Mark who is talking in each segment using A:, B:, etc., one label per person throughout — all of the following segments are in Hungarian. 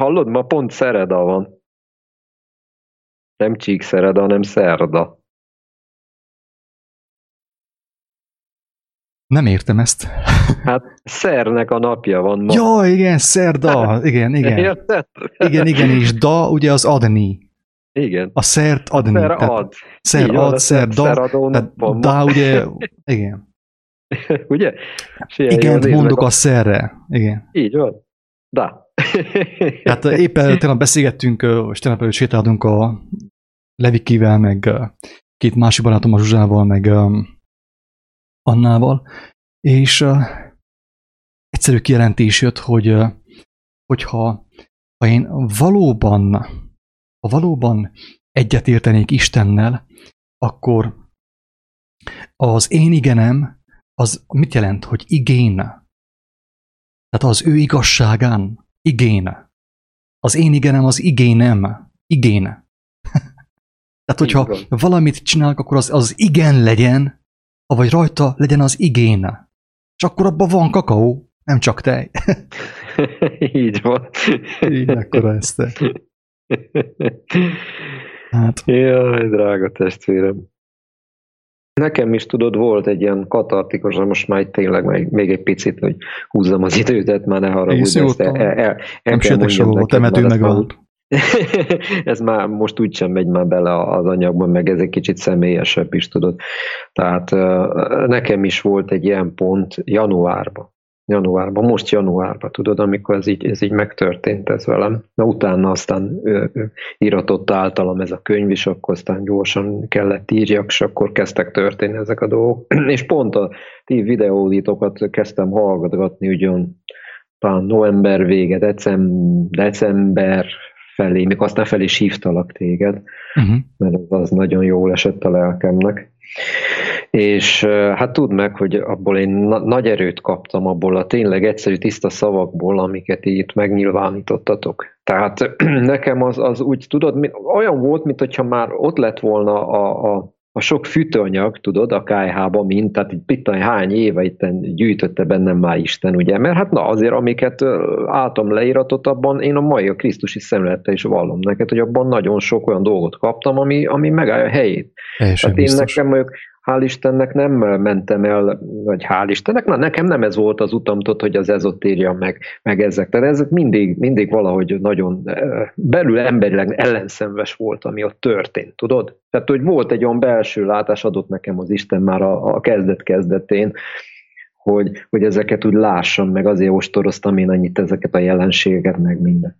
A: hallod, ma pont szereda van. Nem csík szereda, hanem szerda.
B: Nem értem ezt.
A: Hát szernek a napja van ma.
B: Ja, igen, szerda. Igen, igen.
A: Érted?
B: Igen, igen, és da ugye az adni.
A: Igen.
B: A szert adni.
A: Szer
B: Tehát
A: ad.
B: Szer
A: van,
B: ad, szer da. Tehát da ugye, igen.
A: Ugye?
B: Igen, mondok a szerre. Igen.
A: Így van. Da.
B: Hát éppen tegnap beszélgettünk, ö, és tegnap előtt sétáltunk a Levikivel, meg ö, két másik barátom a Zsuzsával, meg Annával, és egyszerű kijelentés jött, hogy hogyha ha én valóban, ha valóban egyetértenék Istennel, akkor az én igenem, az mit jelent, hogy igén? Tehát az ő igazságán, igén. Az én igenem az igénem, igén. Tehát, hogyha
A: van.
B: valamit csinálok, akkor az, az igen legyen, vagy rajta legyen az igén. És akkor abban van kakaó, nem csak tej.
A: Így van.
B: Így mekkora ez te. Hát,
A: Jaj, drága testvérem. Nekem is tudod, volt egy ilyen katartikus, most már tényleg még, még egy picit, hogy húzzam az időt, már ne haragudj, ezt el, el, el,
B: nem temető
A: ezt már
B: megvált.
A: ez már most úgysem megy már bele az anyagba, meg ez egy kicsit személyesebb is, tudod. Tehát nekem is volt egy ilyen pont januárban. Januárban, most januárban, tudod, amikor ez így, ez így megtörtént ez velem. Na utána aztán ö, ö, iratott általam ez a könyv, és akkor aztán gyorsan kellett írjak, és akkor kezdtek történni ezek a dolgok. és pont a ti videódítokat kezdtem hallgatgatni, ugyan talán november vége, decem, december felé, még aztán fel is hívtalak téged,
B: uh-huh.
A: mert az, az nagyon jól esett a lelkemnek. És hát tudd meg, hogy abból én na- nagy erőt kaptam, abból a tényleg egyszerű tiszta szavakból, amiket itt megnyilvánítottatok. Tehát nekem az, az úgy, tudod, olyan volt, mint hogyha már ott lett volna a, a, a sok fűtőanyag, tudod, a KH-ba, mint, tehát itt tudom, hány éve itt gyűjtötte bennem már Isten, ugye, mert hát na azért, amiket álltam leíratot, abban én a mai a Krisztusi szemlettel is vallom neked, hogy abban nagyon sok olyan dolgot kaptam, ami, ami megállja a helyét. Hát én
B: biztos.
A: nekem mondjuk, hál' Istennek nem mentem el, vagy hál' Istennek, na nekem nem ez volt az utam, tudod, hogy az ezotéria meg, meg ezek. Tehát ezek mindig, mindig valahogy nagyon eh, belül emberileg ellenszenves volt, ami ott történt, tudod? Tehát, hogy volt egy olyan belső látás, adott nekem az Isten már a, a kezdet-kezdetén, hogy, hogy ezeket úgy lássam, meg azért ostoroztam én annyit ezeket a jelenségeket, meg minden.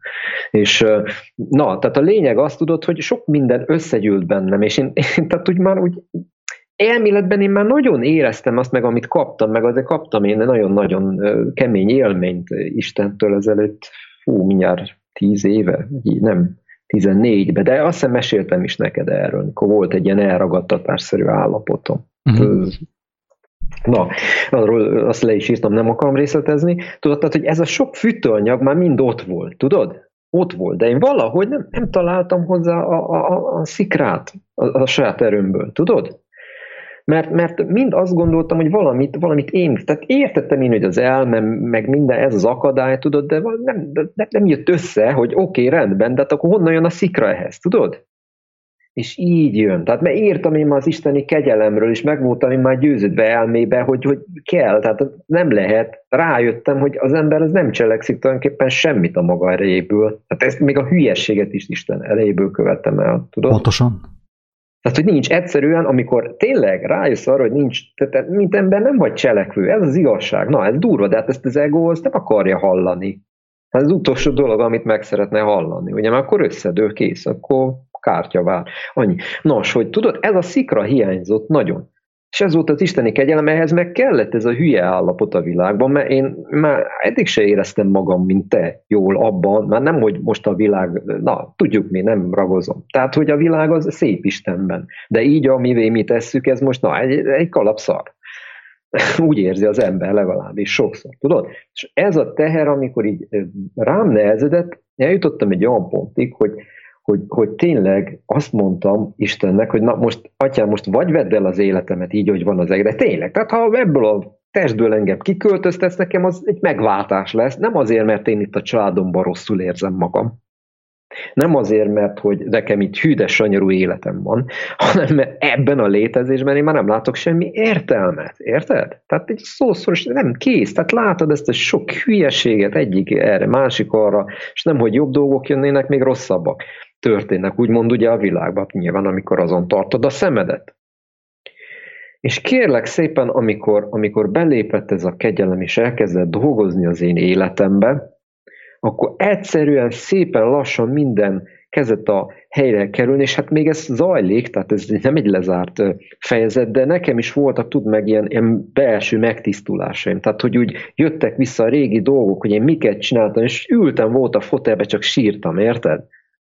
A: És ö, na, tehát a lényeg azt tudod, hogy sok minden összegyűlt bennem, és én, én tehát úgy már úgy elméletben én már nagyon éreztem azt meg, amit kaptam, meg azért kaptam én nagyon-nagyon kemény élményt Istentől ezelőtt, fú, mindjárt tíz éve, így nem, 14-be, de azt hiszem meséltem is neked erről, amikor volt egy ilyen elragadtatásszerű állapotom.
B: Uh-huh.
A: Na, arról azt le is írtam, nem akarom részletezni. Tudod, tehát, hogy ez a sok fűtőanyag már mind ott volt, tudod? Ott volt, de én valahogy nem, nem találtam hozzá a, a, a, a szikrát a, a saját erőmből, tudod? Mert, mert mind azt gondoltam, hogy valamit, valamit én, tehát értettem én, hogy az elme, meg minden, ez az akadály, tudod, de nem, de nem, jött össze, hogy oké, okay, rendben, de hát akkor honnan jön a szikra ehhez, tudod? És így jön. Tehát mert írtam én már az isteni kegyelemről, és meg voltam én már győződve elmébe, hogy, hogy kell, tehát nem lehet. Rájöttem, hogy az ember az nem cselekszik tulajdonképpen semmit a maga erejéből. Tehát ezt még a hülyességet is Isten erejéből követem el, tudod?
B: Pontosan.
A: Tehát, hogy nincs egyszerűen, amikor tényleg rájössz arra, hogy nincs, tehát mint ember nem vagy cselekvő, ez az igazság. Na, ez durva, de hát ezt az ego nem akarja hallani. Ez az utolsó dolog, amit meg szeretne hallani. Ugye, mert akkor összedől, kész, akkor kártya vár. Annyi. Nos, hogy tudod, ez a szikra hiányzott nagyon. És ez volt az isteni kegyelem, ehhez meg kellett ez a hülye állapot a világban, mert én már eddig se éreztem magam, mint te jól abban, már nem, hogy most a világ, na, tudjuk mi, nem ragozom. Tehát, hogy a világ az szép Istenben. De így, amivé mi tesszük, ez most, na, egy, egy kalapszar. Úgy érzi az ember legalábbis sokszor, tudod? És ez a teher, amikor így rám nehezedett, eljutottam egy olyan pontig, hogy hogy, hogy tényleg azt mondtam Istennek, hogy na most, atyám, most vagy vedd el az életemet így, hogy van az egre. Tényleg, tehát ha ebből a testből engem kiköltöztetsz, nekem az egy megváltás lesz. Nem azért, mert én itt a családomban rosszul érzem magam, nem azért, mert hogy nekem itt hű, de sanyarú életem van, hanem mert ebben a létezésben én már nem látok semmi értelmet. Érted? Tehát egy szószoros nem kész. Tehát látod ezt a sok hülyeséget egyik erre, másik arra, és nem, hogy jobb dolgok jönnének, még rosszabbak történnek, úgymond ugye a világban, nyilván amikor azon tartod a szemedet. És kérlek szépen, amikor, amikor belépett ez a kegyelem, és elkezdett dolgozni az én életembe, akkor egyszerűen szépen lassan minden kezdett a helyre kerülni, és hát még ez zajlik, tehát ez nem egy lezárt fejezet, de nekem is voltak, tud meg, ilyen, ilyen belső megtisztulásaim. Tehát, hogy úgy jöttek vissza a régi dolgok, hogy én miket csináltam, és ültem, volt a fotelbe, csak sírtam, érted?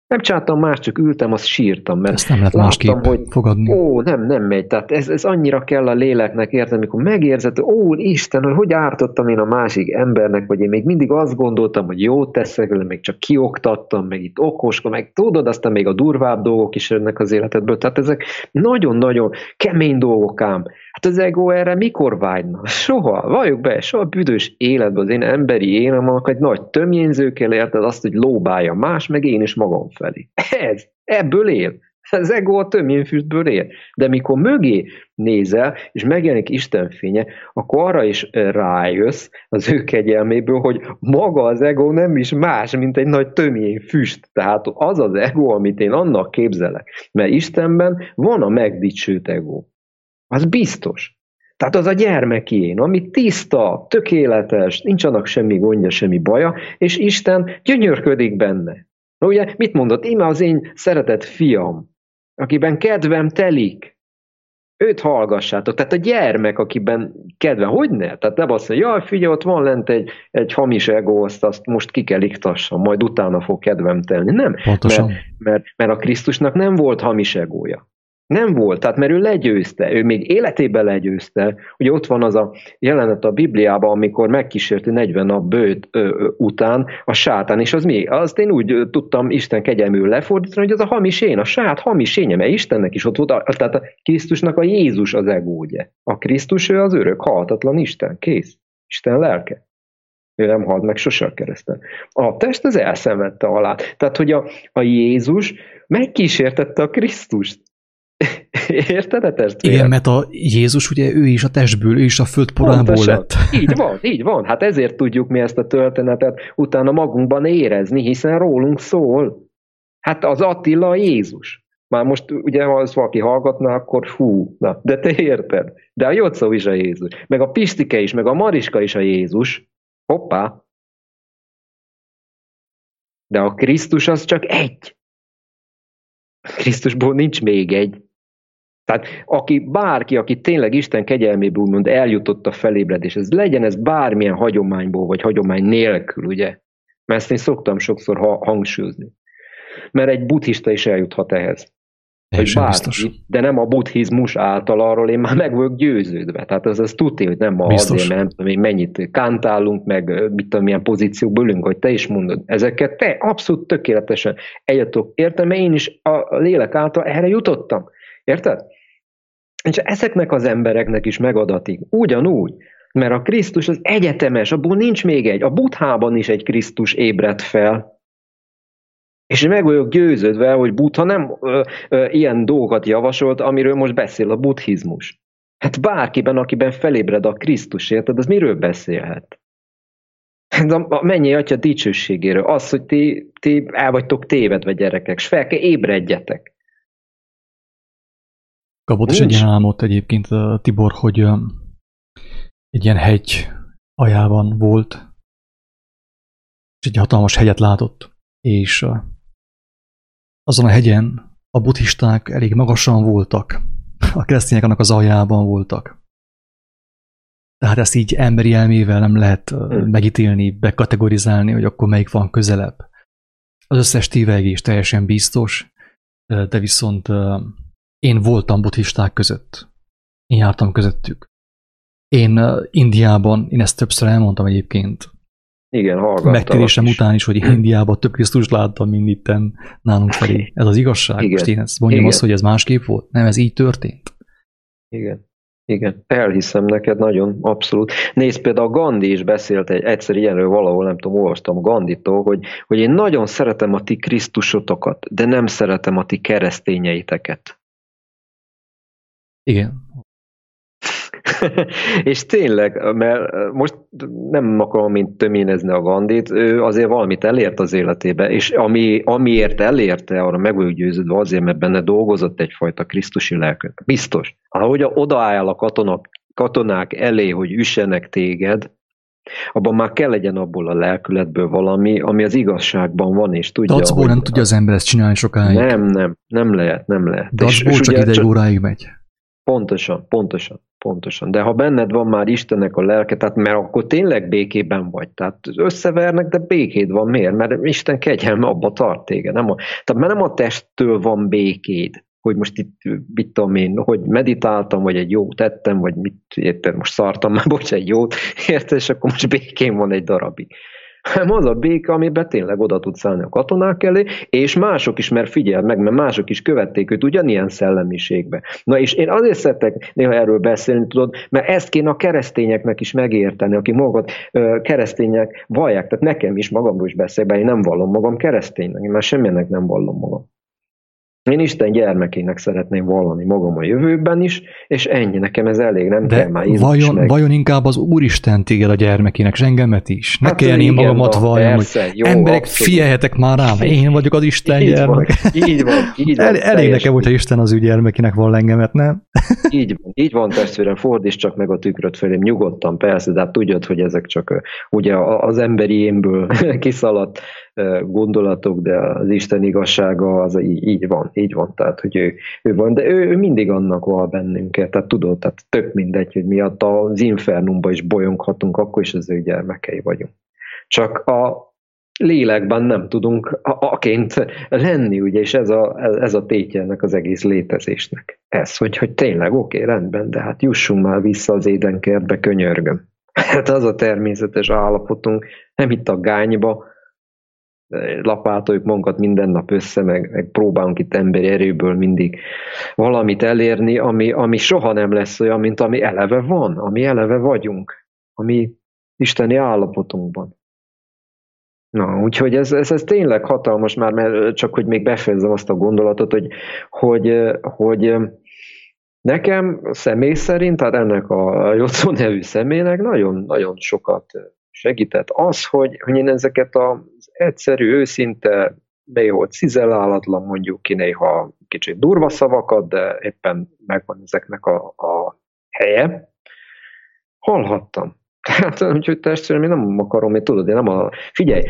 A: Nem csináltam más, csak ültem, azt sírtam, mert
B: Ezt nem lehet láttam, hogy fogadni.
A: Ó, nem, nem megy. Tehát ez, ez annyira kell a léleknek, értem, amikor megérzed, ó, Isten, hogy hogy ártottam én a másik embernek, vagy én még mindig azt gondoltam, hogy jót teszek vele, még csak kioktattam, meg itt okoskodom, meg tudod, aztán még a durvább dolgok is jönnek az életedből. Tehát ezek nagyon-nagyon kemény dolgok ám. Hát az ego erre mikor vágyna? Soha, valljuk be, soha büdös életben az én emberi énem, egy nagy tömjénzőkkel érted azt, hogy lóbálja más, meg én is magam felé. Ez, ebből él. Az ego a tömjénfüstből él. De mikor mögé nézel, és megjelenik Isten fénye, akkor arra is rájössz az ő kegyelméből, hogy maga az ego nem is más, mint egy nagy tömjén füst. Tehát az az ego, amit én annak képzelek. Mert Istenben van a megdicsőt ego. Az biztos. Tehát az a gyermekién, ami tiszta, tökéletes, nincs annak semmi gondja, semmi baja, és Isten gyönyörködik benne. Na ugye, mit mondott? Íme az én szeretett fiam, akiben kedvem telik. Őt hallgassátok. Tehát a gyermek, akiben kedvem, hogy ne? Tehát azt mondja, jaj, figyelj, ott van lent egy, egy hamis ego, azt, azt most ki kell iktassam, majd utána fog kedvem telni. Nem,
B: Pontosan.
A: mert, mert, mert a Krisztusnak nem volt hamis egója. Nem volt, tehát mert ő legyőzte, ő még életében legyőzte. Ugye ott van az a jelenet a Bibliában, amikor megkísérti 40 nap bőt ö, ö, után a sátán, és az mi? Azt én úgy tudtam Isten kegyelmű lefordítani, hogy az a hamis én, a sát hamis énje, mert Istennek is ott volt, a, tehát a Krisztusnak a Jézus az egódje. A Krisztus ő az örök, halhatatlan Isten, kész. Isten lelke. Ő nem halt meg sose a kereszten. A test az elszenvedte alá. Tehát, hogy a, a Jézus megkísértette a Krisztust. Érted a testvér?
B: Igen, mert a Jézus ugye ő is a testből, ő is a föld porából
A: Pontosan.
B: lett.
A: Így van, így van. Hát ezért tudjuk mi ezt a történetet utána magunkban érezni, hiszen rólunk szól. Hát az Attila a Jézus. Már most ugye, ha az valaki hallgatna, akkor fú, na, de te érted. De a Jocó is a Jézus. Meg a Pistike is, meg a Mariska is a Jézus. Hoppá. De a Krisztus az csak egy. Krisztusból nincs még egy. Tehát aki, bárki, aki tényleg Isten kegyelméből úgymond eljutott a felébredés, ez legyen ez bármilyen hagyományból, vagy hagyomány nélkül, ugye? Mert ezt én szoktam sokszor ha- hangsúlyozni. Mert egy buddhista is eljuthat ehhez. Vagy
B: Teljesen
A: bárki,
B: biztos.
A: de nem a buddhizmus által arról én már meg vagyok győződve. Tehát az, az tudja, hogy nem ma
B: Biztos.
A: azért, mert nem tudom én mennyit kántálunk, meg mit tudom, milyen pozíciókból ülünk, hogy te is mondod. Ezeket te abszolút tökéletesen eljutok. Értem, mert én is a lélek által erre jutottam. Érted? És ezeknek az embereknek is megadatik. Ugyanúgy. Mert a Krisztus az egyetemes, abból nincs még egy. A Buthában is egy Krisztus ébredt fel. És meg vagyok győződve, hogy Buddha nem ö, ö, ilyen dolgokat javasolt, amiről most beszél a buddhizmus. Hát bárkiben, akiben felébred a Krisztus, érted, az miről beszélhet? Hát a, mennyi atya dicsőségéről. Az, hogy ti, ti el vagytok tévedve gyerekek, és fel kell ébredjetek.
B: Kapott is egy
A: Nincs.
B: ilyen álmot egyébként uh, Tibor, hogy uh, egy ilyen hegy ajában volt, és egy hatalmas hegyet látott, és uh, azon a hegyen a buddhisták elég magasan voltak, a keresztények annak az aljában voltak. Tehát ezt így emberi elmével nem lehet
A: Hmm.
B: megítélni, bekategorizálni, hogy akkor melyik van közelebb. Az összes tévegés teljesen biztos, de viszont én voltam buddhisták között. Én jártam közöttük. Én Indiában, én ezt többször elmondtam egyébként,
A: Igen, hallgattam.
B: megtérésem
A: is.
B: után is, hogy Indiában több Krisztust láttam, mint itten nálunk felé. Ez az igazság.
A: Igen.
B: Most én ezt mondjam
A: Igen.
B: azt, hogy ez másképp volt? Nem, ez így történt.
A: Igen. igen, elhiszem neked nagyon, abszolút. Nézd, például Gandhi is beszélt egy, egyszer ilyenről valahol, nem tudom, olvastam Ganditól, hogy, hogy én nagyon szeretem a ti Krisztusotokat, de nem szeretem a ti keresztényeiteket.
B: Igen,
A: és tényleg, mert most nem akarom mint töménezni a Gandit, ő azért valamit elért az életébe, és ami, amiért elérte, arra meg vagyok győződve azért, mert benne dolgozott egyfajta krisztusi lelkök. Biztos. Ahogy odaáll a katonák, katonák elé, hogy üssenek téged, abban már kell legyen abból a lelkületből valami, ami az igazságban van, és tudja.
B: Dacból nem tudja az ember ezt csinálni sokáig.
A: Nem, nem, nem lehet, nem lehet.
B: Dacból csak ugye, ideig óráig megy.
A: Pontosan, pontosan, pontosan. De ha benned van már Istennek a lelke, tehát mert akkor tényleg békében vagy. Tehát összevernek, de békéd van. Miért? Mert Isten kegyelme abba tart téged. Nem a, tehát mert nem a testtől van békéd, hogy most itt, mit tudom én, hogy meditáltam, vagy egy jót tettem, vagy mit, érted, most szartam már, bocs, egy jót, érted, és akkor most békén van egy darabig hanem az a béka, amiben tényleg oda tudsz állni a katonák elé, és mások is, mert figyeld meg, mert mások is követték őt ugyanilyen szellemiségbe. Na és én azért szeretek néha erről beszélni, tudod, mert ezt kéne a keresztényeknek is megérteni, aki magad keresztények vallják, tehát nekem is magamról is beszélek, én nem vallom magam kereszténynek, én már semmilyenek nem vallom magam. Én Isten gyermekének szeretném vallani magam a jövőben is, és ennyi, nekem ez elég, nem
B: De
A: kell már
B: vajon, meg. vajon inkább az Úristen téged a gyermekének, és engemet is? Ne hát kelljen én magamat valljam, hogy jó, emberek abszolút. figyeljetek már rám, én vagyok az Isten így gyermek.
A: Van, így van, így van. El,
B: elég nekem, hogyha Isten az ő gyermekének van engemet, nem?
A: így van, így van testvérem, fordíts csak meg a tükröt felém, nyugodtan, persze, de hát tudjad, hogy ezek csak ugye az emberi énből kiszaladt gondolatok, de az Isten igazsága az így, így van, így van, tehát hogy ő, ő van, de ő, ő mindig annak van bennünket, tehát tudod, tehát tök mindegy, hogy miatt az infernumba is bolyonghatunk, akkor is az ő gyermekei vagyunk. Csak a lélekben nem tudunk aként lenni, ugye, és ez a, ez a tétje ennek az egész létezésnek. Ez, hogy, hogy tényleg oké, okay, rendben, de hát jussunk már vissza az édenkertbe, könyörgöm. Hát az a természetes állapotunk, nem itt a gányba, lapátoljuk magunkat minden nap össze, meg, meg próbálunk itt emberi erőből mindig valamit elérni, ami, ami soha nem lesz olyan, mint ami eleve van, ami eleve vagyunk, ami isteni állapotunkban. Na, úgyhogy ez, ez, ez tényleg hatalmas már, mert csak hogy még befejezzem azt a gondolatot, hogy, hogy, hogy nekem személy szerint, tehát ennek a Jocó nevű személynek nagyon-nagyon sokat segített az, hogy, hogy én ezeket az egyszerű, őszinte, néha cizellálatlan mondjuk ki, néha kicsit durva szavakat, de éppen megvan ezeknek a, a helye, hallhattam. Tehát, úgyhogy testvérem, én nem akarom, én tudod, én nem a... Figyelj,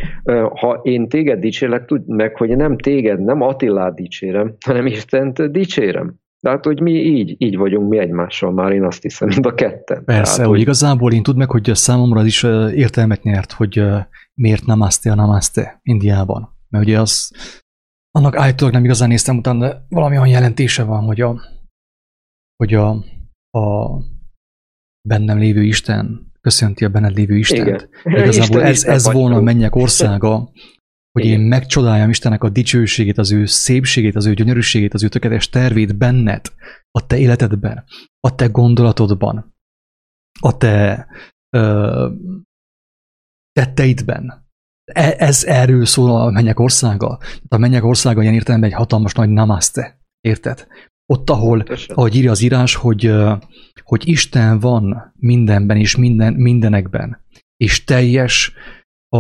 A: ha én téged dicsérlek, tudd meg, hogy nem téged, nem Attilát dicsérem, hanem Istent dicsérem. De hát, hogy mi így, így vagyunk mi egymással már, én azt hiszem, mind a ketten.
B: Persze, Tehát, hogy igazából én tud meg, hogy számomra is értelmet nyert, hogy miért namaste a namaste Indiában. Mert ugye az, annak állítólag nem igazán néztem utána, de valami olyan jelentése van, hogy a, hogy a, a bennem lévő Isten köszönti a benned lévő Istent. Igen. Igazából Isten, ez, Isten ez volna a mennyek országa, hogy én megcsodáljam Istennek a dicsőségét, az ő szépségét, az ő gyönyörűségét, az ő tökéletes tervét benned, a te életedben, a te gondolatodban, a te ö, tetteidben. E, ez erről szól a mennyek országa. A mennyek országa ilyen értelemben egy hatalmas nagy namaste. Érted? Ott, ahol, ahogy írja az írás, hogy, hogy Isten van mindenben és minden, mindenekben, és teljes a,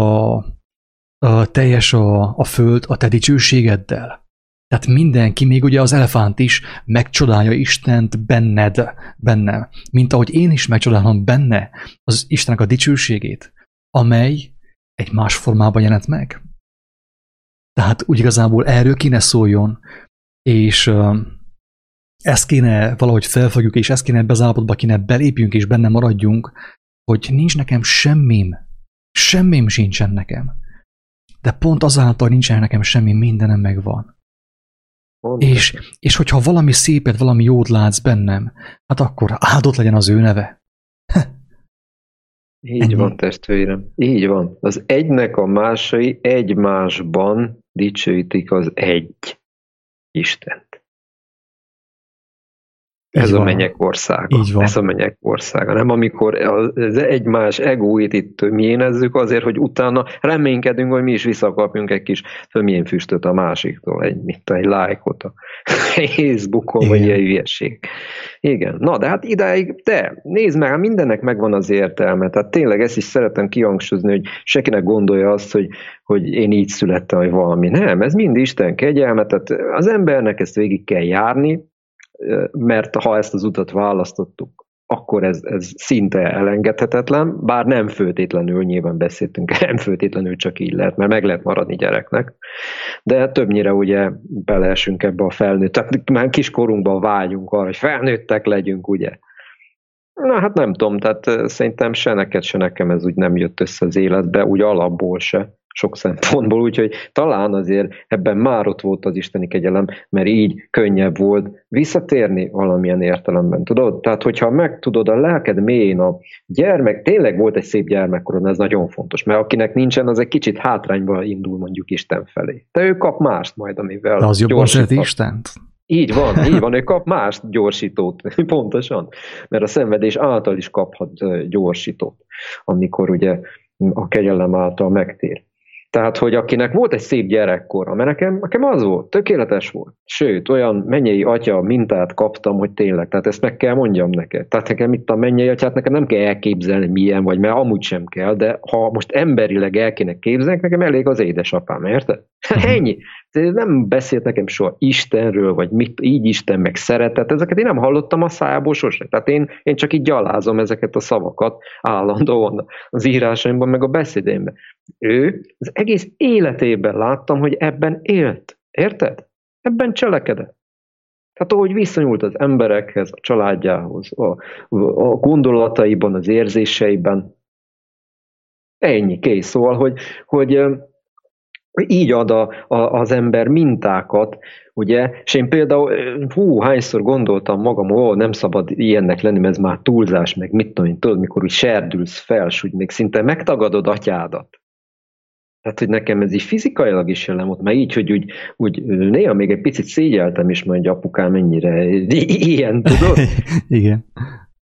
B: a teljes a, a föld a te dicsőségeddel. Tehát mindenki, még ugye az elefánt is megcsodálja Istent benned, bennem, mint ahogy én is megcsodálom benne az Istennek a dicsőségét, amely egy más formában jelent meg. Tehát úgy igazából erről kéne szóljon, és ezt kéne valahogy felfogjuk, és ezt kéne ebbe az állapotba kéne belépjünk, és benne maradjunk, hogy nincs nekem semmim, semmim sincsen nekem de pont azáltal nincsen nekem semmi, mindenem megvan. És, és hogyha valami szépet, valami jót látsz bennem, hát akkor áldott legyen az ő neve.
A: Így Ennyi. van, testvérem. Így van. Az egynek a másai egymásban dicsőítik az egy Ez van. a mennyek országa. Így van. Ez a mennyek országa. Nem amikor az egymás egóit itt miénezzük azért, hogy utána reménykedünk, hogy mi is visszakapjunk egy kis milyen füstöt a másiktól, egy, mit, egy lájkot a Facebookon, vagy ilyen hülyeség. Igen. Na, de hát idáig, te, nézd meg, hát mindennek megvan az értelme. Tehát tényleg ezt is szeretem kihangsúlyozni, hogy senkinek gondolja azt, hogy, hogy én így születtem, vagy valami. Nem, ez mind Isten kegyelme, tehát az embernek ezt végig kell járni, mert ha ezt az utat választottuk, akkor ez, ez szinte elengedhetetlen, bár nem főtétlenül, nyilván beszéltünk, nem főtétlenül csak így lehet, mert meg lehet maradni gyereknek, de többnyire ugye beleesünk ebbe a felnőtt, tehát már kiskorunkban vágyunk arra, hogy felnőttek legyünk, ugye. Na hát nem tudom, tehát szerintem se neked, se nekem ez úgy nem jött össze az életbe, úgy alapból se sok szempontból, úgyhogy talán azért ebben már ott volt az isteni kegyelem, mert így könnyebb volt visszatérni valamilyen értelemben, tudod? Tehát, hogyha meg tudod a lelked mélyén a gyermek, tényleg volt egy szép gyermekkoron, ez nagyon fontos, mert akinek nincsen, az egy kicsit hátrányba indul mondjuk Isten felé. De ő kap mást majd, amivel
B: De az jobban szereti Istent?
A: Így van, így van, ő kap más gyorsítót, pontosan, mert a szenvedés által is kaphat gyorsítót, amikor ugye a kegyelem által megtér. Tehát, hogy akinek volt egy szép gyerekkora, mert nekem, nekem az volt, tökéletes volt. Sőt, olyan mennyei atya mintát kaptam, hogy tényleg, tehát ezt meg kell mondjam neked. Tehát nekem itt a mennyei atyát nekem nem kell elképzelni milyen vagy, mert amúgy sem kell, de ha most emberileg el kéne képzelni, nekem elég az édesapám, érted? Mhm. Ennyi. Nem beszélt nekem soha Istenről, vagy mit, így Isten meg szeretet, ezeket én nem hallottam a szájából sose. Tehát én, én csak így gyalázom ezeket a szavakat állandóan az írásaimban, meg a beszédémben. Ő az egész életében láttam, hogy ebben élt. Érted? Ebben cselekedett. Tehát ahogy viszonyult az emberekhez, a családjához, a, a gondolataiban, az érzéseiben, ennyi, kész. Szóval, hogy, hogy így ad a, a, az ember mintákat, ugye, és én például, hú, hányszor gondoltam magam, ó, nem szabad ilyennek lenni, mert ez már túlzás, meg mit tudom én, tudod, mikor úgy serdülsz fel, és úgy még szinte megtagadod atyádat. Tehát, hogy nekem ez így fizikailag is jelen volt, mert így, hogy úgy, úgy néha még egy picit szégyeltem is, hogy apukám mennyire ilyen, tudod?
B: Igen.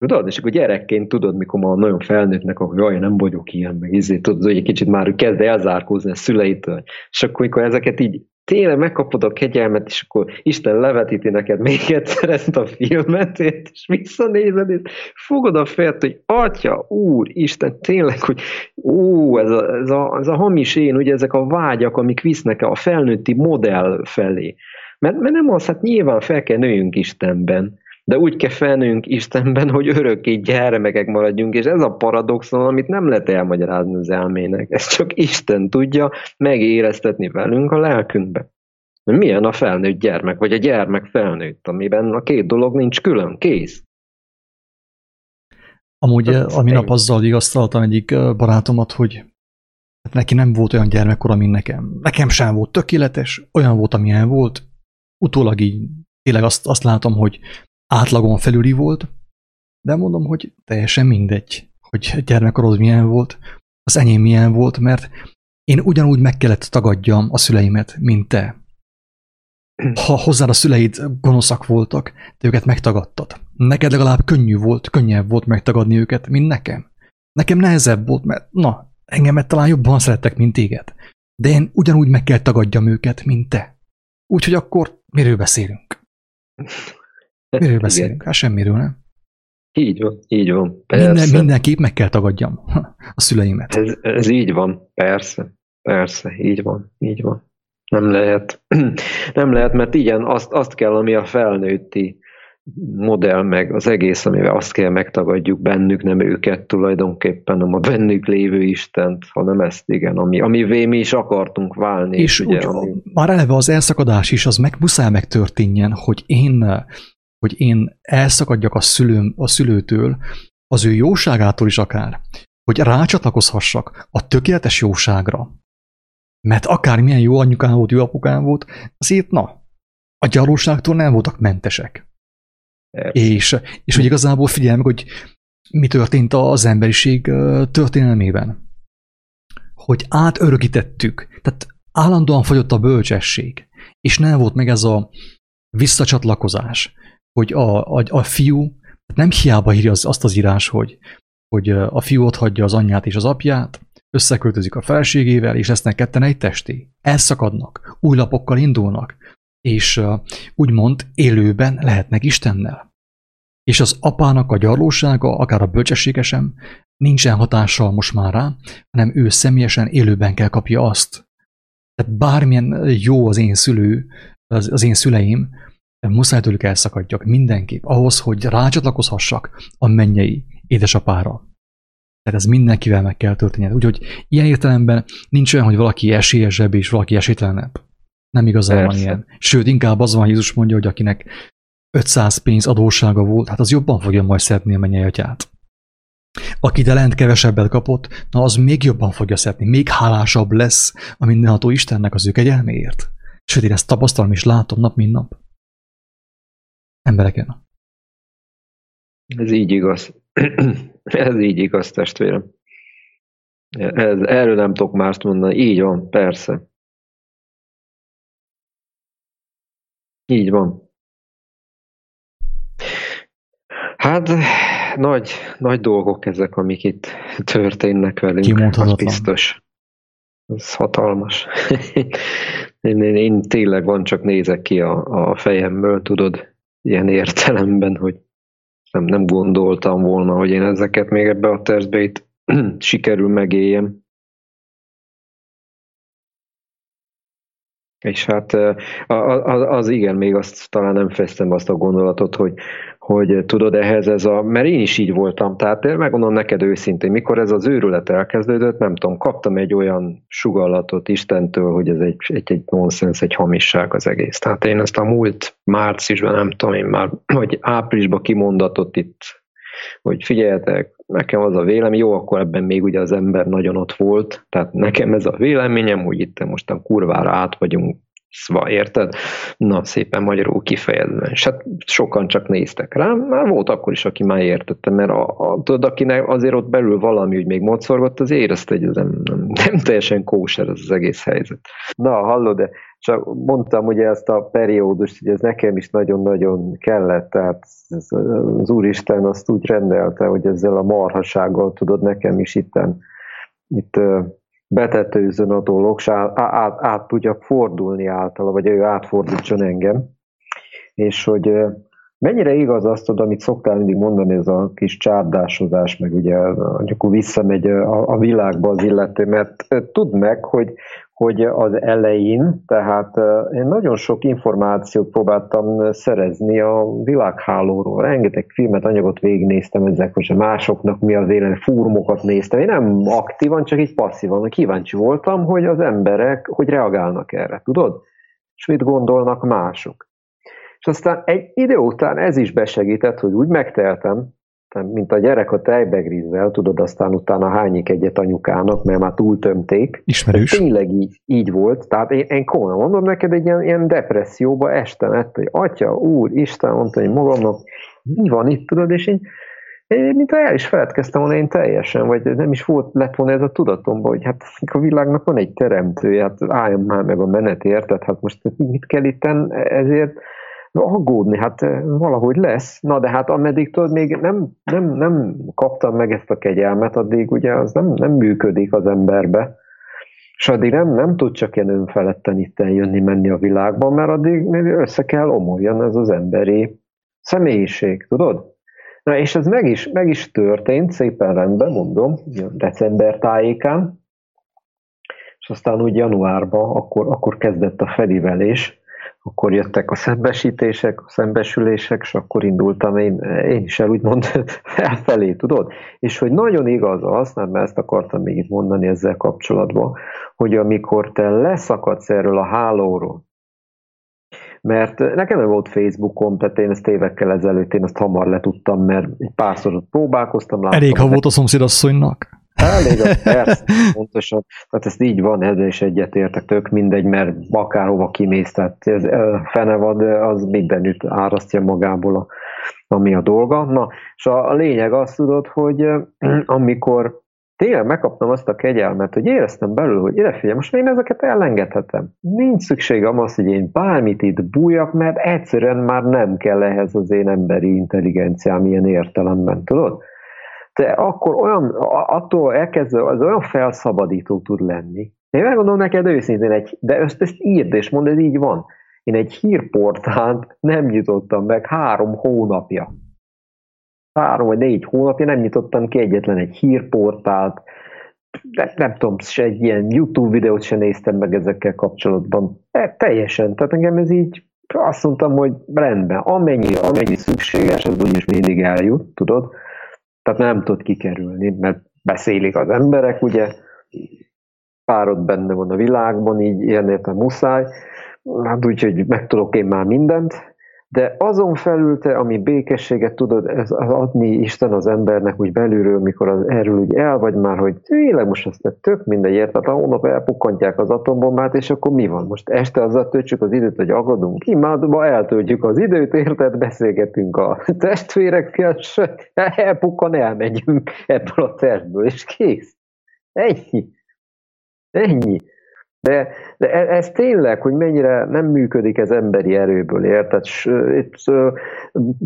A: Tudod? És akkor gyerekként tudod, mikor már nagyon felnőttnek, hogy jaj, nem vagyok ilyen, meg izé, tudod, hogy egy kicsit már kezd elzárkózni a szüleitől. És akkor, mikor ezeket így tényleg megkapod a kegyelmet, és akkor Isten levetíti neked még egyszer ezt a filmet, és visszanézed, és fogod a fejet, hogy Atya, Úr, Isten, tényleg, hogy ú, ez a, ez, a, ez a hamis én, ugye ezek a vágyak, amik visznek a felnőtti modell felé. Mert, mert nem az, hát nyilván fel kell nőjünk Istenben, de úgy kell felnőjünk Istenben, hogy örökké gyermekek maradjunk, és ez a paradoxon, amit nem lehet elmagyarázni az elmének. Ez csak Isten tudja megéreztetni velünk a lelkünkbe. Milyen a felnőtt gyermek, vagy a gyermek felnőtt, amiben a két dolog nincs külön, kész.
B: Amúgy a ami nap azzal vigasztaltam egyik barátomat, hogy hát neki nem volt olyan gyermekkora, mint nekem. Nekem sem volt tökéletes, olyan volt, amilyen volt. Utólag így tényleg azt, azt látom, hogy átlagon felüli volt, de mondom, hogy teljesen mindegy, hogy gyermekkorod milyen volt, az enyém milyen volt, mert én ugyanúgy meg kellett tagadjam a szüleimet, mint te. Ha hozzád a szüleid gonoszak voltak, te őket megtagadtad. Neked legalább könnyű volt, könnyebb volt megtagadni őket, mint nekem. Nekem nehezebb volt, mert na, engemet talán jobban szerettek, mint téged. De én ugyanúgy meg kell tagadjam őket, mint te. Úgyhogy akkor miről beszélünk? Miről beszélünk? Hát semmiről, nem?
A: Így van, így van.
B: Persze. Minden, mindenképp meg kell tagadjam a szüleimet.
A: Ez, ez így van, persze. Persze, így van, így van. Nem lehet, nem lehet, mert igen, azt, azt kell, ami a felnőtti modell, meg az egész, amivel azt kell megtagadjuk bennük, nem őket tulajdonképpen, hanem a bennük lévő Istent, hanem ezt igen, ami, amivé mi is akartunk válni.
B: És ugye, úgy, ami... már eleve az elszakadás is, az meg muszáj megtörténjen, hogy én hogy én elszakadjak a, szülőm, a szülőtől, az ő jóságától is akár, hogy rácsatlakozhassak a tökéletes jóságra. Mert akármilyen jó anyukám volt, jó apukám volt, azért na, a gyalóságtól nem voltak mentesek. És, és hogy igazából figyelj meg, hogy mi történt az emberiség történelmében. Hogy átörökítettük, tehát állandóan fogyott a bölcsesség, és nem volt meg ez a visszacsatlakozás, hogy a, a, a fiú nem hiába írja az, azt az írás, hogy, hogy a fiú ott hagyja az anyját és az apját, összeköltözik a felségével, és lesznek ketten egy testé. Elszakadnak, új lapokkal indulnak, és úgymond élőben lehetnek Istennel. És az apának a gyarlósága, akár a bölcsessége sem, nincsen hatással most már rá, hanem ő személyesen élőben kell kapja azt. Tehát bármilyen jó az én szülő, az, az én szüleim, muszáj tőlük elszakadjak mindenképp, ahhoz, hogy rácsatlakozhassak a mennyei édesapára. Tehát ez mindenkivel meg kell történnie. Úgyhogy ilyen értelemben nincs olyan, hogy valaki esélyesebb és valaki esélytelenebb. Nem igazán Persze. van ilyen. Sőt, inkább az van, Jézus mondja, hogy akinek 500 pénz adóssága volt, hát az jobban fogja majd szeretni a mennyei atyát. Aki de lent kevesebbet kapott, na az még jobban fogja szeretni, még hálásabb lesz a mindenható Istennek az ő kegyelméért. Sőt, én ezt tapasztalom és látom nap, mint nap. Embereken.
A: Ez így igaz. Ez így igaz, testvérem. Ez, erről nem tudok mást mondani. Így van, persze. Így van. Hát nagy, nagy dolgok ezek, amik itt történnek velünk. Az biztos. Ez hatalmas. én, én, én tényleg van, csak nézek ki a, a fejemből, tudod, ilyen értelemben, hogy nem, nem gondoltam volna, hogy én ezeket még ebbe a testbe itt sikerül megéljem. És hát az, az igen, még azt talán nem fejeztem azt a gondolatot, hogy, hogy tudod ehhez ez a, mert én is így voltam, tehát megmondom neked őszintén, mikor ez az őrület elkezdődött, nem tudom, kaptam egy olyan sugallatot Istentől, hogy ez egy, egy, egy nonsens, egy hamisság az egész. Tehát én ezt a múlt márciusban, nem tudom én már, vagy áprilisban kimondatott itt, hogy figyeljetek, nekem az a vélemény, jó, akkor ebben még ugye az ember nagyon ott volt, tehát nekem ez a véleményem, hogy itt mostan kurvára át vagyunk szva, érted? Na, szépen magyarul kifejezve. És hát sokan csak néztek rám, már volt akkor is, aki már értette, mert a, a, tudod, akinek azért ott belül valami úgy még mocorgott, az érezte, hogy ez nem, nem, nem teljesen kóser ez az egész helyzet. Na, hallod, de csak mondtam ugye ezt a periódust, hogy ez nekem is nagyon-nagyon kellett, tehát ez, az Úristen azt úgy rendelte, hogy ezzel a marhasággal tudod nekem is itten, itt betetőzön a dolog, és át, át, át tudjak fordulni általa, vagy ő átfordítson engem. És hogy mennyire igaz azt, tudod, amit szoktál mindig mondani, ez a kis csárdásozás, meg ugye akkor visszamegy a, a világba az illető, mert tudd meg, hogy hogy az elején, tehát én nagyon sok információt próbáltam szerezni a világhálóról. Rengeteg filmet, anyagot végignéztem ezek, hogy másoknak mi a vélemény, fórumokat néztem. Én nem aktívan, csak így passzívan. Kíváncsi voltam, hogy az emberek, hogy reagálnak erre, tudod? És mit gondolnak mások. És aztán egy idő után ez is besegített, hogy úgy megteltem, mint a gyerek a tejbegrízzel, tudod, aztán utána hányik egyet anyukának, mert már túltömték.
B: Ismerős.
A: Tényleg így, így volt. Tehát én, én komolyan mondom neked, egy ilyen, ilyen depresszióba estem ettől, hogy atya, úr, Isten, mondta, hogy magamnak, mi van itt, tudod, és én, én mint el is feledkeztem volna én teljesen, vagy nem is volt, lett volna ez a tudatomban, hogy hát a világnak van egy teremtője, hát álljon már meg a menet, érted? Hát most mit kell itten ezért aggódni, hát valahogy lesz. Na de hát ameddig tudod, még nem, nem, nem kaptam meg ezt a kegyelmet, addig ugye az nem, nem működik az emberbe. És addig nem, nem tud csak ilyen önfeledten itt jönni, menni a világban, mert addig még össze kell omoljon ez az emberi személyiség, tudod? Na és ez meg is, meg is történt, szépen rendben mondom, december tájékán, és aztán úgy januárban akkor, akkor kezdett a felivelés, akkor jöttek a szembesítések, a szembesülések, és akkor indultam én, én is el úgymond felfelé, tudod? És hogy nagyon igaz az, nem, mert ezt akartam még itt mondani ezzel kapcsolatban, hogy amikor te leszakadsz erről a hálóról, mert nekem nem volt Facebookom, tehát én ezt évekkel ezelőtt, én ezt hamar letudtam, mert egy párszor próbálkoztam.
B: Láttam, Elég, ha volt a szomszédasszonynak.
A: Elég, az persze, pontosan. Tehát ezt így van, ezzel is egyetértek, tök mindegy, mert akárhova kimész, tehát ez fene van, az mindenütt árasztja magából, a, ami a dolga. Na, és a, a lényeg azt tudod, hogy amikor tényleg megkaptam azt a kegyelmet, hogy éreztem belül, hogy ide figyelj, most én ezeket elengedhetem. Nincs szükségem az, hogy én bármit itt bújjak, mert egyszerűen már nem kell ehhez az én emberi intelligenciám ilyen értelemben, tudod? De akkor olyan, attól elkezdve, az olyan felszabadító tud lenni. Én megmondom neked őszintén, egy, de ezt, ezt írd és mondd, ez így van. Én egy hírportált nem nyitottam meg három hónapja három vagy négy hónapja nem nyitottam ki egyetlen egy hírportált, nem, nem tudom, se egy ilyen YouTube videót sem néztem meg ezekkel kapcsolatban. E, teljesen, tehát engem ez így azt mondtam, hogy rendben, amennyi, amennyi szükséges, az úgyis mindig eljut, tudod? Tehát nem tud kikerülni, mert beszélik az emberek, ugye, párod benne van a világban, így ilyen értem muszáj, hát úgyhogy meg tudok én már mindent, de azon felül te, ami békességet tudod ez adni Isten az embernek úgy belülről, mikor az, erről úgy el vagy már, hogy tényleg most azt tök mindegy, tehát a hónap elpukkantják az atombombát, és akkor mi van? Most este azzal töltsük az időt, hogy agadunk, imádva eltöltjük az időt, érted, beszélgetünk a testvérekkel, és elpukkan, elmegyünk ebből a testből, és kész. Ennyi. Ennyi. De, de e, ez tényleg, hogy mennyire nem működik ez emberi erőből, érted? Itt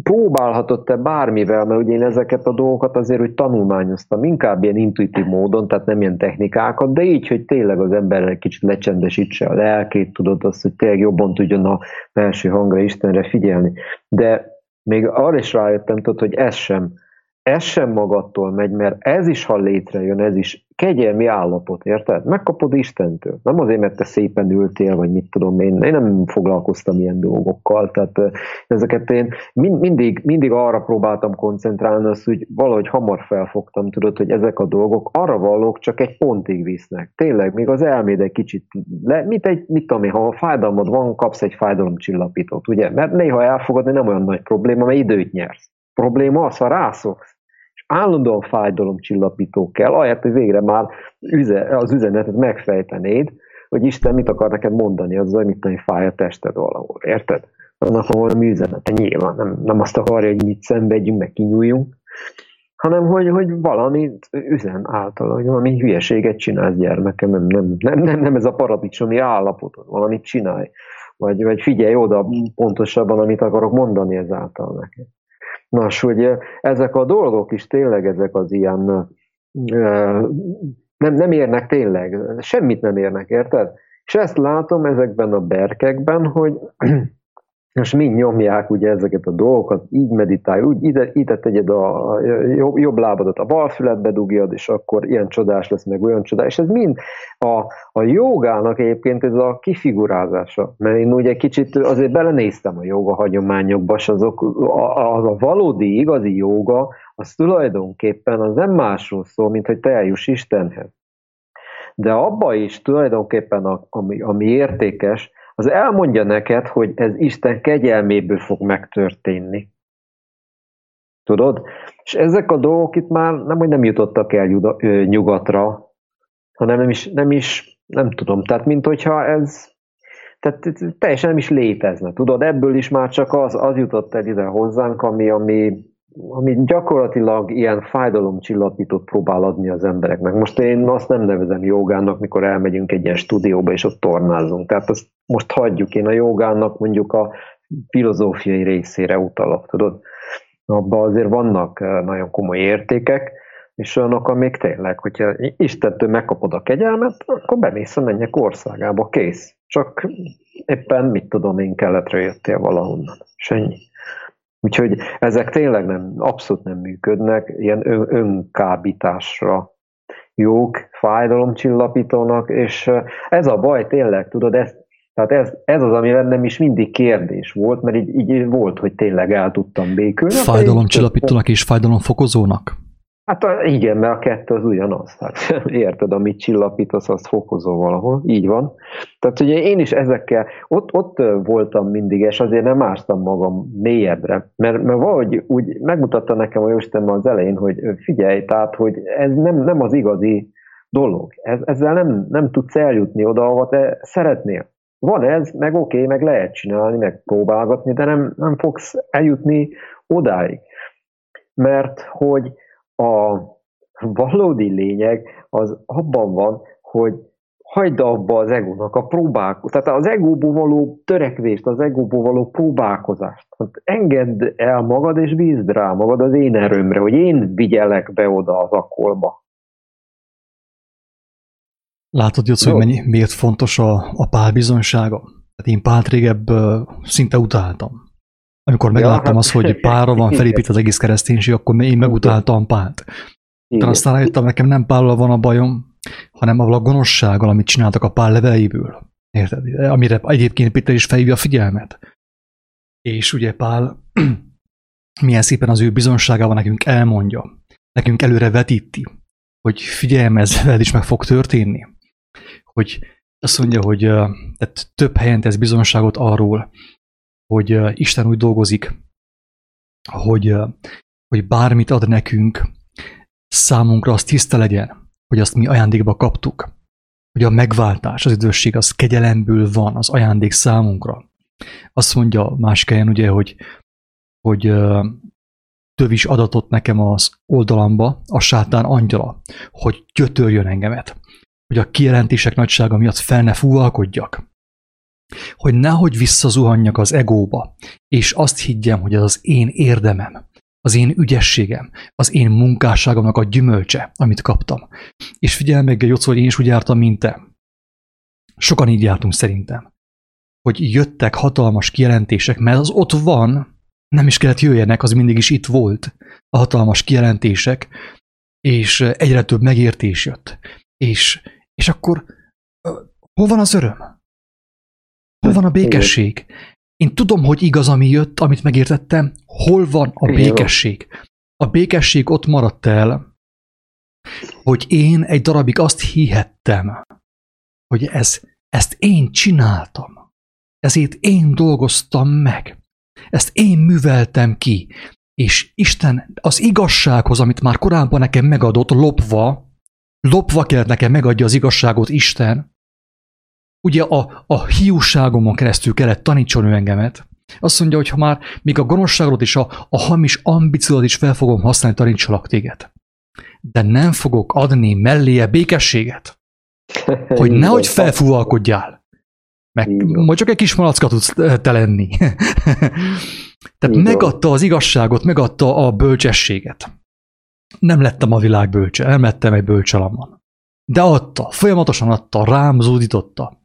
A: próbálhatott te bármivel, mert ugye én ezeket a dolgokat azért úgy tanulmányoztam, inkább ilyen intuitív módon, tehát nem ilyen technikákat, de így, hogy tényleg az ember egy kicsit lecsendesítse a lelkét, tudod azt, hogy tényleg jobban tudjon a belső hangra Istenre figyelni. De még arra is rájöttem, tudod, hogy ez sem ez sem magadtól megy, mert ez is, ha létrejön, ez is kegyelmi állapot, érted? Megkapod Istentől. Nem azért, mert te szépen ültél, vagy mit tudom én, én nem foglalkoztam ilyen dolgokkal, tehát ezeket én mind, mindig, mindig arra próbáltam koncentrálni, azt, hogy valahogy hamar felfogtam, tudod, hogy ezek a dolgok arra valók csak egy pontig visznek. Tényleg, még az elméd egy kicsit, le, mit, egy, mit tudom én, ha a fájdalmad van, kapsz egy fájdalomcsillapítót, ugye? Mert néha elfogadni nem olyan nagy probléma, mert időt nyersz. Probléma az, ha rászoksz állandóan fájdalomcsillapító kell, ahelyett, hogy végre már az üzenetet megfejtenéd, hogy Isten mit akar neked mondani azzal, hogy mit tenni fáj a tested valahol, érted? Annak van valami üzenete, nyilván nem, nem azt akarja, hogy mit szenvedjünk, meg kinyúljunk, hanem hogy, hogy valamit üzen által, hogy valami hülyeséget csinálsz gyermekem, nem, nem, nem, nem, nem ez a paradicsomi állapotod, valamit csinálj, vagy, vagy figyelj oda pontosabban, amit akarok mondani ezáltal neked. Nos, hogy ezek a dolgok is tényleg ezek az ilyen nem, nem érnek tényleg, semmit nem érnek, érted? És ezt látom ezekben a berkekben, hogy most mind nyomják ugye ezeket a dolgokat, így meditálj, úgy ide, ide tegyed a jobb, jobb lábadat a bal füledbe dugjad, és akkor ilyen csodás lesz, meg olyan csodás. És ez mind a, a jogának egyébként ez a kifigurázása. Mert én ugye kicsit azért belenéztem a joga hagyományokba, és azok, az a valódi, igazi joga, az tulajdonképpen az nem másról szól, mint hogy te eljuss Istenhez. De abba is tulajdonképpen, a, ami, ami értékes, az elmondja neked, hogy ez Isten kegyelméből fog megtörténni. Tudod? És ezek a dolgok itt már nem, hogy nem jutottak el nyugatra, hanem nem is, nem is, nem tudom, tehát mint hogyha ez, tehát teljesen nem is létezne, tudod, ebből is már csak az, az jutott el ide hozzánk, ami, ami ami gyakorlatilag ilyen fájdalomcsillapítót próbál adni az embereknek. Most én azt nem nevezem jogának, mikor elmegyünk egy ilyen stúdióba, és ott tornázunk. Tehát azt most hagyjuk. Én a jogának mondjuk a filozófiai részére utalok, tudod. Abban azért vannak eh, nagyon komoly értékek, és olyanok, amik tényleg, hogyha Istentől megkapod a kegyelmet, akkor bemész a mennyek országába, kész. Csak éppen, mit tudom én, keletre jöttél valahonnan. És ennyi. Úgyhogy ezek tényleg nem, abszolút nem működnek, ilyen ön, önkábításra jók, fájdalomcsillapítónak, és ez a baj tényleg, tudod, ez, tehát ez, ez az, ami bennem is mindig kérdés volt, mert így, így volt, hogy tényleg el tudtam békülni.
B: Fájdalomcsillapítónak és fájdalomfokozónak?
A: Hát igen, mert a kettő az ugyanaz. Tehát érted, amit csillapítasz, azt fokozol valahol. Így van. Tehát ugye én is ezekkel, ott, ott voltam mindig, és azért nem ástam magam mélyebbre. Mert, mert valahogy úgy megmutatta nekem a Jóisten az elején, hogy figyelj, tehát, hogy ez nem, nem az igazi dolog. Ez, ezzel nem, nem tudsz eljutni oda, ahova te szeretnél. Van ez, meg oké, okay, meg lehet csinálni, meg próbálgatni, de nem, nem fogsz eljutni odáig. Mert hogy a, valódi lényeg az abban van, hogy hagyd abba az egónak a próbálkozást, tehát az egóból való törekvést, az egóból való próbálkozást. Hát engedd el magad, és bízd rá magad az én erőmre, hogy én vigyelek be oda az akkolba.
B: Látod, Jocz, hogy mennyi, miért fontos a, a pál bizonysága? Hát én pált régebb szinte utáltam. Amikor megláttam ja, hát... azt, hogy pálra van felépítve az egész kereszténység, akkor én megutáltam pált. De aztán rájöttem, nekem nem pállal van a bajom, hanem avval a gonoszsággal, amit csináltak a pál leveiből. Érted? Amire egyébként Péter is felhívja a figyelmet. És ugye Pál milyen szépen az ő bizonságával nekünk elmondja, nekünk előre vetíti, hogy figyelj, ez veled is meg fog történni. Hogy azt mondja, hogy tehát több helyen tesz bizonságot arról, hogy Isten úgy dolgozik, hogy, hogy bármit ad nekünk, számunkra az tiszta legyen, hogy azt mi ajándékba kaptuk. Hogy a megváltás, az idősség az kegyelemből van, az ajándék számunkra. Azt mondja más helyen ugye, hogy, hogy tövis adatot nekem az oldalamba a sátán angyala, hogy gyötörjön engemet, hogy a kijelentések nagysága miatt fel ne fúvalkodjak, hogy nehogy visszazuhanjak az egóba, és azt higgyem, hogy ez az én érdemem, az én ügyességem, az én munkásságomnak a gyümölcse, amit kaptam. És figyelj meg, Jocó, hogy én is úgy jártam, mint te. Sokan így jártunk szerintem. Hogy jöttek hatalmas kijelentések, mert az ott van, nem is kellett jöjjenek, az mindig is itt volt, a hatalmas kijelentések, és egyre több megértés jött. És, és akkor hol van az öröm? Hol van a békesség? Én tudom, hogy igaz, ami jött, amit megértettem. Hol van a békesség? A békesség ott maradt el, hogy én egy darabig azt hihettem, hogy ez, ezt én csináltam. Ezért én dolgoztam meg. Ezt én műveltem ki. És Isten az igazsághoz, amit már korábban nekem megadott, lopva, lopva kellett nekem megadja az igazságot Isten, ugye a, a hiúságomon keresztül kellett tanítson ő engemet. Azt mondja, hogy ha már még a gonoszságot és a, a hamis ambíciót is fel fogom használni, tanítsalak téged. De nem fogok adni melléje békességet. Hogy nehogy felfúvalkodjál. Meg majd csak egy kis malacka tudsz te lenni. Tehát megadta az igazságot, megadta a bölcsességet. Nem lettem a világ bölcse, nem lettem egy bölcsalamon. De adta, folyamatosan adta, rám zúdította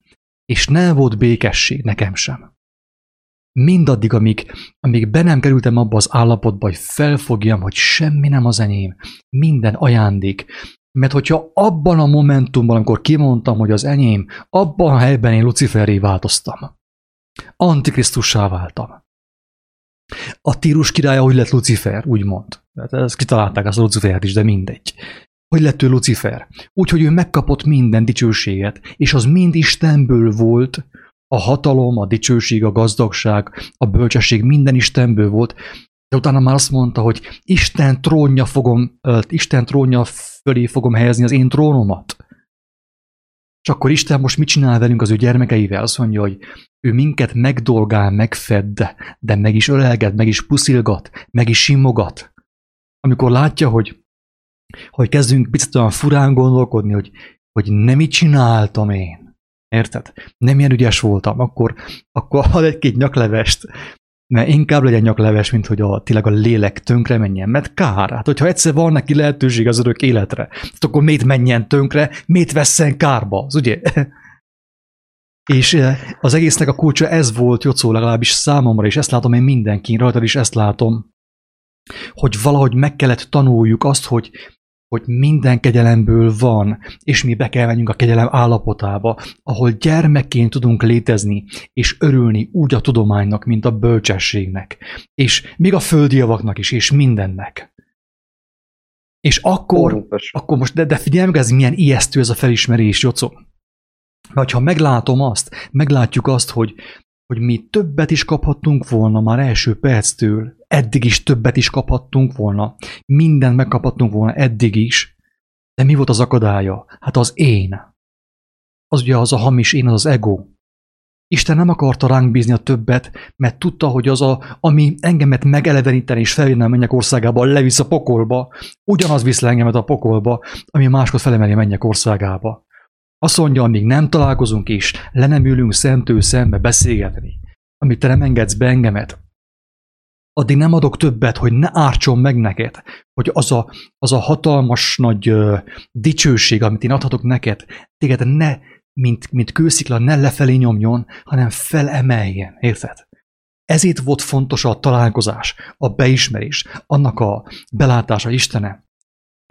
B: és nem volt békesség nekem sem. Mindaddig, amíg, amíg be nem kerültem abba az állapotba, hogy felfogjam, hogy semmi nem az enyém, minden ajándék, mert hogyha abban a momentumban, amikor kimondtam, hogy az enyém, abban a helyben én Luciferré változtam. Antikrisztussá váltam. A tírus királya úgy lett Lucifer, úgymond. Hát ezt kitalálták az Lucifert is, de mindegy. Hogy lett ő Lucifer? Úgy, hogy ő megkapott minden dicsőséget, és az mind Istenből volt, a hatalom, a dicsőség, a gazdagság, a bölcsesség minden Istenből volt, de utána már azt mondta, hogy Isten trónja fogom, Isten trónja fölé fogom helyezni az én trónomat. És akkor Isten most mit csinál velünk az ő gyermekeivel? Azt mondja, hogy ő minket megdolgál, megfed, de meg is ölelget, meg is puszilgat, meg is simogat. Amikor látja, hogy hogy kezdünk picit olyan furán gondolkodni, hogy, hogy nem így csináltam én. Érted? Nem ilyen ügyes voltam, akkor, akkor ad egy-két nyaklevest, mert inkább legyen nyakleves, mint hogy a, tényleg a lélek tönkre menjen, mert kár. Hát, hogyha egyszer van neki lehetőség az örök életre, hát akkor miért menjen tönkre, miért vesszen kárba, az ugye? És eh, az egésznek a kulcsa ez volt, Jocó, legalábbis számomra, és ezt látom én mindenkin, rajtad is ezt látom, hogy valahogy meg kellett tanuljuk azt, hogy hogy minden kegyelemből van, és mi be kell menjünk a kegyelem állapotába, ahol gyermekként tudunk létezni, és örülni úgy a tudománynak, mint a bölcsességnek, és még a földi javaknak is, és mindennek. És akkor, Pontos. akkor most, de, de figyelj meg, ez milyen ijesztő ez a felismerés, Jocó. Mert ha meglátom azt, meglátjuk azt, hogy, hogy mi többet is kaphattunk volna már első perctől, eddig is többet is kaphattunk volna, mindent megkaphattunk volna eddig is, de mi volt az akadálya? Hát az én. Az ugye az a hamis én, az az ego. Isten nem akarta ránk bízni a többet, mert tudta, hogy az, a, ami engemet megeleveníteni és felvinne a mennyek országába, levisz a pokolba, ugyanaz visz le engemet a pokolba, ami máskor felemeli a mennyek országába. Azt mondja, amíg nem találkozunk és le nem ülünk szemtől szembe beszélgetni, amíg te nem engedsz be engemet, addig nem adok többet, hogy ne ártson meg neked, hogy az a, az a hatalmas nagy ö, dicsőség, amit én adhatok neked, téged ne, mint, mint kőszikla, ne lefelé nyomjon, hanem felemeljen, érted? Ezért volt fontos a találkozás, a beismerés, annak a belátása Istene.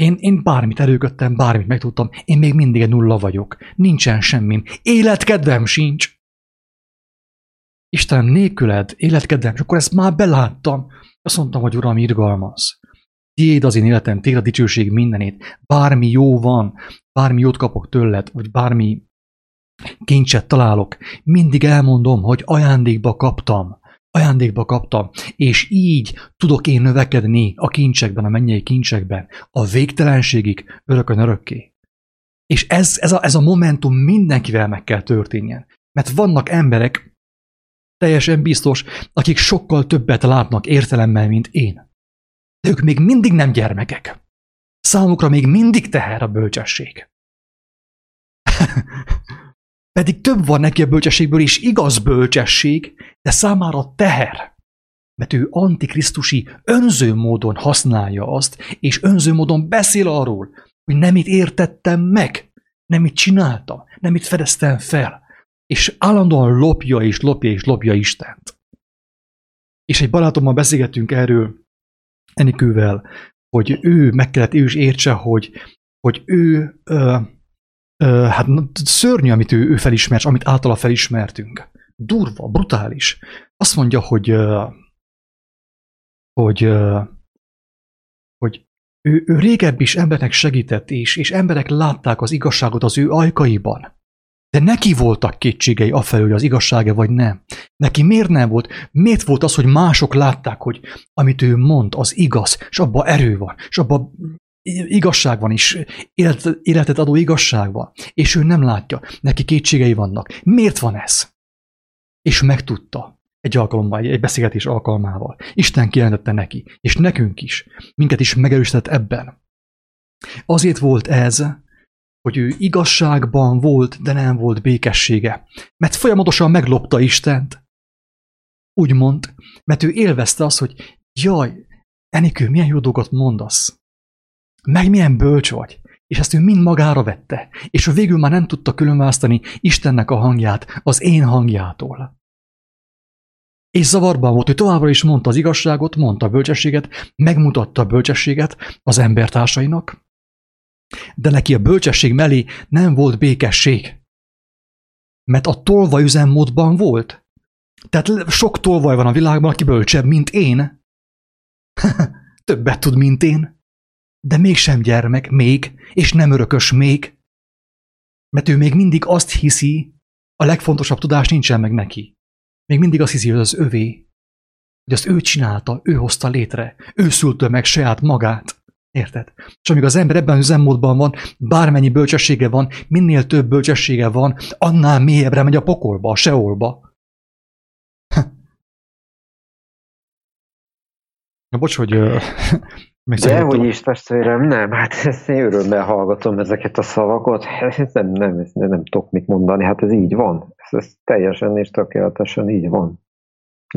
B: Én, én bármit előköttem, bármit megtudtam, én még mindig nulla vagyok. Nincsen semmim. Életkedvem sincs. Istenem, nélküled, életkedvem, és akkor ezt már beláttam. Azt mondtam, hogy Uram, irgalmaz. Tiéd az én életem, tiéd a dicsőség mindenét. Bármi jó van, bármi jót kapok tőled, vagy bármi kincset találok, mindig elmondom, hogy ajándékba kaptam. Ajándékba kaptam, és így tudok én növekedni a kincsekben, a mennyei kincsekben, a végtelenségig, örökön örökké. És ez, ez, a, ez a momentum mindenkivel meg kell történjen. Mert vannak emberek, teljesen biztos, akik sokkal többet látnak értelemmel, mint én. De ők még mindig nem gyermekek. Számukra még mindig teher a bölcsesség. Pedig több van neki a bölcsességből is igaz bölcsesség, de számára teher. Mert ő antikrisztusi önző módon használja azt, és önző módon beszél arról, hogy nem itt értettem meg, nem itt csináltam, nem itt fedeztem fel és állandóan lopja és lopja és lopja Istent. És egy barátommal beszélgettünk erről, Enikővel, hogy ő meg kellett ő is értse, hogy, hogy ő ö, hát szörnyű, amit ő, ő felismert, amit általa felismertünk. Durva, brutális. Azt mondja, hogy hogy, hogy ő, ő régebb is embernek segített, és, és emberek látták az igazságot az ő ajkaiban. De neki voltak kétségei afelől, hogy az igazsága vagy nem. Neki miért nem volt? Miért volt az, hogy mások látták, hogy amit ő mond, az igaz, és abban erő van, és abban igazság van is, élet, életet adó igazság van, és ő nem látja, neki kétségei vannak. Miért van ez? És megtudta egy alkalommal, egy beszélgetés alkalmával. Isten kijelentette neki, és nekünk is, minket is megerősített ebben. Azért volt ez, hogy ő igazságban volt, de nem volt békessége, mert folyamatosan meglopta Istent. Úgy mond, mert ő élvezte azt, hogy jaj, Enikő, milyen jó dolgot mondasz. Meg milyen bölcs vagy. És ezt ő mind magára vette, és ő végül már nem tudta különválasztani Istennek a hangját az én hangjától. És zavarban volt, ő továbbra is mondta az igazságot, mondta a bölcsességet, megmutatta a bölcsességet az embertársainak, de neki a bölcsesség mellé nem volt békesség. Mert a tolvaj üzemmódban volt. Tehát sok tolvaj van a világban, aki bölcsebb, mint én. Többet tud, mint én. De mégsem gyermek, még, és nem örökös még. Mert ő még mindig azt hiszi, a legfontosabb tudás nincsen meg neki. Még mindig azt hiszi, hogy az övé. Hogy azt ő csinálta, ő hozta létre, ő szülte meg saját magát. Érted? És amíg az ember ebben az üzemmódban van, bármennyi bölcsessége van, minél több bölcsessége van, annál mélyebbre megy a pokolba, a seolba. Na bocs, hogy...
A: De hogy is, testvérem, nem, hát ezt én örömmel hallgatom ezeket a szavakat, nem, nem, nem, nem tudok mit mondani, hát ez így van, ez, ez teljesen és tökéletesen így van.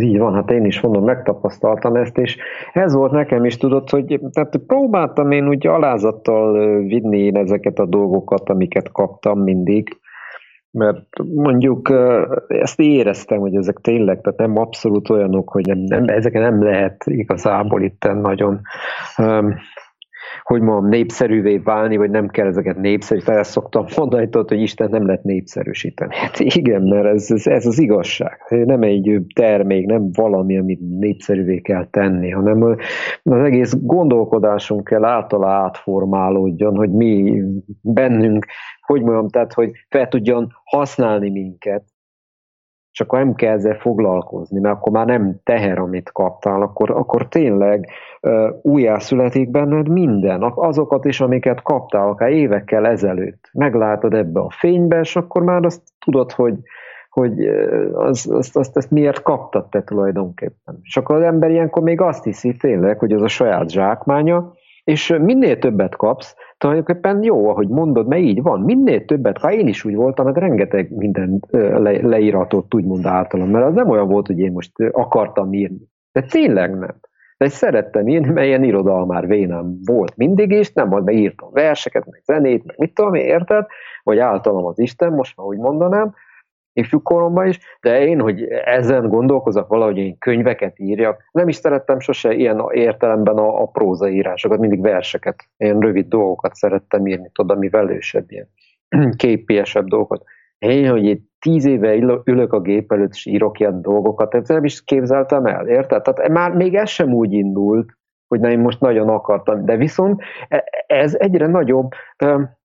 A: Így van, hát én is mondom, megtapasztaltam ezt, és ez volt nekem is, tudod, hogy tehát próbáltam én úgy alázattal vinni én ezeket a dolgokat, amiket kaptam mindig, mert mondjuk ezt éreztem, hogy ezek tényleg, tehát nem abszolút olyanok, hogy nem, nem, ezeken nem lehet igazából itt nagyon um, hogy mondjam, népszerűvé válni, vagy nem kell ezeket népszerűsíteni. Ezt szoktam mondani, tudod, hogy Isten nem lehet népszerűsíteni. Hát igen, mert ez, ez, ez az igazság. Nem egy termék, nem valami, amit népszerűvé kell tenni, hanem az egész gondolkodásunk kell általa átformálódjon, hogy mi bennünk, hogy mondjam, tehát, hogy fel tudjon használni minket, és akkor nem kell ezzel foglalkozni, mert akkor már nem teher, amit kaptál, akkor, akkor tényleg uh, újjászületik benned minden, azokat is, amiket kaptál, akár évekkel ezelőtt. Meglátod ebbe a fénybe, és akkor már azt tudod, hogy, hogy az, azt, azt, azt miért kaptad te tulajdonképpen. És akkor az ember ilyenkor még azt hiszi tényleg, hogy az a saját zsákmánya, és minél többet kapsz, tulajdonképpen jó, ahogy mondod, mert így van, minél többet, ha én is úgy voltam, mert rengeteg minden le, leíratott úgymond általam, mert az nem olyan volt, hogy én most akartam írni. De tényleg nem. De szerettem írni, mert ilyen irodalmár vénám volt mindig is, nem mert írtam verseket, meg zenét, meg mit tudom, érted? Vagy általam az Isten, most már úgy mondanám, ifjú koromban is, de én, hogy ezen gondolkozok valahogy én könyveket írjak, nem is szerettem sose ilyen értelemben a, a prózaírásokat, mindig verseket, én rövid dolgokat szerettem írni, tudod, ami velősebb, ilyen képiesebb dolgokat. Én, hogy itt tíz éve ülök a gép előtt, és írok ilyen dolgokat, ezt nem is képzeltem el, érted? Tehát már még ez sem úgy indult, hogy nem, én most nagyon akartam, de viszont e, ez egyre nagyobb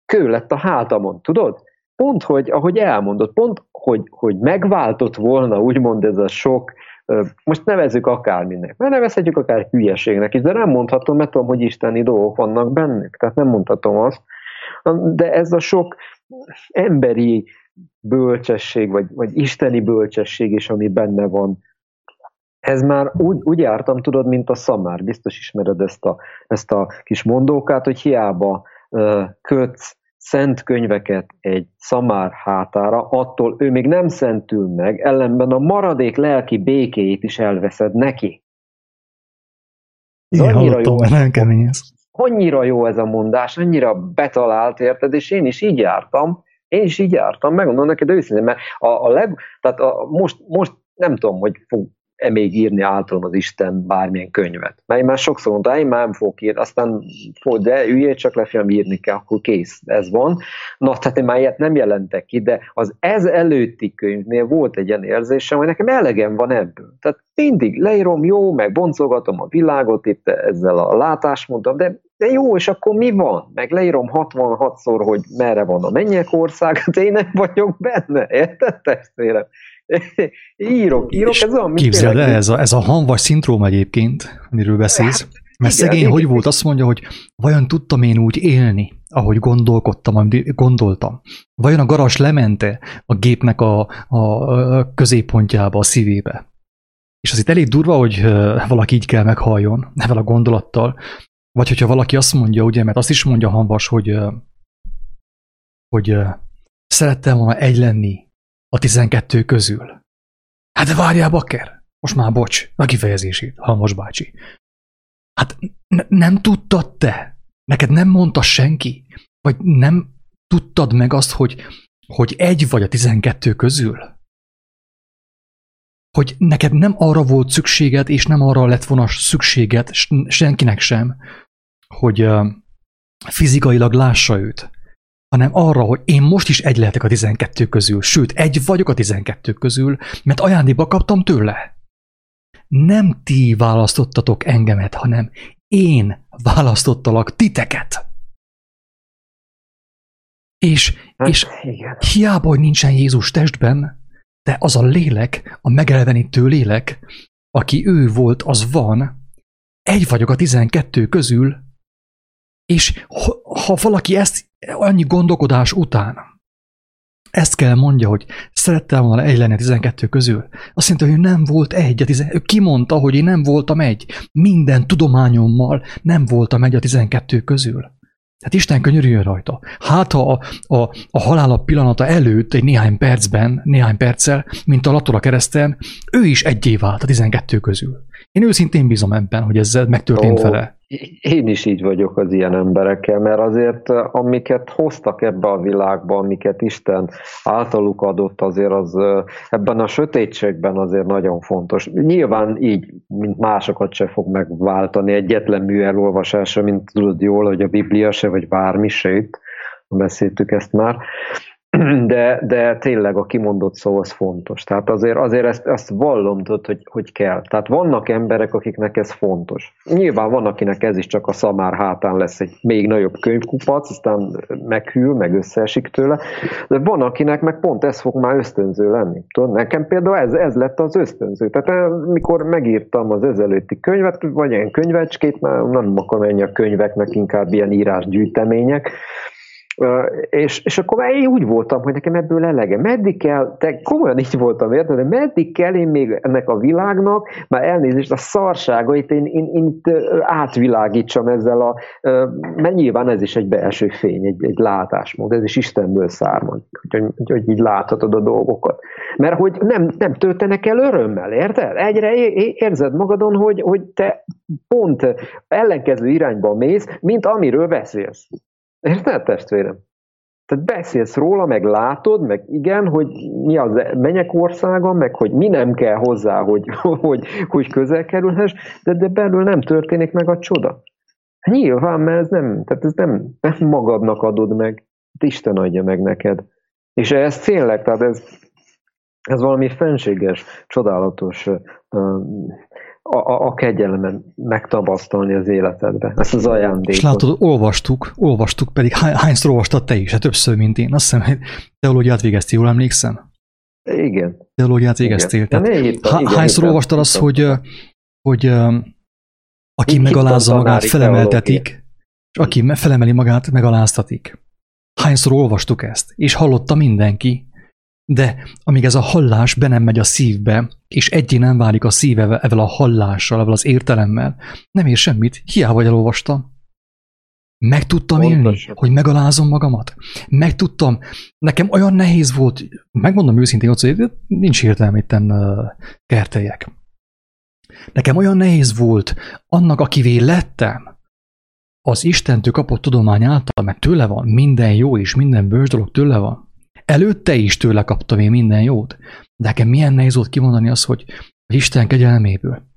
A: kő lett a hátamon, tudod? Pont, hogy ahogy elmondott, pont, hogy, hogy megváltott volna úgymond ez a sok, most nevezzük akárminek, mert nevezhetjük akár hülyeségnek is, de nem mondhatom, mert tudom, hogy isteni dolgok vannak bennük, tehát nem mondhatom azt, de ez a sok emberi bölcsesség, vagy, vagy isteni bölcsesség is, ami benne van, ez már úgy, úgy jártam, tudod, mint a szamár, biztos ismered ezt a, ezt a kis mondókát, hogy hiába kötsz szent könyveket egy szamár hátára, attól ő még nem szentül meg, ellenben a maradék lelki békéjét is elveszed neki.
B: Ez Igen, annyira jó, kemény ez.
A: Annyira jó ez a mondás, annyira betalált, érted, és én is így jártam, én is így jártam, megmondom neked őszintén, mert a, a leg, tehát a, most, most nem tudom, hogy fog e még írni általam az Isten bármilyen könyvet. Mert én már sokszor mondta, én már nem fogok írni, aztán fog, de üljél csak le, fiam, írni kell, akkor kész, ez van. Na, tehát én már ilyet nem jelentek ki, de az ez előtti könyvnél volt egy ilyen érzésem, hogy nekem elegem van ebből. Tehát mindig leírom, jó, meg boncolgatom a világot itt ezzel a látásmóddal, de de jó, és akkor mi van? Meg leírom 66-szor, hogy merre van a mennyek ország, hát én nem vagyok benne, érted testvérem? írok, írok,
B: ez olyan, Képzeld el, ez a, ez a hanvas szindróm egyébként, amiről beszélsz. Hát, mert igen, szegény igen, hogy volt, azt mondja, hogy vajon tudtam én úgy élni, ahogy gondolkodtam, amit gondoltam. Vajon a garas lemente a gépnek a, a középpontjába, a szívébe. És az itt elég durva, hogy valaki így kell meghalljon, nevel a gondolattal. Vagy hogyha valaki azt mondja, ugye, mert azt is mondja Hanvas, hogy, hogy szerettem volna egy lenni a 12 közül. Hát várjál, Bakker! Most már bocs, a kifejezését, Halmos bácsi. Hát nem tudtad te? Neked nem mondta senki? Vagy nem tudtad meg azt, hogy, hogy egy vagy a 12 közül? Hogy neked nem arra volt szükséged, és nem arra lett volna szükséged senkinek sem, hogy fizikailag lássa őt, hanem arra, hogy én most is egy lehetek a 12 közül, sőt, egy vagyok a 12 közül, mert ajándékba kaptam tőle. Nem ti választottatok engemet, hanem én választottalak titeket. És, hát, és hiába, hogy nincsen Jézus testben, de az a lélek, a megelvenítő lélek, aki ő volt, az van, egy vagyok a 12 közül, és ha valaki ezt annyi gondolkodás után ezt kell mondja, hogy szerettem volna egy lenni a 12 közül. Azt mondta, hogy nem volt egy. A tizen... Ő kimondta, hogy én nem voltam egy. Minden tudományommal nem voltam egy a 12 közül. Tehát Isten könyörüljön rajta. Hát ha a, a, a halála pillanata előtt, egy néhány percben, néhány perccel, mint a Latora kereszten, ő is egyé vált a 12 közül. Én őszintén bízom ebben, hogy ez megtörtént oh. vele.
A: Én is így vagyok az ilyen emberekkel, mert azért amiket hoztak ebbe a világba, amiket Isten általuk adott, azért az ebben a sötétségben azért nagyon fontos. Nyilván így, mint másokat se fog megváltani egyetlen mű elolvasása, mint tudod jól, hogy a Biblia se, vagy bármi se itt, beszéltük ezt már, de, de tényleg a kimondott szó az fontos. Tehát azért, azért ezt, ezt vallom, tudod, hogy, hogy kell. Tehát vannak emberek, akiknek ez fontos. Nyilván van, akinek ez is csak a szamár hátán lesz egy még nagyobb könyvkupac, aztán meghűl, meg összeesik tőle, de van, akinek meg pont ez fog már ösztönző lenni. Tudod, nekem például ez, ez lett az ösztönző. Tehát eh, mikor megírtam az ezelőtti könyvet, vagy ilyen könyvecskét, már nem akar menni a könyveknek, inkább ilyen írásgyűjtemények, és, és akkor én úgy voltam, hogy nekem ebből elege. Meddig kell, te komolyan így voltam, érted? De meddig kell én még ennek a világnak, már elnézést, a szarságait én, én, én itt átvilágítsam ezzel a, mert nyilván ez is egy belső fény, egy, egy látásmód, ez is Istenből származik, hogy, hogy, hogy így láthatod a dolgokat. Mert hogy nem, nem töltenek el örömmel, érted? Egyre érzed magadon, hogy, hogy te pont ellenkező irányba mész, mint amiről beszélsz. Érted, testvérem? Tehát beszélsz róla, meg látod, meg igen, hogy mi az menyek országa, meg hogy mi nem kell hozzá, hogy, hogy, hogy közel kerülhess, de, de belül nem történik meg a csoda. Nyilván, mert ez nem, tehát ez nem, nem magadnak adod meg, Isten adja meg neked. És ez tényleg, tehát ez, ez valami fenséges, csodálatos a, a, a kegyelmet megtapasztalni az életedbe. Ezt az ajándékot.
B: És látod, olvastuk, olvastuk, pedig hányszor olvastad te is? Hát többször, mint én. Azt hiszem, hogy teológiát végeztél, jól emlékszem?
A: Igen.
B: Teológiát végeztél. Igen. Tehát, hittem, igen, hányszor hittem, olvastad azt, hogy, hogy aki Én megalázza magát, felemeltetik, és aki felemeli magát, megaláztatik. Hányszor olvastuk ezt, és hallotta mindenki, de amíg ez a hallás be nem megy a szívbe, és egyé nem válik a szíve evel a hallással, evel az értelemmel, nem ér semmit, hiába elolvastam. Meg tudtam élni, hogy megalázom magamat. Meg tudtam. Nekem olyan nehéz volt, megmondom őszintén, hogy nincs értelme itten kerteljek. Nekem olyan nehéz volt annak, akivé lettem, az Istentől kapott tudomány által, mert tőle van, minden jó és minden bős dolog tőle van. Előtte is tőle kaptam én minden jót. De nekem milyen nehéz volt kimondani azt, hogy, hogy Isten kegyelméből.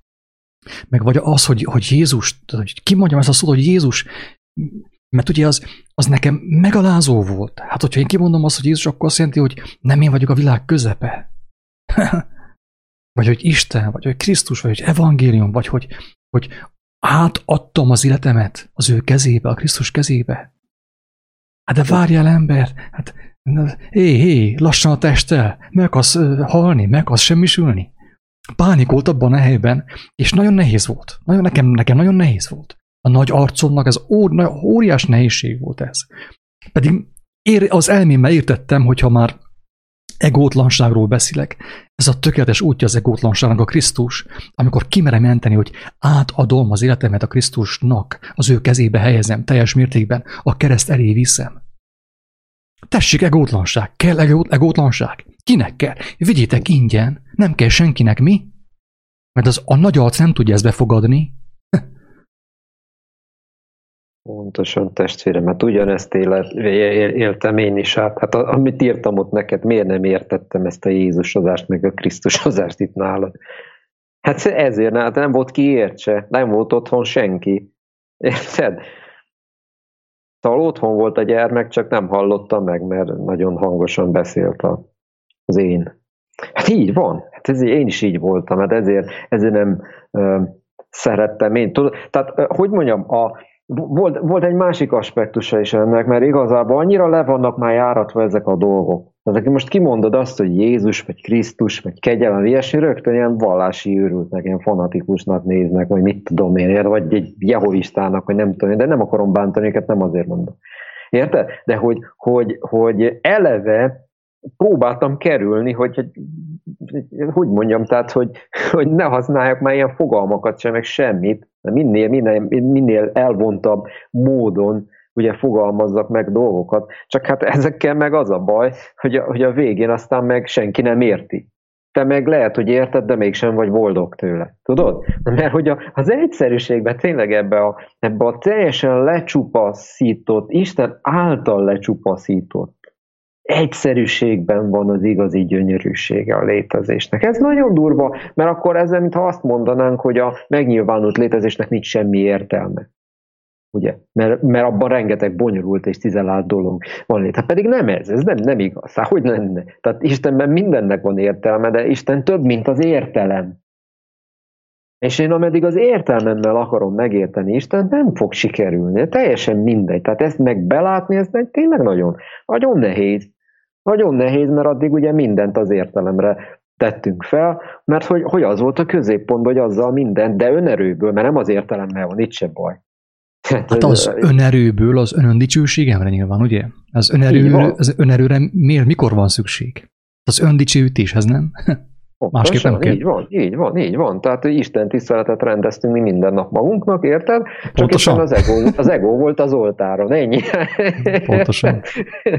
B: Meg vagy az, hogy, hogy Jézus, hogy kimondjam ezt a szót, hogy Jézus, mert ugye az, az nekem megalázó volt. Hát, hogyha én kimondom azt, hogy Jézus, akkor azt jelenti, hogy nem én vagyok a világ közepe. vagy hogy Isten, vagy hogy Krisztus, vagy hogy evangélium, vagy hogy, hogy átadtam az életemet az ő kezébe, a Krisztus kezébe. Hát de várjál ember, hát hé, hé, lassan a testtel, meg akarsz halni, meg akarsz semmisülni. Pánikolt abban a helyben, és nagyon nehéz volt. Nagyon, nekem, nekem nagyon nehéz volt. A nagy arcomnak ez ó, óriás nehézség volt ez. Pedig ér, az elmémmel értettem, hogyha már egótlanságról beszélek. Ez a tökéletes útja az egótlanságnak a Krisztus, amikor kimerem menteni, hogy átadom az életemet a Krisztusnak, az ő kezébe helyezem teljes mértékben, a kereszt elé viszem. Tessék, egótlanság. Kell egótlanság? Kinek kell? Vigyétek ingyen. Nem kell senkinek, mi? Mert az a nagy arc nem tudja ezt befogadni.
A: Pontosan testvérem, mert ugyanezt élet, éltem én is át. Hát amit írtam ott neked, miért nem értettem ezt a Jézusozást, meg a Krisztusozást itt nálad? Hát ezért, hát nem volt ki értse, nem volt otthon senki. Érted? Szóval otthon volt a gyermek, csak nem hallotta meg, mert nagyon hangosan beszélt az én. Hát így van. Hát ez, én is így voltam, hát ezért, ezért nem ö, szerettem én. Tudod, tehát, hogy mondjam, a, volt, volt egy másik aspektusa is ennek, mert igazából annyira le vannak már járatva ezek a dolgok. Tehát aki most kimondod azt, hogy Jézus, vagy Krisztus, vagy kegyelem, ilyesmi, rögtön ilyen vallási őrültnek, ilyen fanatikusnak néznek, vagy mit tudom én, vagy egy jehovistának, vagy nem tudom de nem akarom bántani őket, nem azért mondom. Érted? De hogy, hogy, hogy eleve próbáltam kerülni, hogy, hogy hogy mondjam, tehát, hogy, hogy ne használjak már ilyen fogalmakat sem, meg semmit, minél, minél, minél elvontabb módon ugye fogalmazzak meg dolgokat, csak hát ezekkel meg az a baj, hogy a, hogy a végén aztán meg senki nem érti. Te meg lehet, hogy érted, de mégsem vagy boldog tőle. Tudod? Mert hogy az egyszerűségben tényleg ebbe a, ebbe a teljesen lecsupaszított, Isten által lecsupaszított egyszerűségben van az igazi gyönyörűsége a létezésnek. Ez nagyon durva, mert akkor ezzel, mintha azt mondanánk, hogy a megnyilvánult létezésnek nincs semmi értelme. Ugye? Mert, mert abban rengeteg bonyolult és tizelált dolog van léte. Hát pedig nem ez, ez nem, nem igaz. Hát hogy lenne? Tehát Istenben mindennek van értelme, de Isten több, mint az értelem. És én ameddig az értelmemmel akarom megérteni Isten, nem fog sikerülni. Teljesen mindegy. Tehát ezt meg belátni, ez tényleg nagyon, nagyon nehéz. Nagyon nehéz, mert addig ugye mindent az értelemre tettünk fel, mert hogy, hogy az volt a középpont, hogy azzal mindent, de önerőből, mert nem az értelemmel van, itt se baj.
B: Hát, hát az önerőből az öndicsőségemre nyilván, ugye? Az, önerő, az önerőre miért, mikor van szükség? Az öndicsőítéshez nem?
A: Másképp nem kell. Így van, így van, így van. Tehát Isten tiszteletet rendeztünk mi minden nap magunknak, érted? Csak Pontosan. az ego, az ego volt az oltáron, ennyi.
B: Pontosan.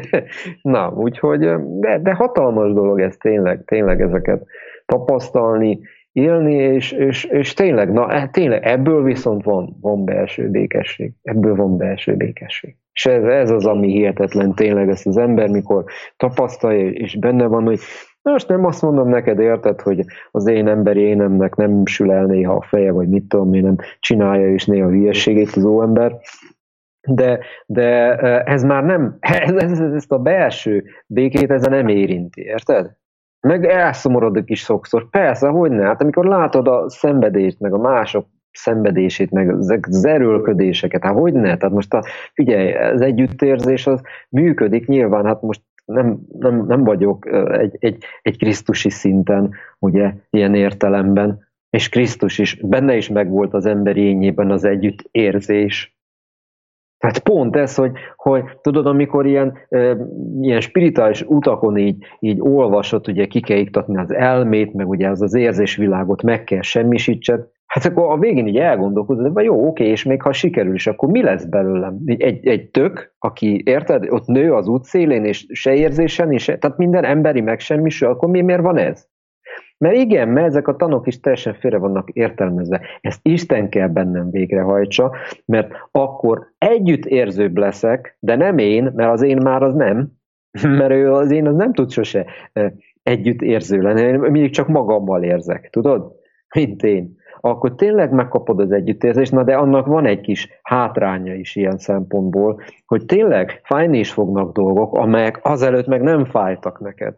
A: Na, úgyhogy, de, de hatalmas dolog ez tényleg, tényleg ezeket tapasztalni, élni, és, és, és tényleg, na e, tényleg ebből viszont van, van belső békesség. Ebből van belső békesség. És ez, ez az, ami hihetetlen tényleg ezt az ember, mikor tapasztalja, és benne van, hogy most nem azt mondom neked, érted, hogy az én emberi énemnek nem sül el néha a feje, vagy mit tudom én, nem csinálja is néha hülyeségét az óember, de, de ez már nem, ez, ez, ezt a belső békét ez nem érinti, érted? Meg elszomorodik is sokszor. Persze, hogy ne? Hát amikor látod a szenvedést, meg a mások szenvedését, meg az erőlködéseket, hát hogy ne? Tehát most a, figyelj, az együttérzés az működik nyilván, hát most nem, nem, nem vagyok egy, egy, egy krisztusi szinten, ugye, ilyen értelemben, és Krisztus is, benne is megvolt az emberi ényében az együttérzés, tehát pont ez, hogy, hogy tudod, amikor ilyen, e, ilyen spirituális utakon így, így olvasod, ugye ki kell iktatni az elmét, meg ugye az az érzésvilágot meg kell semmisítsed, hát akkor a végén így elgondolkozod, hogy jó, oké, és még ha sikerül is, akkor mi lesz belőlem? Egy, egy tök, aki, érted, ott nő az útszélén, és se érzésen, és se, tehát minden emberi megsemmisül, akkor mi, miért van ez? Mert igen, mert ezek a tanok is teljesen félre vannak értelmezve. Ezt Isten kell bennem végrehajtsa, mert akkor együtt érzőbb leszek, de nem én, mert az én már az nem, mert ő az én az nem tud sose együtt érző lenni, én mindig csak magammal érzek, tudod? Mint én. Akkor tényleg megkapod az együttérzést, na de annak van egy kis hátránya is ilyen szempontból, hogy tényleg fájni is fognak dolgok, amelyek azelőtt meg nem fájtak neked.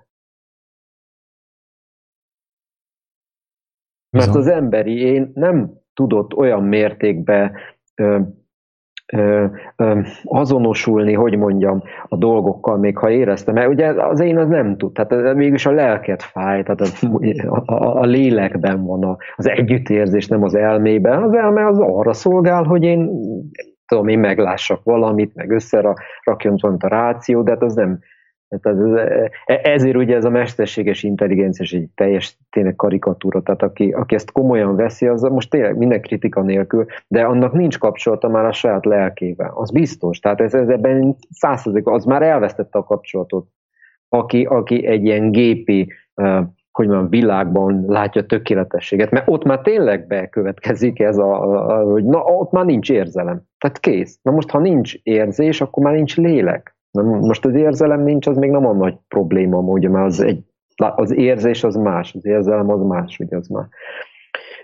A: Mert az emberi én nem tudott olyan mértékben ö, ö, ö, azonosulni, hogy mondjam, a dolgokkal, még ha éreztem. Mert ugye az én az nem tud, tehát mégis a lelket fáj, tehát a, a, a lélekben van az együttérzés, nem az elmében. Az elme az arra szolgál, hogy én tudom én meglássak valamit, meg összerakjam valamit a ráció, de hát az nem, tehát ez, e, ezért ugye ez a mesterséges intelligencia egy teljes tényleg karikatúra, tehát aki, aki ezt komolyan veszi, az most tényleg minden kritika nélkül, de annak nincs kapcsolata már a saját lelkével, az biztos, tehát ez, ez ebben százszerzék, az már elvesztette a kapcsolatot, aki, aki egy ilyen gépi, uh, hogy mondjam, világban látja tökéletességet, mert ott már tényleg bekövetkezik ez, a, a, hogy na, ott már nincs érzelem, tehát kész. Na most, ha nincs érzés, akkor már nincs lélek. Most az érzelem nincs, az még nem a nagy probléma, ugye, mert az, egy, az érzés az más, az érzelem az más, ugye az már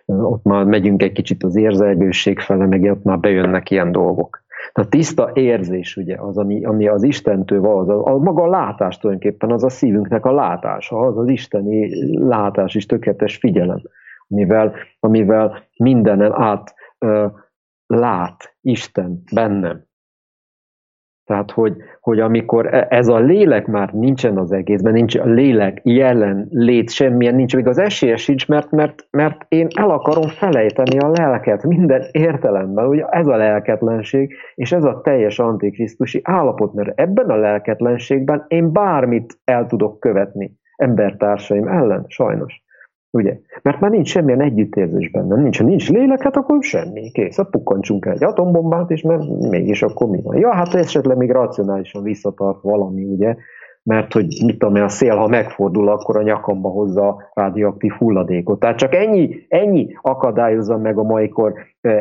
A: ott már megyünk egy kicsit az érzelgőség fele, meg ott már bejönnek ilyen dolgok. A tiszta érzés, ugye, az, ami, ami az Istentől van, az a, a maga a látás tulajdonképpen, az a szívünknek a látása, az az isteni látás és tökéletes figyelem, amivel, amivel mindenen át ö, lát Isten bennem. Tehát, hogy, hogy amikor e, ez a lélek már nincsen az egészben, nincs a lélek jelen lét semmilyen, nincs, még az esélye sincs, mert, mert, mert én el akarom felejteni a lelket minden értelemben. Ugye ez a lelketlenség, és ez a teljes antikrisztusi állapot, mert ebben a lelketlenségben én bármit el tudok követni embertársaim ellen, sajnos. Ugye? Mert már nincs semmilyen együttérzés benne. Nincs, ha nincs lélek, hát akkor semmi. Kész, a pukkantsunk el egy atombombát, és mert mégis akkor mi van? Ja, hát esetleg még racionálisan visszatart valami, ugye? Mert hogy mit tudom én, a szél, ha megfordul, akkor a nyakamba hozza a radioaktív hulladékot. Tehát csak ennyi, ennyi akadályozza meg a maikor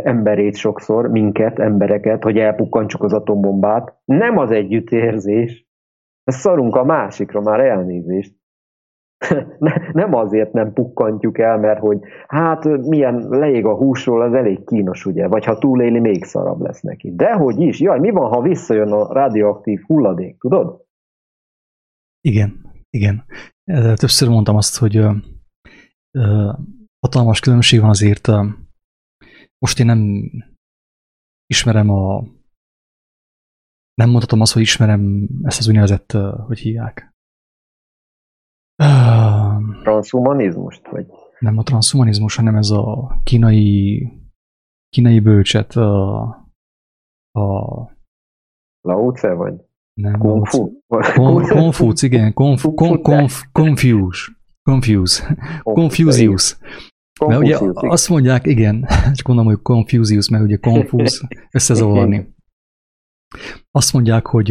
A: emberét sokszor, minket, embereket, hogy elpukkantsuk az atombombát. Nem az együttérzés, szarunk a másikra, már elnézést nem azért nem pukkantjuk el, mert hogy hát milyen leég a húsról, az elég kínos, ugye, vagy ha túléli, még szarabb lesz neki. De hogy is, jaj, mi van, ha visszajön a radioaktív hulladék, tudod?
B: Igen, igen. Többször mondtam azt, hogy ö, ö, hatalmas különbség van azért. Ö, most én nem ismerem a nem mondhatom azt, hogy ismerem ezt az úgynevezett, hogy hívják,
A: Transhumanizmust? Vagy?
B: Nem a transhumanizmus, hanem ez a kínai, kínai bölcset, a A...
A: Lao vagy?
B: Nem, Kung Fu. Konfúc, igen. Konf, konf, konf, confuse. Confuse. Confucius. Mert ugye azt mondják, igen, csak mondom, hogy Confucius, mert ugye Confuse összezavarni. Azt mondják, hogy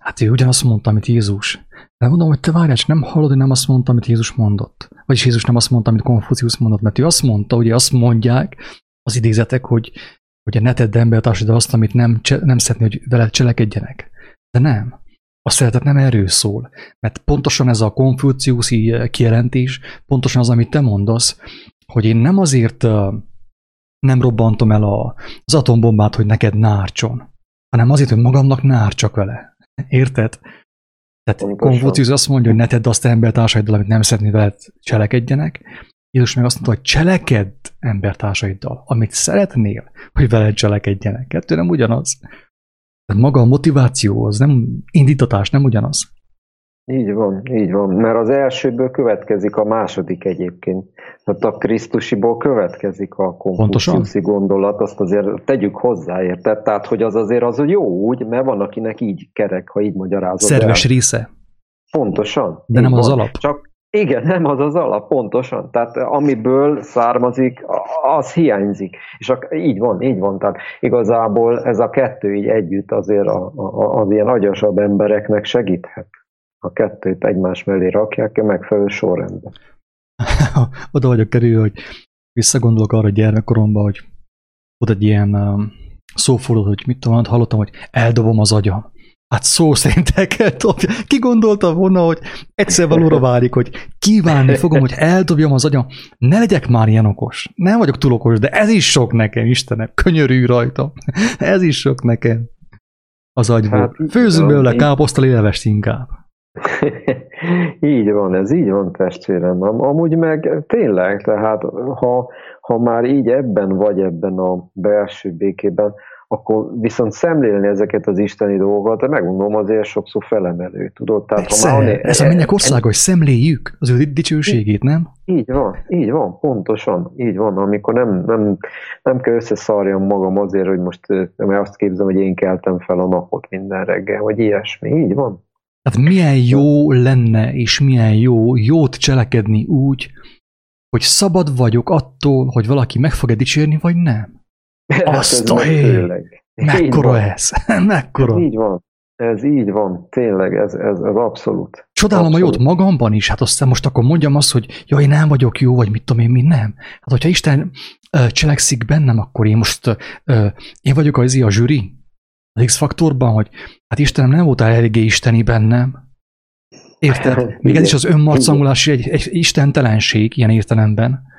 B: hát ő ugyanazt mondta, amit Jézus. De mondom, hogy te várjál, nem hallod, hogy nem azt mondta, amit Jézus mondott. Vagyis Jézus nem azt mondta, amit Konfucius mondott, mert ő azt mondta, ugye azt mondják az idézetek, hogy, hogy ne tedd embertársadat azt, amit nem, nem szeretné, hogy veled cselekedjenek. De nem. A szeretet nem erről szól, mert pontosan ez a konfuciuszi kijelentés, pontosan az, amit te mondasz, hogy én nem azért nem robbantom el a, az atombombát, hogy neked nárcson, hanem azért, hogy magamnak nárcsak vele. Érted? Tehát Konfucius azt mondja, hogy ne tedd azt embertársaiddal, amit nem szeretnéd veled cselekedjenek. Jézus meg azt mondta, hogy cselekedd embertársaiddal, amit szeretnél, hogy veled cselekedjenek. Kettő nem ugyanaz. Tehát maga a motiváció, az nem indítatás, nem ugyanaz.
A: Így van, így van, mert az elsőből következik a második egyébként. Tehát a Krisztusiból következik a konfuciuszi gondolat, azt azért tegyük hozzá, érted? Tehát, hogy az azért az jó úgy, mert van, akinek így kerek, ha így magyarázod.
B: Szerves el. része.
A: Pontosan.
B: De nem van. az alap.
A: Csak igen, nem az az alap, pontosan. Tehát amiből származik, az hiányzik. És a, így van, így van. Tehát igazából ez a kettő így együtt azért a, a, az ilyen agyasabb embereknek segíthet a kettőt egymás mellé rakják, a megfelelő sorrendben.
B: Oda vagyok kerülő, hogy visszagondolok arra gyermekkoromban, hogy ott egy ilyen um, szóforduló, hogy mit tudom, hallottam, hogy eldobom az agyam. Hát szó szerint el kell dobja. Ki gondolta volna, hogy egyszer valóra válik, hogy kívánni fogom, hogy eldobjam az agyam. Ne legyek már ilyen okos. Nem vagyok túl okos, de ez is sok nekem, Istenem. Könyörű rajta. Ez is sok nekem. Az agyból. Hát, Főzünk belőle káposztali levest inkább.
A: így van, ez így van testvérem. Amúgy meg tényleg, tehát ha, ha már így ebben vagy ebben a belső békében, akkor viszont szemlélni ezeket az isteni dolgokat, megmondom, azért sokszor felemelő, tudod?
B: Tehát, Persze, ha már, ez a mennyek ország, hogy szemléljük az ő dicsőségét, nem?
A: Így van, így van, pontosan, így van, amikor nem, nem, nem kell összeszarjam magam azért, hogy most mert azt képzem, hogy én keltem fel a napot minden reggel, vagy ilyesmi, így van.
B: Tehát milyen jó lenne, és milyen jó jót cselekedni úgy, hogy szabad vagyok attól, hogy valaki meg fog-e dicsérni, vagy nem. Hát Azt a! Mekkora ez? Mekkora?
A: Ez így van. Ez így van, tényleg, ez, ez, ez abszolút.
B: Csodálom
A: abszolút.
B: a jót magamban is, hát aztán most akkor mondjam azt, hogy jaj, én nem vagyok jó, vagy mit tudom én, mi nem. Hát hogyha Isten ö, cselekszik bennem, akkor én most, ö, én vagyok az a zsűri, az X-faktorban, hogy hát Istenem nem volt eléggé isteni bennem. Érted? Még ez is az önmarcangolás egy, egy istentelenség ilyen értelemben.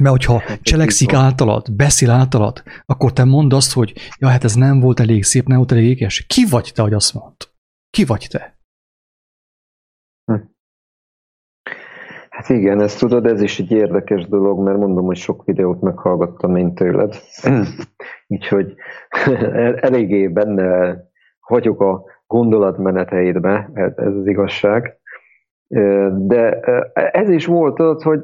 B: Mert hogyha hát, cselekszik általad, beszél általad, akkor te mondd azt, hogy ja, hát ez nem volt elég szép, nem volt elég ékes. Ki vagy te, hogy azt mond? Ki vagy te?
A: Hm. Hát igen, ezt tudod, ez is egy érdekes dolog, mert mondom, hogy sok videót meghallgattam én tőled. Úgyhogy eléggé benne vagyok a gondolatmeneteidbe, ez, az igazság. De ez is volt az, hogy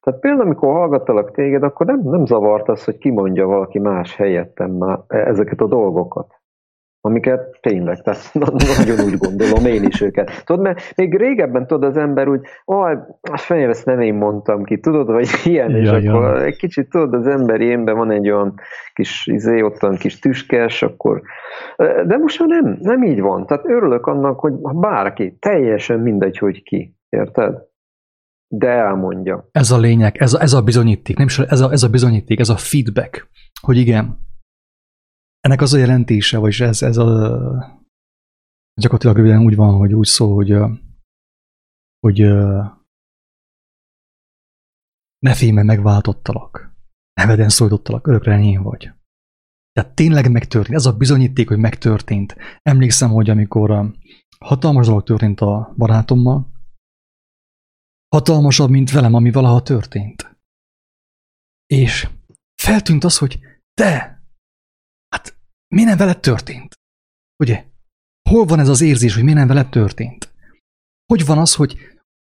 A: tehát például, amikor hallgattalak téged, akkor nem, nem zavart az, hogy kimondja valaki más helyettem már ezeket a dolgokat amiket tényleg, tehát nagyon úgy gondolom én is őket. Tudod, mert még régebben tudod az ember úgy, aj, fejem, ezt nem én mondtam ki, tudod, vagy ilyen, ja, és ja. akkor egy kicsit tudod, az ember énben van egy olyan kis izé, ottan kis tüskes, akkor, de most már nem, nem így van. Tehát örülök annak, hogy bárki, teljesen mindegy, hogy ki, érted? De elmondja.
B: Ez a lényeg, ez a, ez a bizonyíték, nem is ez a, ez a bizonyíték, ez a feedback, hogy igen, ennek az a jelentése, vagyis ez, ez a gyakorlatilag röviden úgy van, hogy úgy szól, hogy, hogy ne félj, megváltottalak. Neveden szólítottalak, örökre enyém vagy. Tehát tényleg megtörtént. Ez a bizonyíték, hogy megtörtént. Emlékszem, hogy amikor hatalmas dolog történt a barátommal, hatalmasabb, mint velem, ami valaha történt. És feltűnt az, hogy te, mi nem veled történt? Ugye? Hol van ez az érzés, hogy mi nem veled történt? Hogy van az, hogy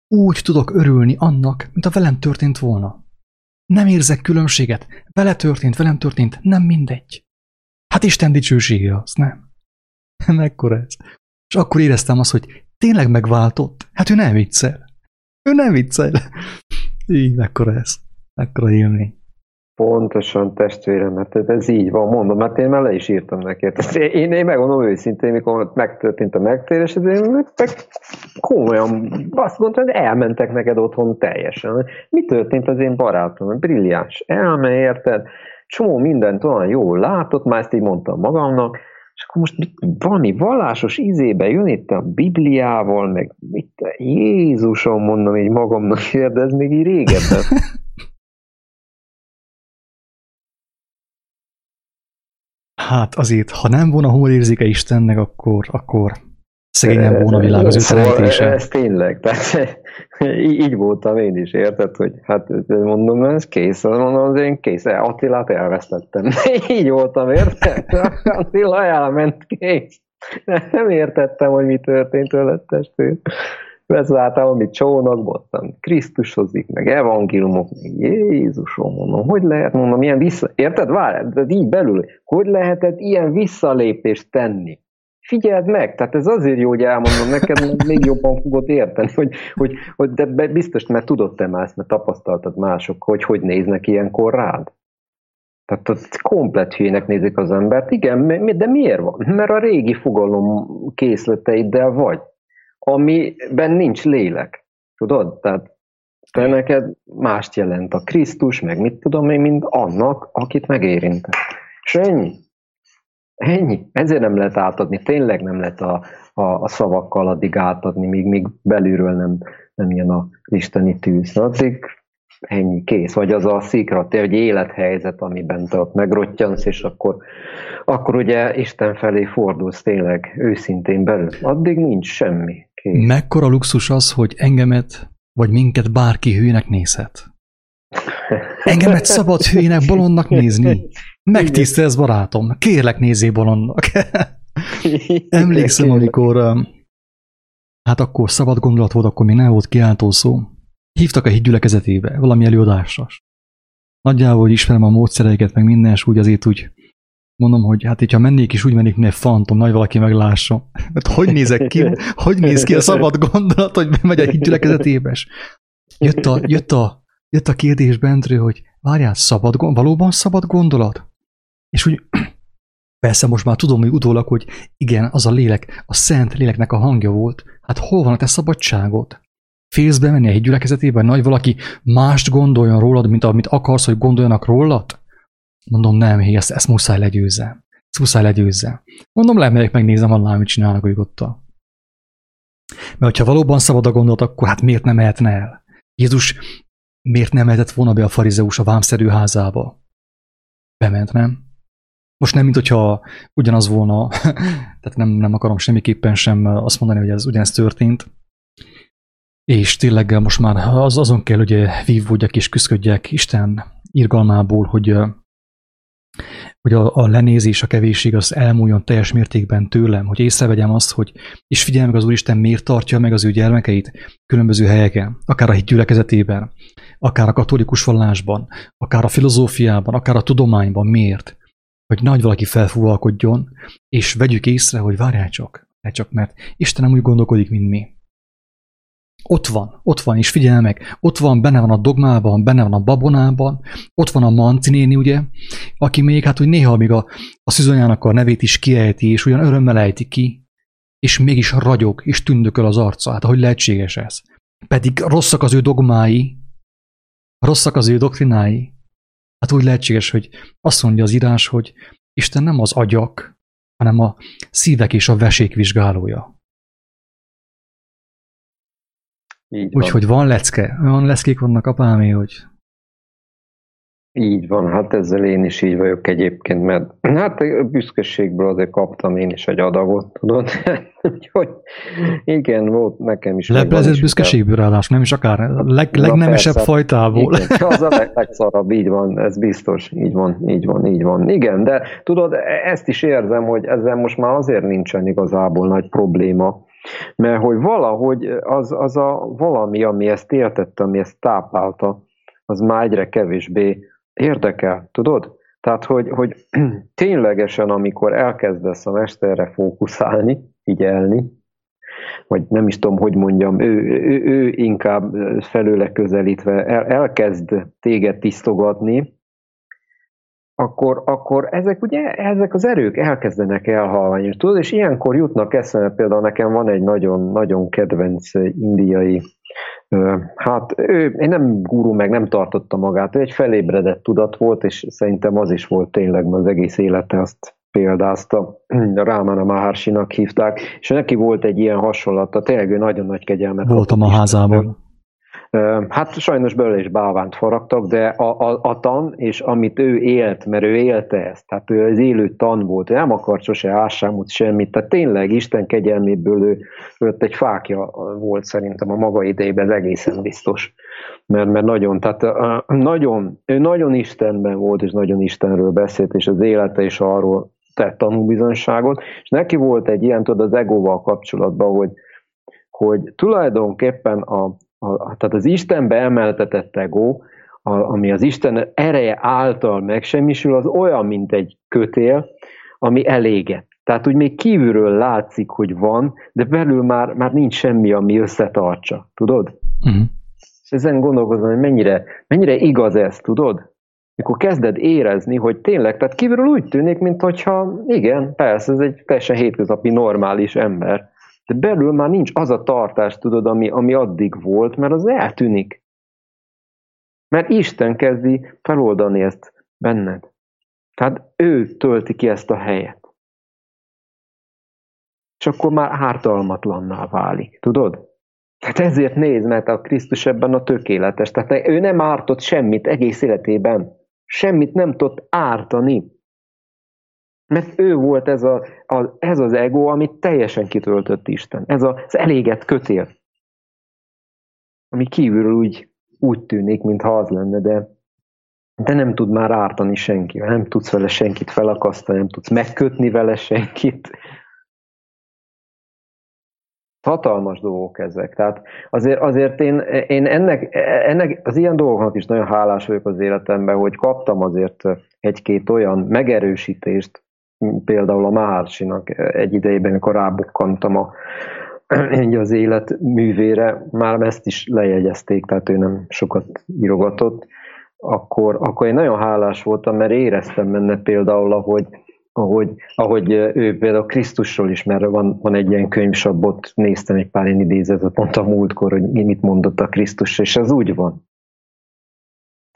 B: úgy tudok örülni annak, mint a velem történt volna? Nem érzek különbséget. Vele történt, velem történt, nem mindegy. Hát Isten dicsősége az, nem? Mekkora ez? És akkor éreztem azt, hogy tényleg megváltott. Hát ő nem viccel. Ő nem viccel. Így, mekkora ez. Mekkora élmény.
A: Pontosan testvérem, mert ez így van, mondom, mert én már le is írtam neki. Én, én megmondom őszintén, mikor megtörtént a megtérés, én meg komolyan azt mondtam, hogy elmentek neked otthon teljesen. Mi történt az én barátom? Brilliáns elme, érted? Csomó mindent olyan jól látott, már ezt így mondtam magamnak, és akkor most valami vallásos izébe jön itt a Bibliával, meg mit, Jézusom, mondom így magamnak, de ez még így régebben.
B: Hát azért, ha nem volna humorérzéke Istennek, akkor, akkor szegényen volna világ az ő szóval
A: Ez tényleg, tehát így voltam én is, érted, hogy hát mondom, ez kész, mondom, az én kész, Attilát elvesztettem. így voltam, érted? Attila elment, kész. Nem értettem, hogy mi történt vele testvér. Bezváltál, amit csónakban, Krisztusozik, meg evangéliumok, meg Jézusom, mondom, hogy lehet, mondom, ilyen vissza... Érted? Várj, de így belül, hogy lehetett ilyen visszalépést tenni? Figyeld meg, tehát ez azért jó, hogy elmondom neked, még jobban fogod érteni, hogy, hogy, hogy de biztos, mert tudod te már ezt, mert tapasztaltad mások, hogy hogy néznek ilyenkor rád. Tehát az komplet hülyének nézik az embert. Igen, de miért van? Mert a régi fogalom készleteiddel vagy amiben nincs lélek. Tudod? Tehát te neked mást jelent a Krisztus, meg mit tudom én, mint annak, akit megérint. És ennyi. Ennyi. Ezért nem lehet átadni. Tényleg nem lehet a, a, a szavakkal addig átadni, míg, míg belülről nem, nem jön a isteni tűz. Addig ennyi, kész. Vagy az a szikra, egy élethelyzet, amiben te ott megrottyansz, és akkor, akkor ugye Isten felé fordulsz tényleg őszintén belül. Addig nincs semmi.
B: Kész. Mekkora luxus az, hogy engemet, vagy minket bárki hőnek nézhet. Engemet szabad hőnek bolondnak nézni. Megtisztelsz, barátom. Kérlek, nézzé bolondnak. Emlékszem, amikor hát akkor szabad gondolat volt, akkor még nem volt kiáltó szó. Hívtak a hídgyülekezetébe, valami előadásra. Nagyjából ismerem a módszereiket, meg minden, és úgy azért úgy Mondom, hogy hát hogyha mennék is úgy mennék, mint egy fantom, nagy valaki meglássa. Hát hogy nézek ki? Hogy néz ki a szabad gondolat, hogy bemegy a hitgyülekezetébe? Jött a, jött, a, jött a kérdés bentről, hogy várjál, szabad, valóban szabad gondolat? És úgy persze most már tudom, hogy utólag, hogy igen, az a lélek, a szent léleknek a hangja volt. Hát hol van a te szabadságod? Félsz bemenni a hídgyülekezetébe, nagy valaki mást gondoljon rólad, mint amit akarsz, hogy gondoljanak rólad? Mondom, nem, hé, ezt, ezt muszáj legyőzzem. Ezt muszáj legyőzzem. Mondom, lemegyek, megnézem online, mit csinálnak ők ott. Mert hogyha valóban szabad a gondolat, akkor hát miért nem mehetne el? Jézus miért nem mehetett volna be a farizeus a vámszerű házába? Bement, nem? Most nem, mint hogyha ugyanaz volna, tehát nem, nem akarom semmiképpen sem azt mondani, hogy ez ugyanezt történt, és tényleg most már az, azon kell, hogy vívódjak és küzdködjek Isten irgalmából, hogy hogy a, a lenézés, a kevésség az elmúljon teljes mértékben tőlem, hogy észrevegyem azt, hogy és figyelj meg az Úristen miért tartja meg az ő gyermekeit különböző helyeken, akár a hit akár a katolikus vallásban, akár a filozófiában, akár a tudományban, miért? Hogy nagy valaki felfúvalkodjon, és vegyük észre, hogy várjál csak, csak, mert Isten nem úgy gondolkodik, mint mi. Ott van, ott van, és figyelj meg, ott van, benne van a dogmában, benne van a babonában, ott van a Manci néni, ugye, aki még hát, hogy néha még a, a szüzanyának a nevét is kiejti, és olyan örömmel ejti ki, és mégis ragyog, és tündököl az arca. Hát hogy lehetséges ez? Pedig rosszak az ő dogmái, rosszak az ő doktrinái. Hát úgy lehetséges, hogy azt mondja az írás, hogy Isten nem az agyak, hanem a szívek és a vesék vizsgálója. Úgyhogy van lecke, olyan leszkék vannak apámé, hogy...
A: Így van, hát ezzel én is így vagyok egyébként, mert hát büszkeségből azért kaptam én is egy adagot, tudod? Úgyhogy igen, volt nekem is.
B: Leplezett büszkeségből ráadás, nem is akár leg, legnemesebb persze, fajtából.
A: Igen, az a leg, legszarabb, így van, ez biztos, így van, így van, így van. Igen, de tudod, ezt is érzem, hogy ezzel most már azért nincsen igazából nagy probléma, mert hogy valahogy az, az a valami, ami ezt éltette, ami ezt táplálta, az már egyre kevésbé érdekel, tudod? Tehát, hogy, hogy ténylegesen, amikor elkezdesz a mesterre fókuszálni, figyelni, vagy nem is tudom, hogy mondjam, ő, ő, ő inkább felőle közelítve el, elkezd téged tisztogatni, akkor, akkor ezek ugye, ezek az erők elkezdenek elhalványi. Tudod, és ilyenkor jutnak eszembe, például nekem van egy nagyon-nagyon kedvenc indiai, hát ő, én nem guru, meg nem tartotta magát, ő egy felébredett tudat volt, és szerintem az is volt tényleg, mert az egész élete azt példázta, Rámana Maharsinak hívták, és neki volt egy ilyen hasonlata, tényleg ő nagyon nagy kegyelmet
B: Voltam a házában.
A: Hát sajnos belőle is bálvánt faragtak, de a, a, a tan, és amit ő élt, mert ő élte ezt, tehát ő az élő tan volt, ő nem akart sose ásámot semmit, tehát tényleg Isten kegyelméből ő, ő egy fákja volt szerintem a maga idejében, ez egészen biztos. Mert, mert nagyon, tehát nagyon, ő nagyon Istenben volt, és nagyon Istenről beszélt, és az élete is arról tett tanúbizonyságot, és neki volt egy ilyen, tudod, az egóval kapcsolatban, hogy, hogy tulajdonképpen a, a, tehát az Istenbe emeltetett ego, a, ami az Isten ereje által megsemmisül, az olyan, mint egy kötél, ami eléget. Tehát úgy még kívülről látszik, hogy van, de belül már, már nincs semmi, ami összetartsa. Tudod? Uh-huh. És ezen gondolkozom, hogy mennyire, mennyire igaz ez, tudod? Mikor kezded érezni, hogy tényleg, tehát kívülről úgy tűnik, mintha igen, persze, ez egy teljesen hétköznapi normális ember, de belül már nincs az a tartás, tudod, ami, ami addig volt, mert az eltűnik. Mert Isten kezdi feloldani ezt benned. Tehát ő tölti ki ezt a helyet. És akkor már ártalmatlanná válik, tudod? Tehát ezért nézd, mert a Krisztus ebben a tökéletes. Tehát ő nem ártott semmit egész életében. Semmit nem tudott ártani. Mert ő volt ez, a, a, ez az ego, amit teljesen kitöltött Isten. Ez az elégett kötél. Ami kívülről úgy, úgy tűnik, mintha az lenne, de, de nem tud már ártani senki. Nem tudsz vele senkit felakasztani, nem tudsz megkötni vele senkit. Hatalmas dolgok ezek. Tehát azért, azért én, én ennek, ennek, az ilyen dolgoknak is nagyon hálás vagyok az életemben, hogy kaptam azért egy-két olyan megerősítést, például a Mahársinak egy idejében, amikor rábukkantam a, egy az élet művére, már ezt is lejegyezték, tehát ő nem sokat írogatott, akkor, akkor én nagyon hálás voltam, mert éreztem benne például, ahogy, ahogy, ahogy ő például Krisztusról is, mert van, van egy ilyen könyvsabot, néztem egy pár ilyen idézetet, mondta múltkor, hogy mit mondott a Krisztus, és ez úgy van.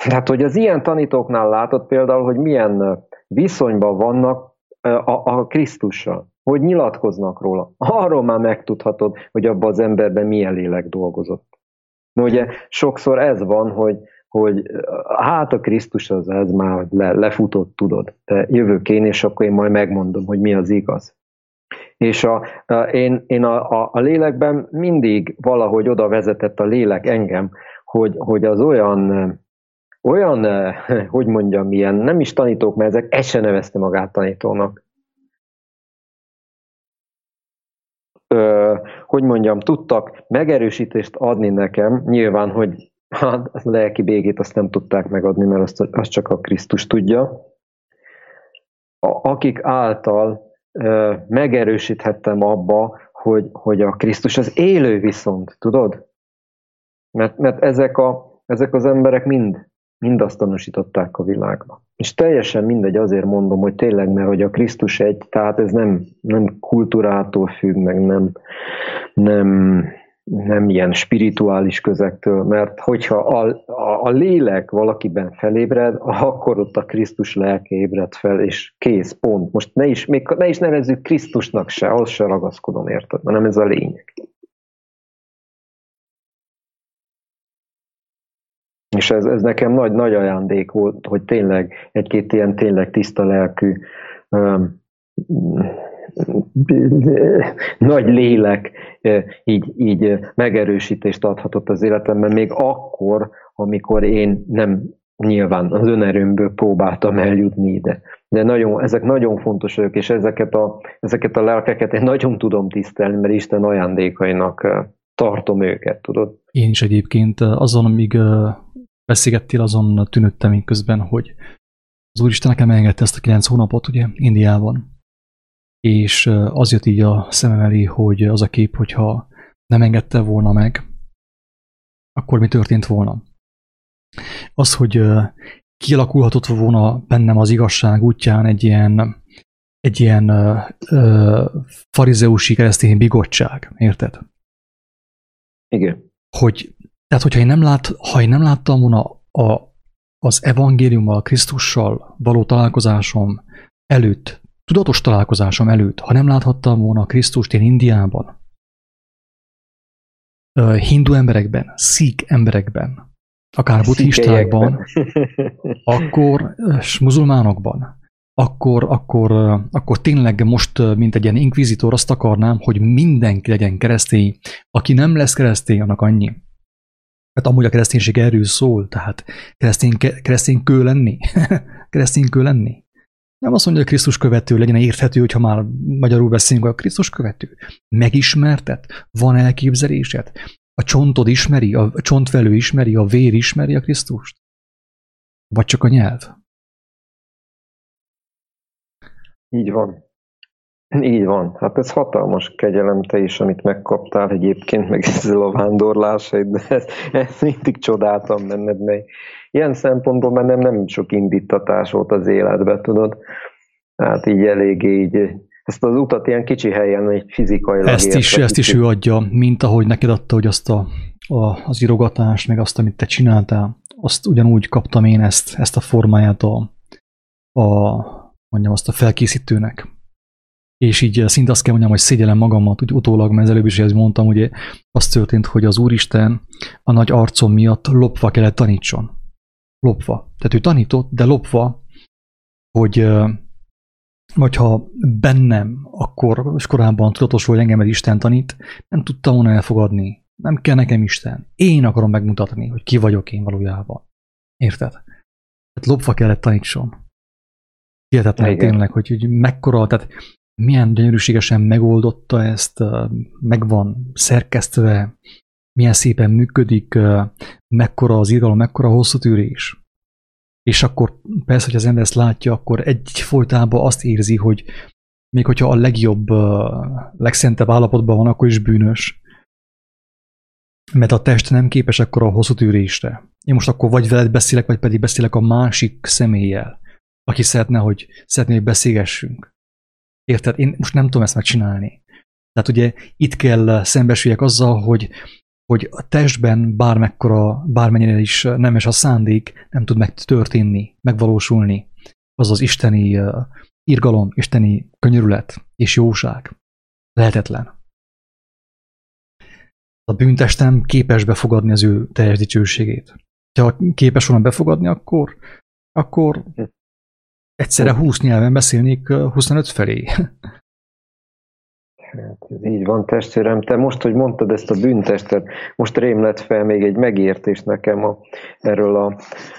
A: Tehát, hogy az ilyen tanítóknál látod például, hogy milyen viszonyban vannak a, a Krisztussal, hogy nyilatkoznak róla. Arról már megtudhatod, hogy abban az emberben milyen lélek dolgozott. No, ugye sokszor ez van, hogy, hogy hát a Krisztus az ez már le, lefutott, tudod. De jövök én, és akkor én majd megmondom, hogy mi az igaz. És a, a, én, én a, a, a lélekben mindig valahogy oda vezetett a lélek engem, hogy, hogy az olyan olyan, eh, hogy mondjam, ilyen, nem is tanítók, mert ezek, ezt se nevezte magát tanítónak. Ö, hogy mondjam, tudtak megerősítést adni nekem, nyilván, hogy hát a lelki békét azt nem tudták megadni, mert azt, azt csak a Krisztus tudja. A, akik által ö, megerősíthettem abba, hogy, hogy a Krisztus az élő viszont, tudod? Mert, mert ezek, a, ezek az emberek mind Mindazt tanúsították a világba. És teljesen mindegy, azért mondom, hogy tényleg, mert hogy a Krisztus egy, tehát ez nem, nem kultúrától függ, meg nem, nem, nem ilyen spirituális közektől, mert hogyha a, a, a lélek valakiben felébred, akkor ott a Krisztus lelke ébred fel, és kész, pont. Most ne is, még ne is nevezzük Krisztusnak se, ahhoz se ragaszkodom, érted? Mert nem ez a lényeg. És ez, ez nekem nagy, nagy ajándék volt, hogy tényleg egy-két ilyen tényleg tiszta lelkű, nagy lélek így, így megerősítést adhatott az életemben, még akkor, amikor én nem nyilván az önerőmből próbáltam eljutni ide. De nagyon, ezek nagyon fontosak, és ezeket a, ezeket a lelkeket én nagyon tudom tisztelni, mert Isten ajándékainak tartom őket, tudod?
B: Én is egyébként azon, amíg beszélgettél, azon tűnődtem én közben, hogy az Úristen nekem engedte ezt a kilenc hónapot, ugye, Indiában. És az jött így a szemem elé, hogy az a kép, hogyha nem engedte volna meg, akkor mi történt volna? Az, hogy kialakulhatott volna bennem az igazság útján egy ilyen, egy ilyen uh, uh, farizeusi keresztény bigottság, érted?
A: Igen.
B: Hogy, tehát, hogyha én nem, lát, ha én nem láttam volna a, az evangéliummal, Krisztussal való találkozásom előtt, tudatos találkozásom előtt, ha nem láthattam volna Krisztust én Indiában, hindu emberekben, szik emberekben, akár buddhistákban, akkor, és muzulmánokban, akkor, akkor, akkor tényleg most, mint egy ilyen inkvizitor, azt akarnám, hogy mindenki legyen keresztény. Aki nem lesz keresztény, annak annyi. Mert amúgy a kereszténység erről szól, tehát keresztény, keresztény kő lenni. keresztény kő lenni. Nem azt mondja, hogy Krisztus követő legyen érthető, hogyha már magyarul beszélünk, a Krisztus követő. Megismertet? Van elképzelésed? A csontod ismeri, a csontvelő ismeri, a vér ismeri a Krisztust? Vagy csak a nyelv?
A: Így van. Így van. Hát ez hatalmas kegyelem te is, amit megkaptál egyébként, meg ezzel a vándorlásaid, de ezt, ezt mindig csodáltam benned, mert ilyen szempontból bennem nem sok indítatás volt az életbe, tudod. Hát így eléggé így ezt az utat ilyen kicsi helyen egy fizikailag
B: Ezt is, ezt is ő adja, mint ahogy neked adta, hogy azt a, a, az írogatást, meg azt, amit te csináltál, azt ugyanúgy kaptam én ezt, ezt a formáját a, a mondjam azt a felkészítőnek. És így szinte azt kell mondjam, hogy szégyellem magamat, úgy utólag, mert előbb is ezt mondtam, ugye az történt, hogy az Úristen a nagy arcom miatt lopva kellett tanítson. Lopva. Tehát ő tanított, de lopva, hogy vagy ha bennem akkor és korábban tudatos volt, hogy engem Isten tanít, nem tudtam volna elfogadni. Nem kell nekem Isten. Én akarom megmutatni, hogy ki vagyok én valójában. Érted? Tehát lopva kellett tanítson. Hihetetlen tényleg, hogy, hogy mekkora, tehát milyen gyönyörűségesen megoldotta ezt, megvan szerkesztve, milyen szépen működik, mekkora az irgalom, mekkora hosszú tűrés. És akkor persze, hogy az ember ezt látja, akkor egy folytában azt érzi, hogy még hogyha a legjobb, legszentebb állapotban van, akkor is bűnös. Mert a test nem képes akkor a hosszú tűrésre. Én most akkor vagy veled beszélek, vagy pedig beszélek a másik személlyel, aki szeretne, hogy szeretné, hogy beszélgessünk. Érted? Én most nem tudom ezt megcsinálni. Tehát ugye itt kell szembesüljek azzal, hogy hogy a testben bármekkora, bármennyire is nemes a szándék, nem tud megtörténni, megvalósulni. Az az isteni irgalom, isteni könyörület és jóság. Lehetetlen. A bűntestem képes befogadni az ő teljes dicsőségét. Ha képes volna befogadni, akkor, akkor egyszerre 20 nyelven beszélnék 25 felé.
A: Hát ez így van, testvérem. Te most, hogy mondtad ezt a bűntestet, most rém lett fel még egy megértés nekem a, erről, a,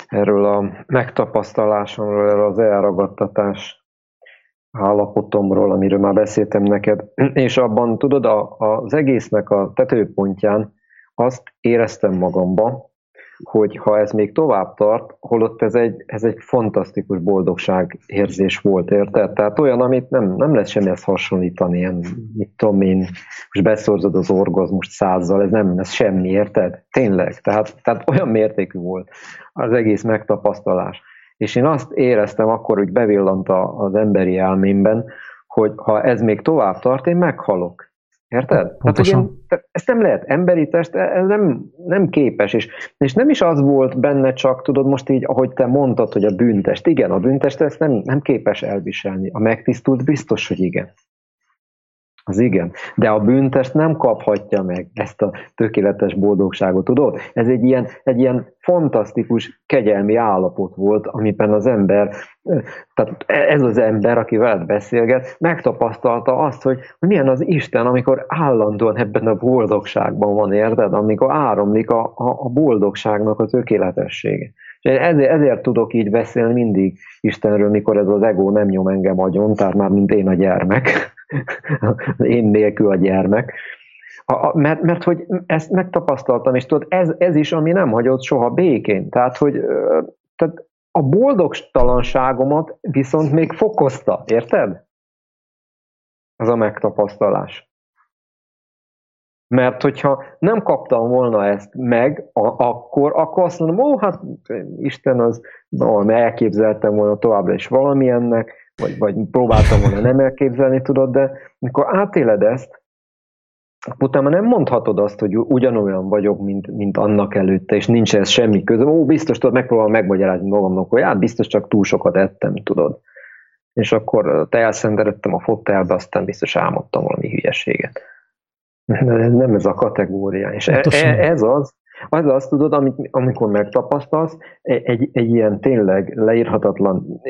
A: erről a megtapasztalásomról, erről az elragadtatás állapotomról, amiről már beszéltem neked. És abban, tudod, a, az egésznek a tetőpontján azt éreztem magamba, hogy ha ez még tovább tart, holott ez egy, ez egy fantasztikus boldogság érzés volt, érted? Tehát olyan, amit nem, nem lesz semmihez hasonlítani, ilyen, mit tudom én, most beszorzod az orgazmust százzal, ez nem, ez semmi, érted? Tényleg, tehát, tehát olyan mértékű volt az egész megtapasztalás. És én azt éreztem akkor, hogy bevillant az emberi elmémben, hogy ha ez még tovább tart, én meghalok. Érted? Hát, hogy én, ezt nem lehet, emberi test, e, ez nem, nem képes, és, és nem is az volt benne csak, tudod, most így, ahogy te mondtad, hogy a bűntest, igen, a bűntest ezt nem, nem képes elviselni, a megtisztult biztos, hogy igen. Az igen. De a bűntest nem kaphatja meg ezt a tökéletes boldogságot, tudod? Ez egy ilyen, egy ilyen fantasztikus kegyelmi állapot volt, amiben az ember, tehát ez az ember, aki veled beszélget, megtapasztalta azt, hogy milyen az Isten, amikor állandóan ebben a boldogságban van, érted? Amikor áramlik a, a, a boldogságnak a tökéletessége. És ezért, ezért tudok így beszélni mindig Istenről, mikor ez az ego nem nyom engem agyon, tehát már mint én a gyermek, én nélkül a gyermek, a, mert, mert hogy ezt megtapasztaltam, és tudod, ez, ez is, ami nem hagyott soha békén. Tehát, hogy tehát a boldogtalanságomat viszont még fokozta, érted? Ez a megtapasztalás. Mert hogyha nem kaptam volna ezt meg, a, akkor, akkor azt mondom, ó, hát Isten az, no, elképzeltem volna továbbra is valamilyennek, vagy, vagy próbáltam volna nem elképzelni, tudod, de amikor átéled ezt, utána nem mondhatod azt, hogy ugyanolyan vagyok, mint, mint annak előtte, és nincs ez semmi közöm. Ó, biztos tudod, megpróbálom megmagyarázni magamnak, hogy hát biztos csak túl sokat ettem, tudod. És akkor te elszenderedtem a fotelbe, aztán biztos álmodtam valami hülyeséget. De ez nem ez a kategória. És e, e, ez az, az az, tudod, amit, amikor megtapasztalsz, egy, egy ilyen tényleg leírhatatlan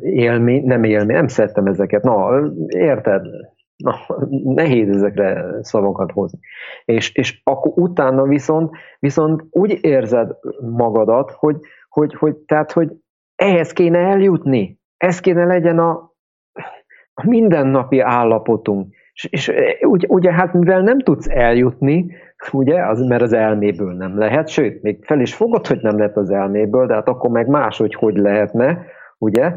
A: élmény, nem élmény, nem szerettem ezeket, na, érted? Na, nehéz ezekre szavakat hozni. És, és akkor utána viszont, viszont úgy érzed magadat, hogy, hogy, hogy, tehát, hogy ehhez kéne eljutni, ez kéne legyen a, a mindennapi állapotunk. És, és ugye, ugye hát mivel nem tudsz eljutni, ugye, az, mert az elméből nem lehet, sőt, még fel is fogod, hogy nem lehet az elméből, de hát akkor meg máshogy hogy lehetne, ugye?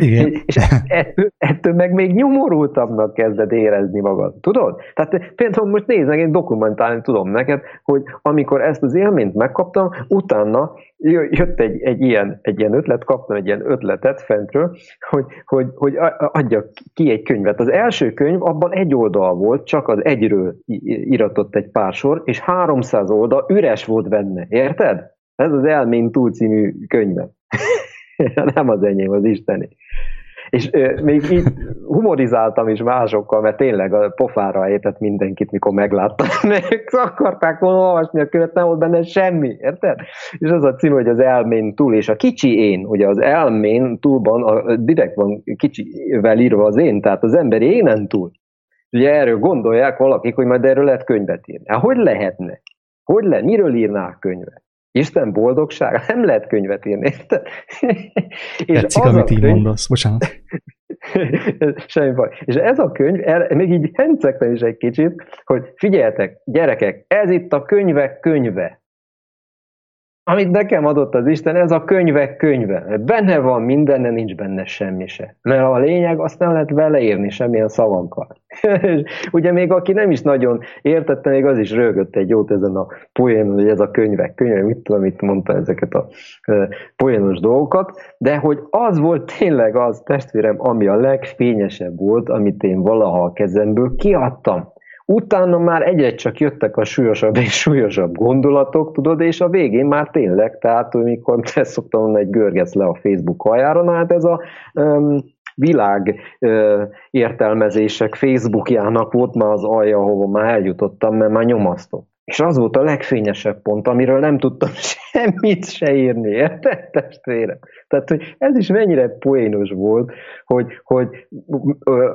A: Igen. És ettől, ettől meg még nyomorultabbnak kezded érezni magad. Tudod? Tehát például most nézd meg, én dokumentálni tudom neked, hogy amikor ezt az élményt megkaptam, utána jött egy, egy, ilyen, egy ilyen ötlet, kaptam egy ilyen ötletet fentről, hogy, hogy, hogy adjak ki egy könyvet. Az első könyv abban egy oldal volt, csak az egyről iratott egy pár sor, és 300 oldal üres volt benne. Érted? Ez az Elmény túl című könyve. nem az enyém, az isteni. És ö, még így humorizáltam is másokkal, mert tényleg a pofára étett mindenkit, mikor megláttam. Meg akarták volna olvasni a követ, nem volt benne semmi, érted? És az a cím, hogy az elmén túl, és a kicsi én, ugye az elmén túlban a, direkt van kicsivel írva az én, tehát az emberi énen túl. Ugye erről gondolják valakik, hogy majd erről lehet könyvet írni. Hát hogy lehetne? Hogy le? Miről írnák könyvet? Isten boldogság? Nem lehet könyvet írni, érted?
B: Tetszik, amit így könyv... mondasz. Bocsánat.
A: Semmi baj. És ez a könyv, el, még így hencegtem is egy kicsit, hogy figyeljetek, gyerekek, ez itt a könyvek könyve amit nekem adott az Isten, ez a könyvek könyve. Benne van minden, de nincs benne semmi se. Mert a lényeg, azt nem lehet beleírni semmilyen szavakkal. Ugye még aki nem is nagyon értette, még az is rögött egy jót ezen a poénon, hogy ez a könyvek könyve, mit tudom, mit mondta ezeket a poénos dolgokat, de hogy az volt tényleg az, testvérem, ami a legfényesebb volt, amit én valaha a kezemből kiadtam. Utána már egyre csak jöttek a súlyosabb és súlyosabb gondolatok, tudod, és a végén már tényleg, tehát amikor te szoktam mondani, egy görgetsz le a Facebook aljára, hát ez a um, világ uh, értelmezések Facebookjának volt már az alja, ahova már eljutottam, mert már nyomasztott. És az volt a legfényesebb pont, amiről nem tudtam semmit se írni, érted, testvérem? Tehát, hogy ez is mennyire poénos volt, hogy, hogy ö,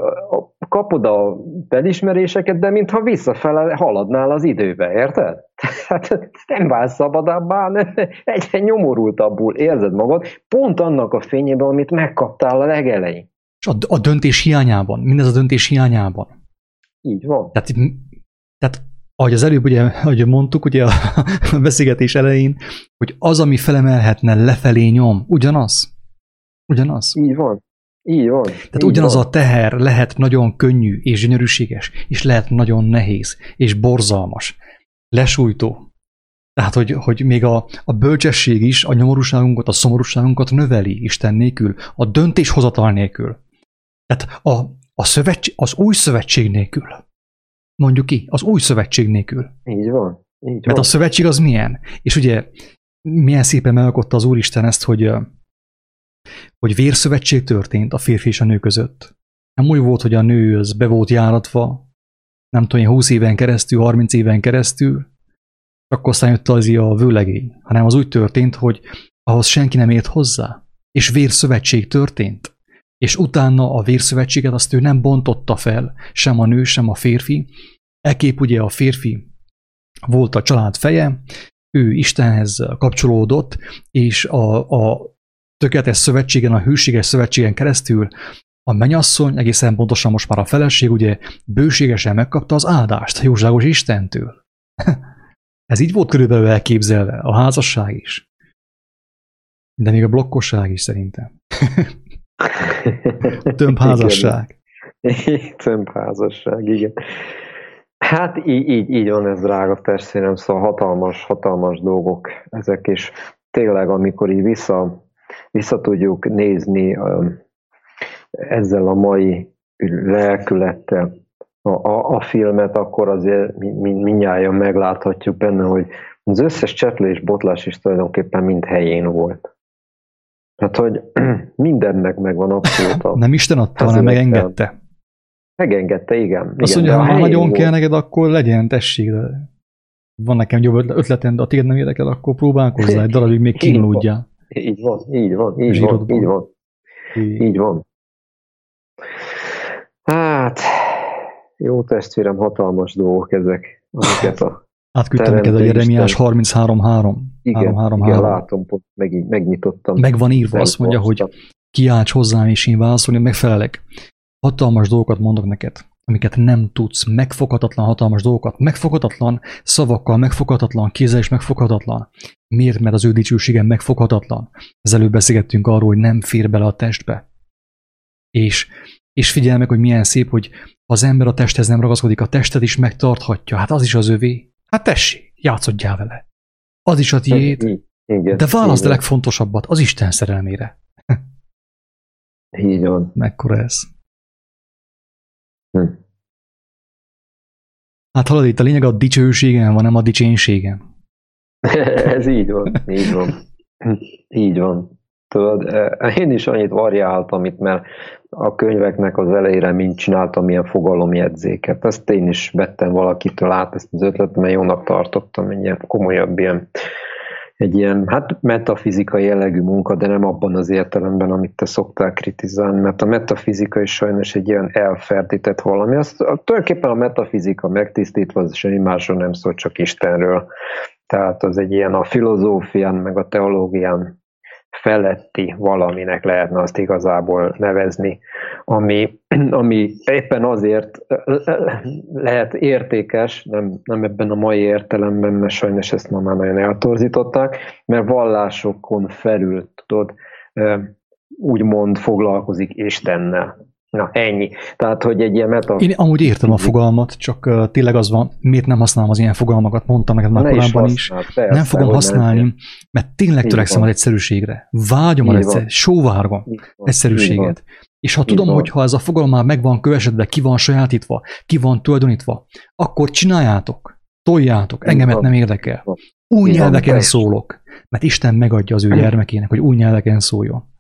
A: kapod a felismeréseket, de mintha visszafele haladnál az időbe, érted? Tehát nem válsz szabadabbá, hanem egyre nyomorultabbul érzed magad, pont annak a fényében, amit megkaptál a legelején.
B: És a, a döntés hiányában, mindez a döntés hiányában.
A: Így van.
B: Tehát ahogy az előbb ugye, ahogy mondtuk ugye a beszélgetés elején, hogy az, ami felemelhetne lefelé nyom, ugyanaz? Ugyanaz?
A: Így van. Így van.
B: Tehát így ugyanaz van. a teher lehet nagyon könnyű és gyönyörűséges, és lehet nagyon nehéz és borzalmas, lesújtó. Tehát, hogy, hogy még a, a bölcsesség is a nyomorúságunkat, a szomorúságunkat növeli Isten nélkül, a döntéshozatal nélkül. Tehát a, a szövetség, az új szövetség nélkül mondjuk ki, az új szövetség nélkül.
A: Így van. Így
B: Mert van. a szövetség az milyen? És ugye milyen szépen megalkotta az Úristen ezt, hogy, hogy vérszövetség történt a férfi és a nő között. Nem úgy volt, hogy a nő az be volt járatva, nem tudom, 20 éven keresztül, 30 éven keresztül, akkor aztán jött az a vőlegény, hanem az úgy történt, hogy ahhoz senki nem ért hozzá, és vérszövetség történt és utána a vérszövetséget azt ő nem bontotta fel, sem a nő, sem a férfi. Ekép ugye a férfi volt a család feje, ő Istenhez kapcsolódott, és a, a tökéletes szövetségen, a hűséges szövetségen keresztül a menyasszony, egészen pontosan most már a feleség, ugye bőségesen megkapta az áldást jóságos Istentől. Ez így volt körülbelül elképzelve, a házasság is. De még a blokkosság is szerintem. Tömbházasság.
A: Tömbházasság, igen. Hát így, így, így van ez, drága testvérem, szóval hatalmas, hatalmas dolgok ezek, és tényleg, amikor így vissza, vissza tudjuk nézni ezzel a mai lelkülettel a, a, a filmet, akkor azért mi, mi, mindjárt megláthatjuk benne, hogy az összes csetlés, botlás is tulajdonképpen mind helyén volt. Hát, hogy mindennek megvan abszolút
B: Nem Isten adta, hanem megengedte.
A: Megengedte, igen.
B: Azt
A: igen,
B: mondja, ha nagyon volt. kell neked, akkor legyen, tessék. De van nekem jobb ötletem, de a téged nem érdekel, akkor próbálkozzál egy darabig még kínlódjál.
A: Így van, így van, így van, így van. Így van. Hát, jó testvérem, hatalmas dolgok ezek, amiket a
B: Átküldtem neked a Jeremiás 33.3.
A: Igen, 3, 3, igen látom, pont meg, megnyitottam.
B: Meg van írva, azt mondja, hogy kiálts hozzám, és én válaszolni, megfelelek. Hatalmas dolgokat mondok neked, amiket nem tudsz, megfoghatatlan hatalmas dolgokat, megfoghatatlan szavakkal, megfoghatatlan kézzel és megfoghatatlan. Miért? Mert az ő dicsősége megfoghatatlan. Az előbb beszélgettünk arról, hogy nem fér bele a testbe. És, és figyelj meg, hogy milyen szép, hogy az ember a testhez nem ragaszkodik, a testet is megtarthatja. Hát az is az övé. Hát tessék, játszodjál vele. Az is a tiéd. Igen, de válaszd a legfontosabbat, az Isten szerelmére.
A: Így van.
B: Mekkora ez? Hm. Hát hallod, itt a lényeg a dicsőségem van, nem a dicsénségem.
A: ez így van, így van. Így van. Tudod, én is annyit variáltam itt, mert a könyveknek az elejére mind csináltam ilyen fogalomjegyzéket. Ezt én is vettem valakitől át, ezt az ötletet, mert jónak tartottam, egy ilyen komolyabb ilyen, egy ilyen, hát metafizikai jellegű munka, de nem abban az értelemben, amit te szoktál kritizálni, mert a metafizika is sajnos egy ilyen elferdített valami. Azt, tulajdonképpen a metafizika megtisztítva, az semmi másról nem szól, csak Istenről. Tehát az egy ilyen a filozófián, meg a teológián feletti valaminek lehetne azt igazából nevezni, ami, ami éppen azért lehet értékes, nem, nem ebben a mai értelemben, mert sajnos ezt ma már nagyon eltorzították, mert vallásokon felül, tudod, úgymond foglalkozik Istennel. Na, ennyi. Tehát, hogy egy ilyen meta...
B: Én amúgy értem a fogalmat, csak uh, tényleg az van, miért nem használom az ilyen fogalmakat, mondtam neked már korábban is. Persze, nem fogom használni, nem. mert tényleg törekszem az egyszerűségre. Vágyom az egyszer, sóvárgom egyszerűséget. És ha Így tudom, van. hogy ha ez a fogalom már meg van kövesedve, ki van sajátítva, ki van tulajdonítva, akkor csináljátok, toljátok, engemet nem érdekel. Új nyelveken szólok, mert Isten megadja az ő gyermekének, hogy új nyelveken szóljon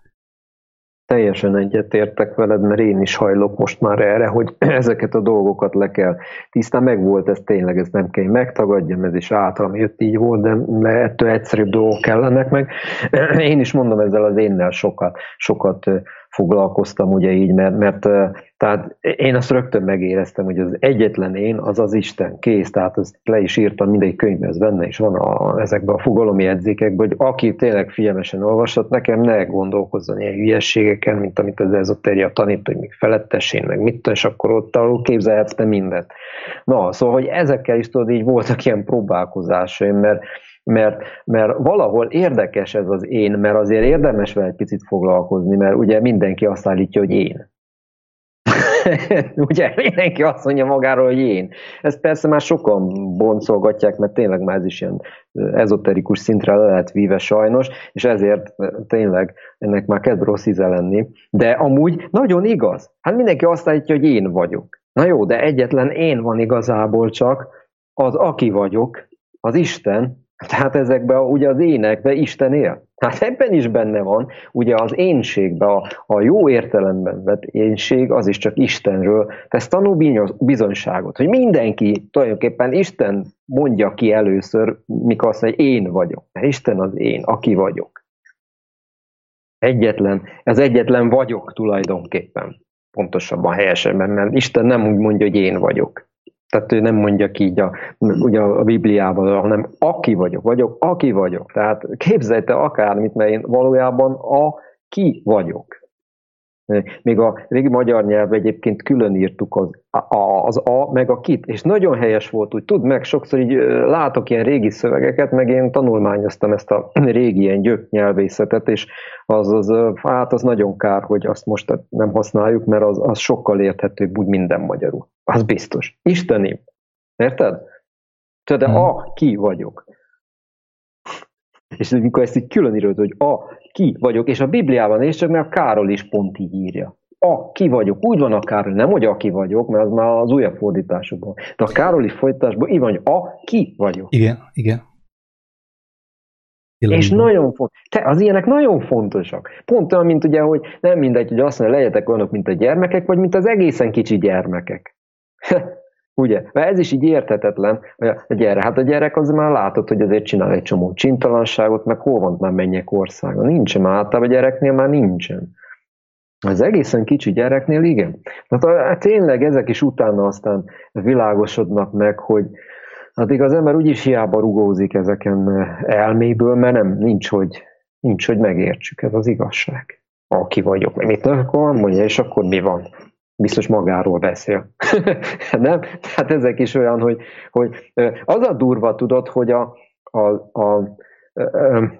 A: teljesen egyetértek veled, mert én is hajlok most már erre, hogy ezeket a dolgokat le kell. Tisztán meg volt ez tényleg, ez nem kell megtagadjam, ez is általam jött így volt, de ettől egyszerűbb dolgok kellenek meg. Én is mondom ezzel az énnel sokat, sokat foglalkoztam ugye így, mert, mert tehát én azt rögtön megéreztem, hogy az egyetlen én az az Isten, kész, tehát ezt le is írtam, mindegy könyvben ez benne is van a, ezekben a fogalomi jegyzékekben, hogy aki tényleg figyelmesen olvasott, nekem ne gondolkozzon ilyen hülyességeken, mint amit az ezoteria tanít, hogy még felettesén, meg mit és akkor ott alul képzelhetsz te mindent. Na, szóval, hogy ezekkel is tudod, így voltak ilyen próbálkozásaim, mert mert, mert valahol érdekes ez az én, mert azért érdemes vele egy picit foglalkozni, mert ugye mindenki azt állítja, hogy én. ugye mindenki azt mondja magáról, hogy én. Ezt persze már sokan boncolgatják, mert tényleg már ez is ilyen ezoterikus szintre le lehet víve sajnos, és ezért tényleg ennek már kezd rossz íze lenni. De amúgy nagyon igaz. Hát mindenki azt állítja, hogy én vagyok. Na jó, de egyetlen én van igazából csak, az aki vagyok, az Isten, tehát ezekben ugye az énekben Isten él. Hát ebben is benne van, ugye az énségben, a, a jó értelemben vett énség, az is csak Istenről tesz tanú bizonyságot, hogy mindenki tulajdonképpen Isten mondja ki először, mikor azt mondja, hogy én vagyok. Isten az én, aki vagyok. Egyetlen, ez egyetlen vagyok tulajdonképpen, pontosabban helyesebben, mert Isten nem úgy mondja, hogy én vagyok. Tehát ő nem mondja ki így a, ugye a Bibliában, hanem aki vagyok, vagyok, aki vagyok. Tehát képzelj te akármit, mert én valójában a ki vagyok. Még a régi magyar nyelv egyébként külön írtuk az a, az a meg a kit, és nagyon helyes volt, úgy tud meg, sokszor így látok ilyen régi szövegeket, meg én tanulmányoztam ezt a régi ilyen gyök nyelvészetet, és az, az, hát az nagyon kár, hogy azt most nem használjuk, mert az, az sokkal érthetőbb úgy minden magyarul. Az biztos. Istenim. Érted? Tudod, de hmm. a ki vagyok. És amikor ezt így külön írod, hogy a ki vagyok, és a Bibliában és csak mert a Károl is pont így írja. A ki vagyok, úgy van a Károly, nem hogy a ki vagyok, mert az már az újabb fordításokban. De a Károli fordításban így van, hogy a ki vagyok.
B: Igen, igen.
A: És nagyon fontos. Te, az ilyenek nagyon fontosak. Pont olyan, mint ugye, hogy nem mindegy, hogy azt mondja, legyetek olyanok, mint a gyermekek, vagy mint az egészen kicsi gyermekek. Ugye? Mert ez is így érthetetlen. A gyerek, hát a gyerek az már látod, hogy azért csinál egy csomó csintalanságot, meg hol van már mennyek országa. Nincsen már, általában a gyereknél már nincsen. Az egészen kicsi gyereknél igen. Tehát hát tényleg ezek is utána aztán világosodnak meg, hogy addig az ember úgyis hiába rugózik ezeken elméből, mert nem, nincs, hogy, nincs, hogy megértsük, ez az igazság. Aki vagyok, mit akkor mondja, és akkor mi van? Biztos magáról beszél. nem? Tehát ezek is olyan, hogy, hogy az a durva tudod, hogy a, a, a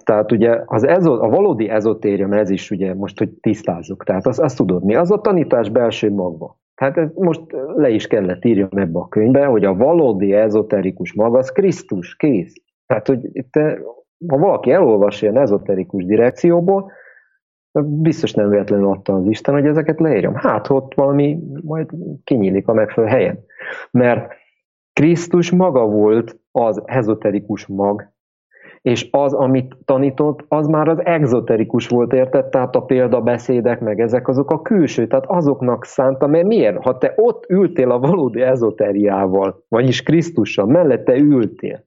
A: tehát ugye az ezo, a valódi ezotérium, ez is ugye most, hogy tisztázzuk, tehát azt, azt tudod mi, az a tanítás belső magva. Tehát ez most le is kellett írjam ebbe a könyvbe, hogy a valódi ezoterikus maga az Krisztus, kész. Tehát, hogy itt, ha valaki elolvas ilyen ezoterikus direkcióból, biztos nem véletlenül adta az Isten, hogy ezeket leírjam. Hát ott valami majd kinyílik a megfelelő helyen. Mert Krisztus maga volt az ezoterikus mag, és az, amit tanított, az már az exoterikus volt, érted? Tehát a példabeszédek, meg ezek azok a külső, tehát azoknak szánta, mert miért? Ha te ott ültél a valódi ezoteriával, vagyis Krisztussal, mellette ültél,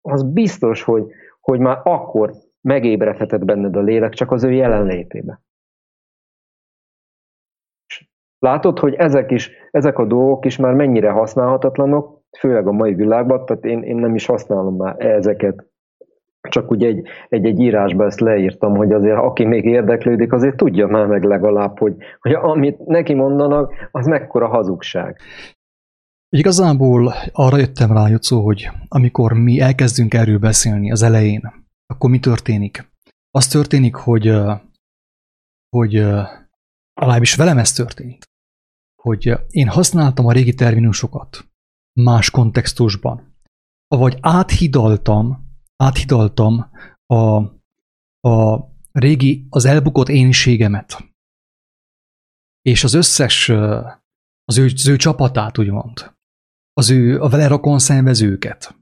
A: az biztos, hogy, hogy már akkor megébredhetett benned a lélek csak az ő jelenlétébe. Látod, hogy ezek, is, ezek a dolgok is már mennyire használhatatlanok, főleg a mai világban, tehát én, én nem is használom már ezeket. Csak úgy egy, egy, egy írásba ezt leírtam, hogy azért aki még érdeklődik, azért tudja már meg legalább, hogy, hogy amit neki mondanak, az mekkora hazugság.
B: Igazából arra jöttem rá, Jocó, hogy amikor mi elkezdünk erről beszélni az elején, akkor mi történik? Az történik, hogy, hogy legalábbis velem ez történt, hogy én használtam a régi terminusokat más kontextusban, vagy áthidaltam, áthidaltam a, a régi, az elbukott énségemet, és az összes, az ő, az ő csapatát, úgymond, az ő, a vele rakon szenvezőket,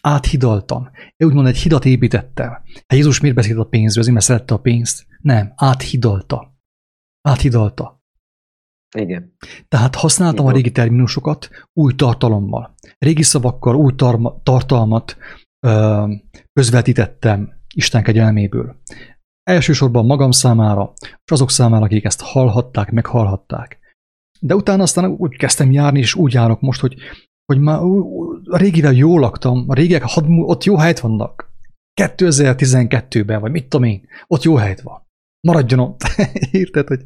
B: áthidaltam. Én úgymond egy hidat építettem. Hát Jézus miért beszélt a pénzről? Azért, mert szerette a pénzt? Nem, áthidalta. Áthidalta.
A: Igen.
B: Tehát használtam Igen. a régi terminusokat új tartalommal. Régi szavakkal új tarma, tartalmat ö, közvetítettem Isten kegyelméből. Elsősorban magam számára, és azok számára, akik ezt hallhatták, meghallhatták. De utána aztán úgy kezdtem járni, és úgy járok most, hogy hogy már a régivel jól laktam, a régiek ott jó helyet vannak. 2012-ben, vagy mit tudom én, ott jó helyet van. Maradjon ott. Érted, hogy,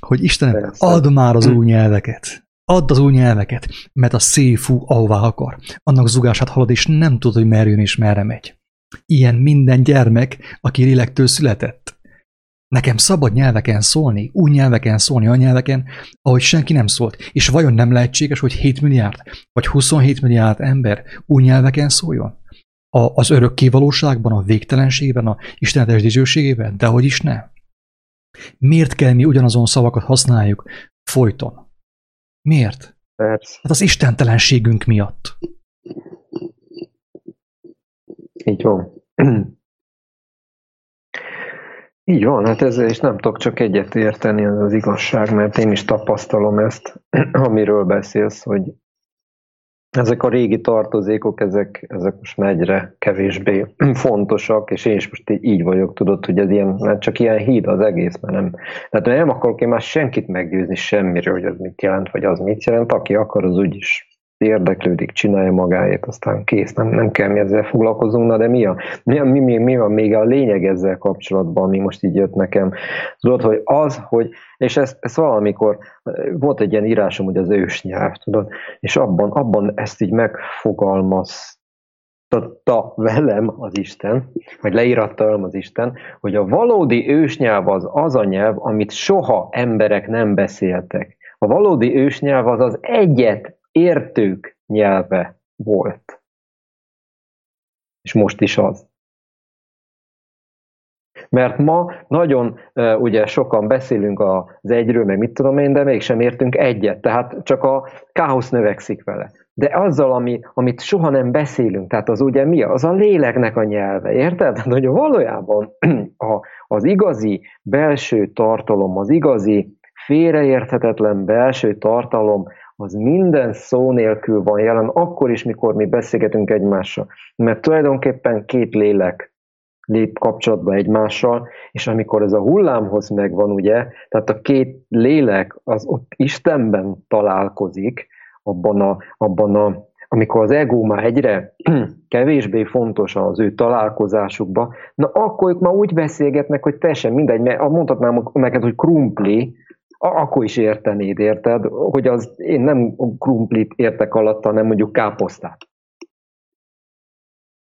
B: hogy Istenem, add már az új nyelveket. Add az új nyelveket, mert a széfú ahová akar. Annak zugását halad, és nem tud, hogy merre jön és merre megy. Ilyen minden gyermek, aki lélektől született. Nekem szabad nyelveken szólni, új nyelveken szólni, a nyelveken, ahogy senki nem szólt. És vajon nem lehetséges, hogy 7 milliárd vagy 27 milliárd ember új nyelveken szóljon? A, az örökké valóságban, a végtelenségben, a istenetes dicsőségében? De hogy is ne? Miért kell mi ugyanazon szavakat használjuk folyton? Miért?
A: Persze.
B: Hát az istentelenségünk miatt.
A: Így van. Így van, hát ezzel is nem tudok csak egyet érteni, az az igazság, mert én is tapasztalom ezt, amiről beszélsz, hogy ezek a régi tartozékok, ezek, ezek most egyre kevésbé fontosak, és én is most így vagyok, tudod, hogy ez ilyen, mert csak ilyen híd az egész, mert nem, tehát nem akarok én már senkit meggyőzni semmiről, hogy az mit jelent, vagy az mit jelent, aki akar, az úgyis érdeklődik, csinálja magáét, aztán kész, nem, nem kell mi ezzel foglalkozunk, na de mi, a, mi, mi, mi, mi van még a lényeg ezzel kapcsolatban, ami most így jött nekem? Tudod, hogy az, hogy, és ez, ez valamikor, volt egy ilyen írásom, hogy az ősnyelv, tudod, és abban, abban ezt így megfogalmaz, leíratta velem az Isten, vagy leíratta velem az Isten, hogy a valódi ősnyelv az az a nyelv, amit soha emberek nem beszéltek. A valódi ősnyelv az az egyet értők nyelve volt. És most is az. Mert ma nagyon ugye sokan beszélünk az egyről, meg mit tudom én, de mégsem értünk egyet. Tehát csak a káosz növekszik vele. De azzal, ami, amit soha nem beszélünk, tehát az ugye mi? Az a léleknek a nyelve, érted? Tehát, hogy valójában a, az igazi belső tartalom, az igazi félreérthetetlen belső tartalom, az minden szó nélkül van jelen, akkor is, mikor mi beszélgetünk egymással. Mert tulajdonképpen két lélek lép kapcsolatba egymással, és amikor ez a hullámhoz megvan, ugye, tehát a két lélek az ott Istenben találkozik, abban a, abban a amikor az ego már egyre kevésbé fontos az ő találkozásukban, na akkor ők már úgy beszélgetnek, hogy teljesen mindegy, mert mondhatnám neked, hogy krumpli, akkor is értenéd, érted? Hogy az, én nem krumplit értek alatt, hanem mondjuk káposztát.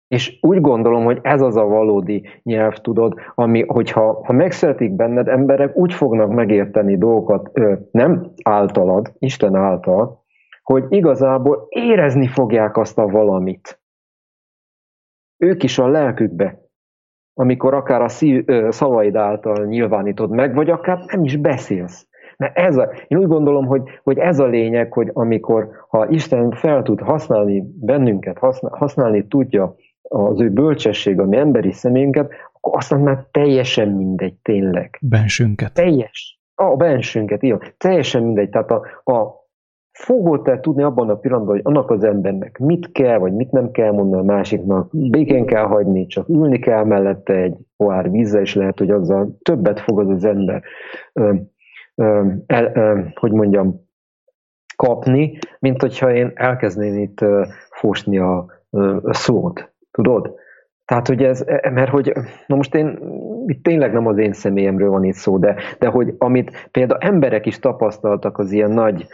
A: És úgy gondolom, hogy ez az a valódi nyelv, tudod, ami, hogyha ha megszületik benned, emberek úgy fognak megérteni dolgokat, ö, nem általad, Isten által, hogy igazából érezni fogják azt a valamit. Ők is a lelkükbe, amikor akár a szív, ö, szavaid által nyilvánítod meg, vagy akár nem is beszélsz. Mert ez a, én úgy gondolom, hogy, hogy ez a lényeg, hogy amikor, ha Isten fel tud használni bennünket, használ, használni tudja az ő bölcsesség, a mi emberi személyünket, akkor aztán már teljesen mindegy, tényleg.
B: Bensünket.
A: Teljes. A bensünket, igen. Teljesen mindegy. Tehát a, a fogod te tudni abban a pillanatban, hogy annak az embernek mit kell, vagy mit nem kell mondani a másiknak, békén kell hagyni, csak ülni kell mellette egy pohár vízzel, és lehet, hogy azzal többet fog az az ember, el, hogy mondjam, kapni, mint hogyha én elkezdném itt fosni a, a szót. Tudod? Tehát, hogy ez, e, mert hogy, na most én, itt tényleg nem az én személyemről van itt szó, de, de hogy amit például emberek is tapasztaltak az ilyen nagy,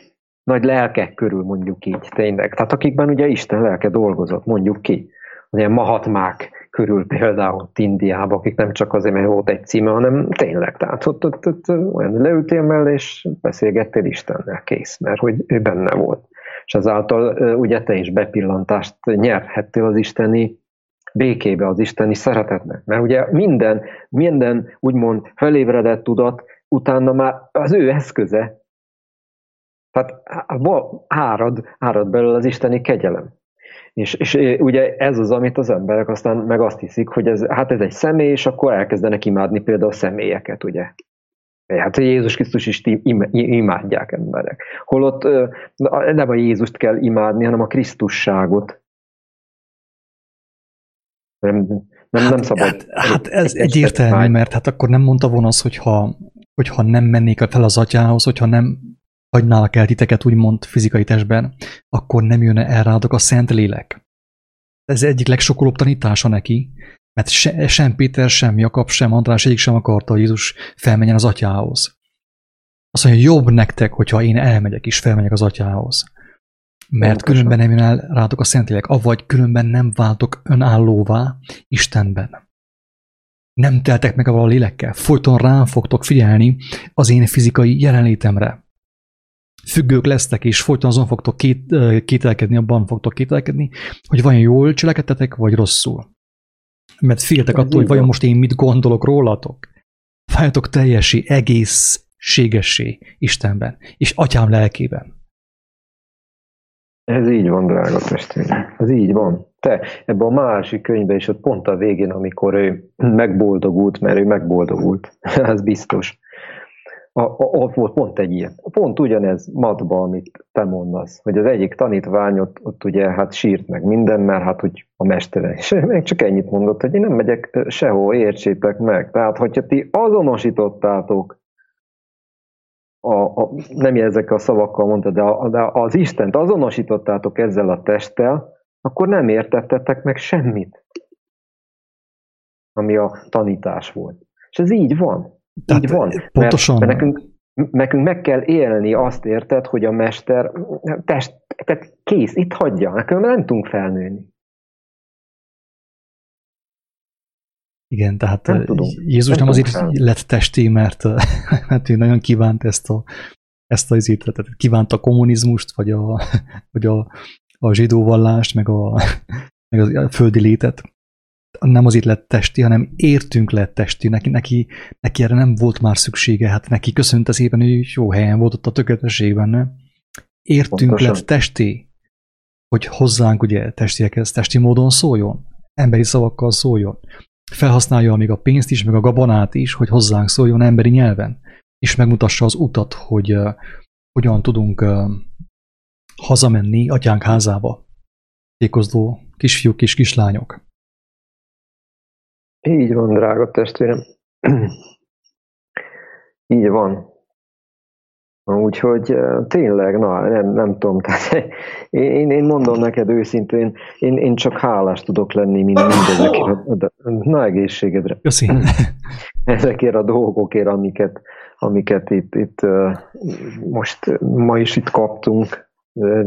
A: nagy lelkek körül, mondjuk így, tényleg. Tehát akikben ugye Isten lelke dolgozott, mondjuk ki. Az ilyen mahatmák körül például Indiában, akik nem csak azért, mert volt egy címe, hanem tényleg. Tehát ott, ott, ott olyan leültél mellé, és beszélgettél Istennel, kész, mert hogy ő benne volt. És ezáltal ugye te is bepillantást nyerhettél az isteni békébe, az isteni szeretetnek. Mert ugye minden, minden úgymond felébredett tudat utána már az ő eszköze. Tehát árad, árad belőle az isteni kegyelem. És, és ugye ez az, amit az emberek aztán meg azt hiszik, hogy ez, hát ez egy személy, és akkor elkezdenek imádni például a személyeket, ugye. Hát Jézus Krisztus is imádják emberek. Holott nem a Jézust kell imádni, hanem a Krisztusságot. Nem, nem, hát, nem szabad.
B: Hát, hát ez egyértelmű, mert hát akkor nem mondta volna az, hogyha, hogyha nem mennék fel az atyához, hogyha nem hagynálak el titeket úgymond fizikai testben, akkor nem jönne el ráadok a Szent Lélek. Ez egyik legsokolóbb tanítása neki, mert se, sem Péter, sem Jakab, sem András egyik sem akarta, hogy Jézus felmenjen az atyához. Azt mondja, jobb nektek, hogyha én elmegyek és felmegyek az atyához. Mert különben nem jön el rátok a Szentlélek, avagy különben nem váltok önállóvá Istenben. Nem teltek meg a lélekkel, folyton rám fogtok figyelni az én fizikai jelenlétemre. Függők lesztek, és folyton azon fogtok két, kételkedni, abban fogtok kételkedni, hogy vajon jól cselekedtetek, vagy rosszul. Mert féltek attól, hogy vajon most én mit gondolok rólatok. Váljatok teljesi, egészségessé Istenben, és atyám lelkében.
A: Ez így van, drága testvérem. Ez így van. Te ebben a másik könyvben is ott pont a végén, amikor ő megboldogult, mert ő megboldogult, ez biztos. Ott volt pont egy ilyen. Pont ugyanez matba, amit te mondasz, hogy az egyik tanítvány ott, ott ugye hát sírt meg minden, mert hát hogy a mestere, és még csak ennyit mondott, hogy én nem megyek sehol, értsétek meg. Tehát, hogyha ti azonosítottátok a, a, nem ezekkel a szavakkal mondta, de, a, de az Istent azonosítottátok ezzel a testtel, akkor nem értettetek meg semmit, ami a tanítás volt. És ez így van. Tehát így van.
B: Pontosan.
A: Mert, mert nekünk, nekünk meg kell élni azt érted, hogy a mester test, tehát kész, itt hagyja, nekünk nem tudunk felnőni.
B: Igen, tehát nem tudom. Jézus nem, nem azért fel. lett testé, mert, mert ő nagyon kívánt ezt a, ezt a izét, tehát kívánt a kommunizmust, vagy a, vagy a, a zsidó vallást, meg a, meg a földi létet. Nem azért lett testi, hanem értünk lett testi. Neki, neki, neki erre nem volt már szüksége. Hát neki köszönte szépen, hogy jó helyen volt ott a tökéletességben, ne? Értünk Pontosan. lett testi, hogy hozzánk ugye testiekhez testi módon szóljon, emberi szavakkal szóljon felhasználja még a pénzt is, meg a gabonát is, hogy hozzánk szóljon emberi nyelven, és megmutassa az utat, hogy uh, hogyan tudunk uh, hazamenni atyánk házába. Tékozdó kisfiúk és kislányok.
A: Így van, drága testvérem. Így van. Úgyhogy tényleg, na, nem, nem tudom, tehát én, én mondom neked őszintén, én, én csak hálás tudok lenni mind, mindezekért, na egészségedre.
B: Köszi.
A: Ezekért a dolgokért, amiket, amiket itt, itt most ma is itt kaptunk.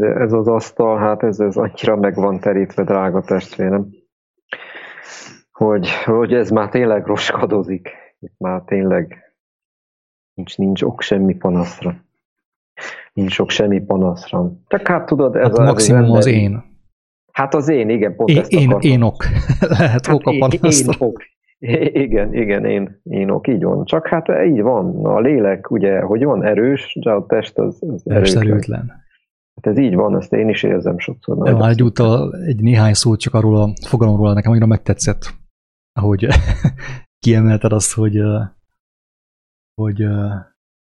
A: Ez az asztal, hát ez, ez annyira meg van terítve, drága testvérem, hogy, hogy ez már tényleg roskadozik. Itt már tényleg nincs, nincs ok semmi panaszra nincs sok semmi panaszra. Csak hát tudod, ez
B: hát a... Maximum az én.
A: Hát az én, igen, pont
B: én, ezt én, én ok. Lehet hát ok a panaszra.
A: Én, ok. Igen, igen, én, én ok, így van. Csak hát így van. A lélek ugye, hogy van erős, de a test az, az erőtlen. erőtlen. Hát ez így van, ezt én is érzem sokszor.
B: Már egyúttal egy néhány szót csak arról a fogalomról nekem annyira megtetszett, ahogy kiemelted azt, hogy hogy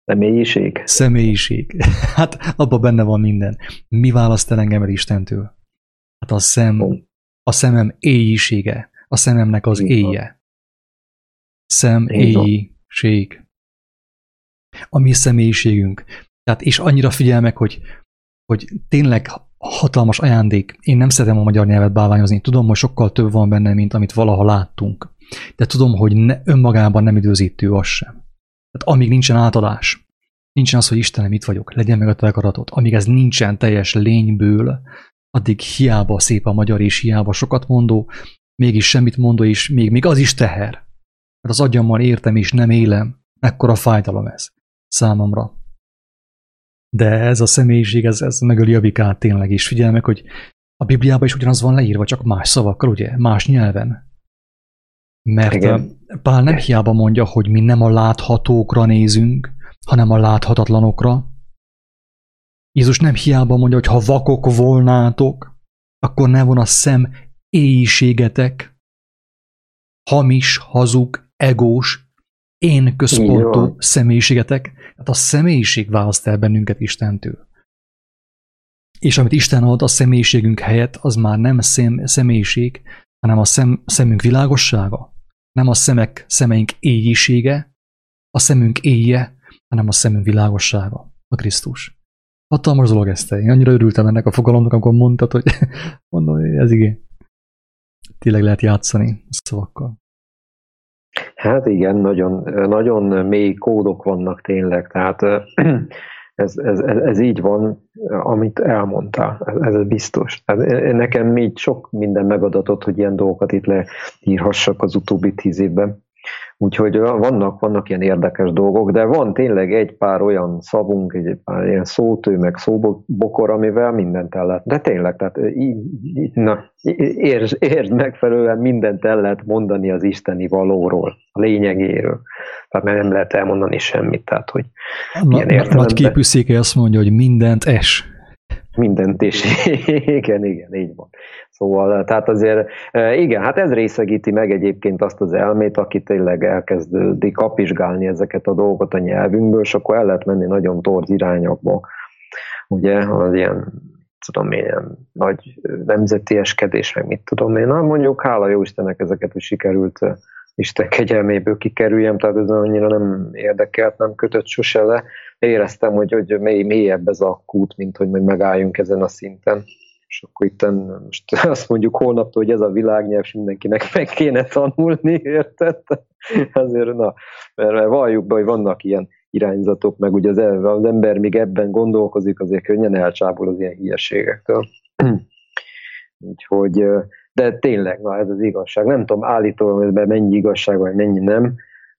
A: Személyiség?
B: Személyiség. Hát abban benne van minden. Mi választ el engem el Istentől? Hát a szem, a szemem éjsége. A szememnek az éje. Szem, éjség. A mi személyiségünk. Tehát és annyira figyelmek, hogy, hogy tényleg hatalmas ajándék. Én nem szeretem a magyar nyelvet bálványozni. Tudom, hogy sokkal több van benne, mint amit valaha láttunk. De tudom, hogy ne, önmagában nem időzítő az sem. Tehát amíg nincsen átadás, nincsen az, hogy Istenem, itt vagyok, legyen meg a te amíg ez nincsen teljes lényből, addig hiába szép a magyar és hiába sokat mondó, mégis semmit mondó, és még, még az is teher. Mert az agyammal értem és nem élem, mekkora fájdalom ez számomra. De ez a személyiség, ez, ez megöli a vikát tényleg, és figyelj meg, hogy a Bibliában is ugyanaz van leírva, csak más szavakkal, ugye? Más nyelven. Mert Igen. Pál nem hiába mondja, hogy mi nem a láthatókra nézünk, hanem a láthatatlanokra. Jézus nem hiába mondja, hogy ha vakok volnátok, akkor ne von a szem éjségetek, hamis, hazug, egós, én központú személyiségetek. Tehát a személyiség választ el bennünket Istentől. És amit Isten ad a személyiségünk helyett, az már nem szem, személyiség, hanem a szem, szemünk világossága, nem a szemek, szemeink éjjisége, a szemünk éjje, hanem a szemünk világossága, a Krisztus. Hatalmas dolog ezt. Én annyira örültem ennek a fogalomnak, amikor mondtad, hogy mondom, hogy ez igen. Tényleg lehet játszani a szavakkal.
A: Hát igen, nagyon, nagyon mély kódok vannak tényleg, tehát ez, ez, ez, ez így van, amit elmondtál, ez, ez biztos. Tehát nekem még sok minden megadatott, hogy ilyen dolgokat itt leírhassak az utóbbi tíz évben. Úgyhogy vannak, vannak ilyen érdekes dolgok, de van tényleg egy pár olyan szavunk, egy pár ilyen szótő, meg szóbokor, amivel mindent el lehet. De tényleg, tehát így, na, értsd, értsd megfelelően mindent el lehet mondani az isteni valóról, a lényegéről. Tehát nem lehet elmondani semmit. Tehát, hogy
B: na, ilyen Nagy képű széke azt mondja, hogy mindent es.
A: Mindent is. igen, igen, így van. Szóval, tehát azért, e, igen, hát ez részegíti meg egyébként azt az elmét, aki tényleg elkezdi kapizsgálni ezeket a dolgokat a nyelvünkből, és akkor el lehet menni nagyon torz irányokba. Ugye, az ilyen, tudom én, ilyen nagy nemzeti eskedés, meg mit tudom én. Na, mondjuk, hála jó Istennek ezeket is sikerült Isten kegyelméből kikerüljem, tehát ez annyira nem érdekelt, nem kötött sose le, éreztem, hogy, hogy mély, mélyebb ez a kút, mint hogy megálljunk ezen a szinten. És akkor itt most azt mondjuk holnaptól, hogy ez a világnyelv, és mindenkinek meg kéne tanulni, érted? Azért, na, mert valljuk be, hogy vannak ilyen irányzatok, meg ugye az, az ember még ebben gondolkozik, azért könnyen elcsábul az ilyen hülyeségektől. Úgyhogy, de tényleg, na ez az igazság. Nem tudom állítólag, hogy mennyi igazság, vagy mennyi nem,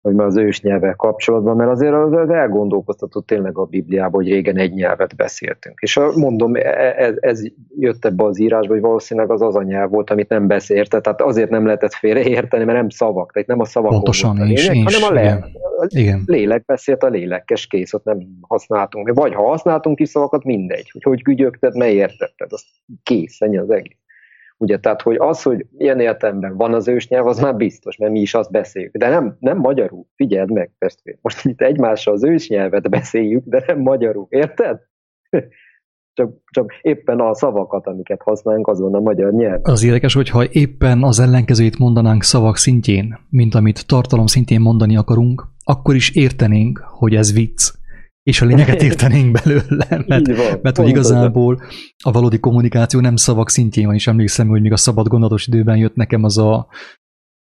A: hogy már az ős nyelvvel kapcsolatban, mert azért az elgondolkoztatott tényleg a Bibliában, hogy régen egy nyelvet beszéltünk. És mondom, ez, e, ez jött ebbe az írásba, hogy valószínűleg az az a nyelv volt, amit nem beszélte, tehát azért nem lehetett félreérteni, mert nem szavak, tehát nem a szavak
B: Pontosan, volt a lényeg,
A: is, hanem a, le, igen. a lélek beszélt a lélekes kész, ott nem használtunk. Vagy ha használtunk is szavakat, mindegy, hogy hogy gügyögted, mely értetted, az kész, ennyi az egész. Ugye, tehát, hogy az, hogy ilyen értelemben van az ősnyelv, az már biztos, mert mi is azt beszéljük. De nem, nem magyarul. Figyeld meg, testvér. Most itt egymással az ősnyelvet beszéljük, de nem magyarul. Érted? Csak, csak éppen a szavakat, amiket használunk, azon a magyar nyelv.
B: Az érdekes, hogyha éppen az ellenkezőjét mondanánk szavak szintjén, mint amit tartalom szintjén mondani akarunk, akkor is értenénk, hogy ez vicc és a lényeget értenénk belőle, mert, van, mert hogy igazából a valódi kommunikáció nem szavak szintjén van, és emlékszem, hogy még a szabad gondolatos időben jött nekem az a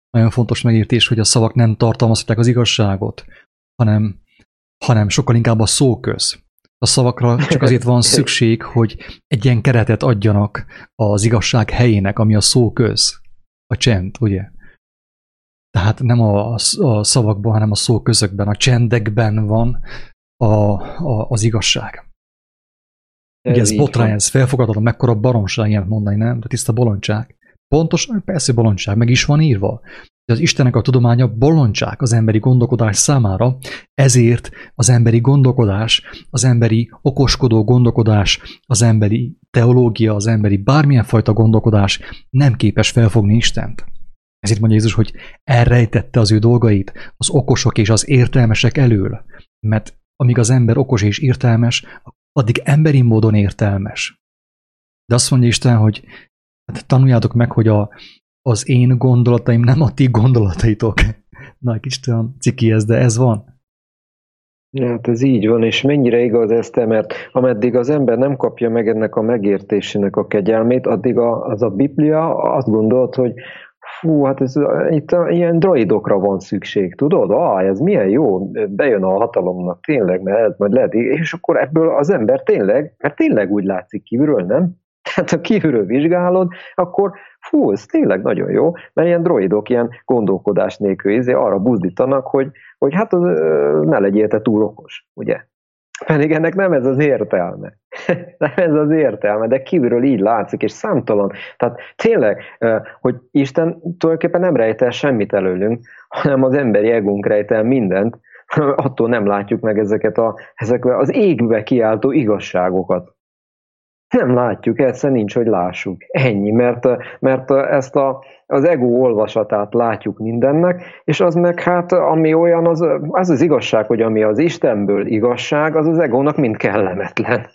B: nagyon fontos megértés, hogy a szavak nem tartalmazhatják az igazságot, hanem, hanem sokkal inkább a szóköz. A szavakra csak azért van szükség, hogy egy ilyen keretet adjanak az igazság helyének, ami a szóköz, a csend, ugye? Tehát nem a, a szavakban, hanem a szóközökben, a csendekben van a, a, az igazság. Ez Ugye ez botrány, ez felfogadhatom, mekkora baromság ilyen mondani, nem? De tiszta bolondság. Pontosan, persze bolondság, meg is van írva. De az Istennek a tudománya bolondság az emberi gondolkodás számára, ezért az emberi gondolkodás, az emberi okoskodó gondolkodás, az emberi teológia, az emberi bármilyen fajta gondolkodás nem képes felfogni Istent. Ezért mondja Jézus, hogy elrejtette az ő dolgait az okosok és az értelmesek elől, mert amíg az ember okos és értelmes, addig emberi módon értelmes. De azt mondja Isten, hogy hát tanuljátok meg, hogy a, az én gondolataim nem a ti gondolataitok. Na, egy olyan ciki ez, de ez van.
A: Hát ez így van, és mennyire igaz ez te, mert ameddig az ember nem kapja meg ennek a megértésének a kegyelmét, addig a, az a Biblia azt gondolt, hogy fú, hát ez, itt ilyen droidokra van szükség, tudod? Ah, ez milyen jó, bejön a hatalomnak, tényleg, mert majd lehet, és akkor ebből az ember tényleg, mert tényleg úgy látszik kívülről, nem? Tehát ha kívülről vizsgálod, akkor fú, ez tényleg nagyon jó, mert ilyen droidok ilyen gondolkodás nélkül izé arra buzdítanak, hogy, hogy hát az, ne legyél te túl okos, ugye? Pedig ennek nem ez az értelme. nem ez az értelme, de kívülről így látszik, és számtalan. Tehát tényleg, hogy Isten tulajdonképpen nem rejt el semmit előlünk, hanem az emberi egónk rejt el mindent, attól nem látjuk meg ezeket a, ezek az égbe kiáltó igazságokat. Nem látjuk, egyszerűen nincs, hogy lássuk. Ennyi, mert, mert ezt a, az ego olvasatát látjuk mindennek, és az meg hát, ami olyan, az az, az igazság, hogy ami az Istenből igazság, az az egónak mind kellemetlen.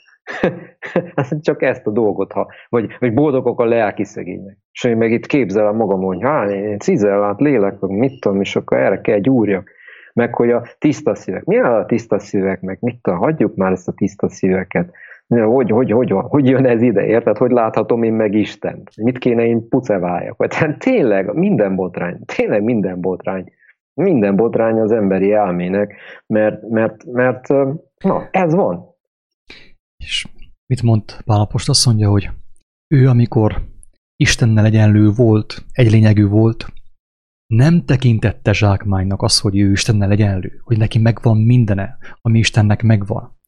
A: Csak ezt a dolgot, ha, vagy, vagy boldogok a lelki szegények. És én meg itt képzelem magam, hogy hát én cizellált lélek, vagy mit tudom, és akkor erre kell gyúrjak. Meg hogy a tiszta szívek. Mi a tiszta szívek, meg mit tudom, hagyjuk már ezt a tiszta szíveket hogy, hogy, hogy, hogy jön ez ide, érted? Hogy láthatom én meg Istent? Mit kéne én puceváljak? Vagy hát tényleg minden botrány, tényleg minden botrány. Minden botrány az emberi elmének, mert, mert, mert na, ez van.
B: És mit mond Pálapost? Azt mondja, hogy ő, amikor Istennel egyenlő volt, egy lényegű volt, nem tekintette zsákmánynak az, hogy ő Istennel egyenlő, hogy neki megvan mindene, ami Istennek megvan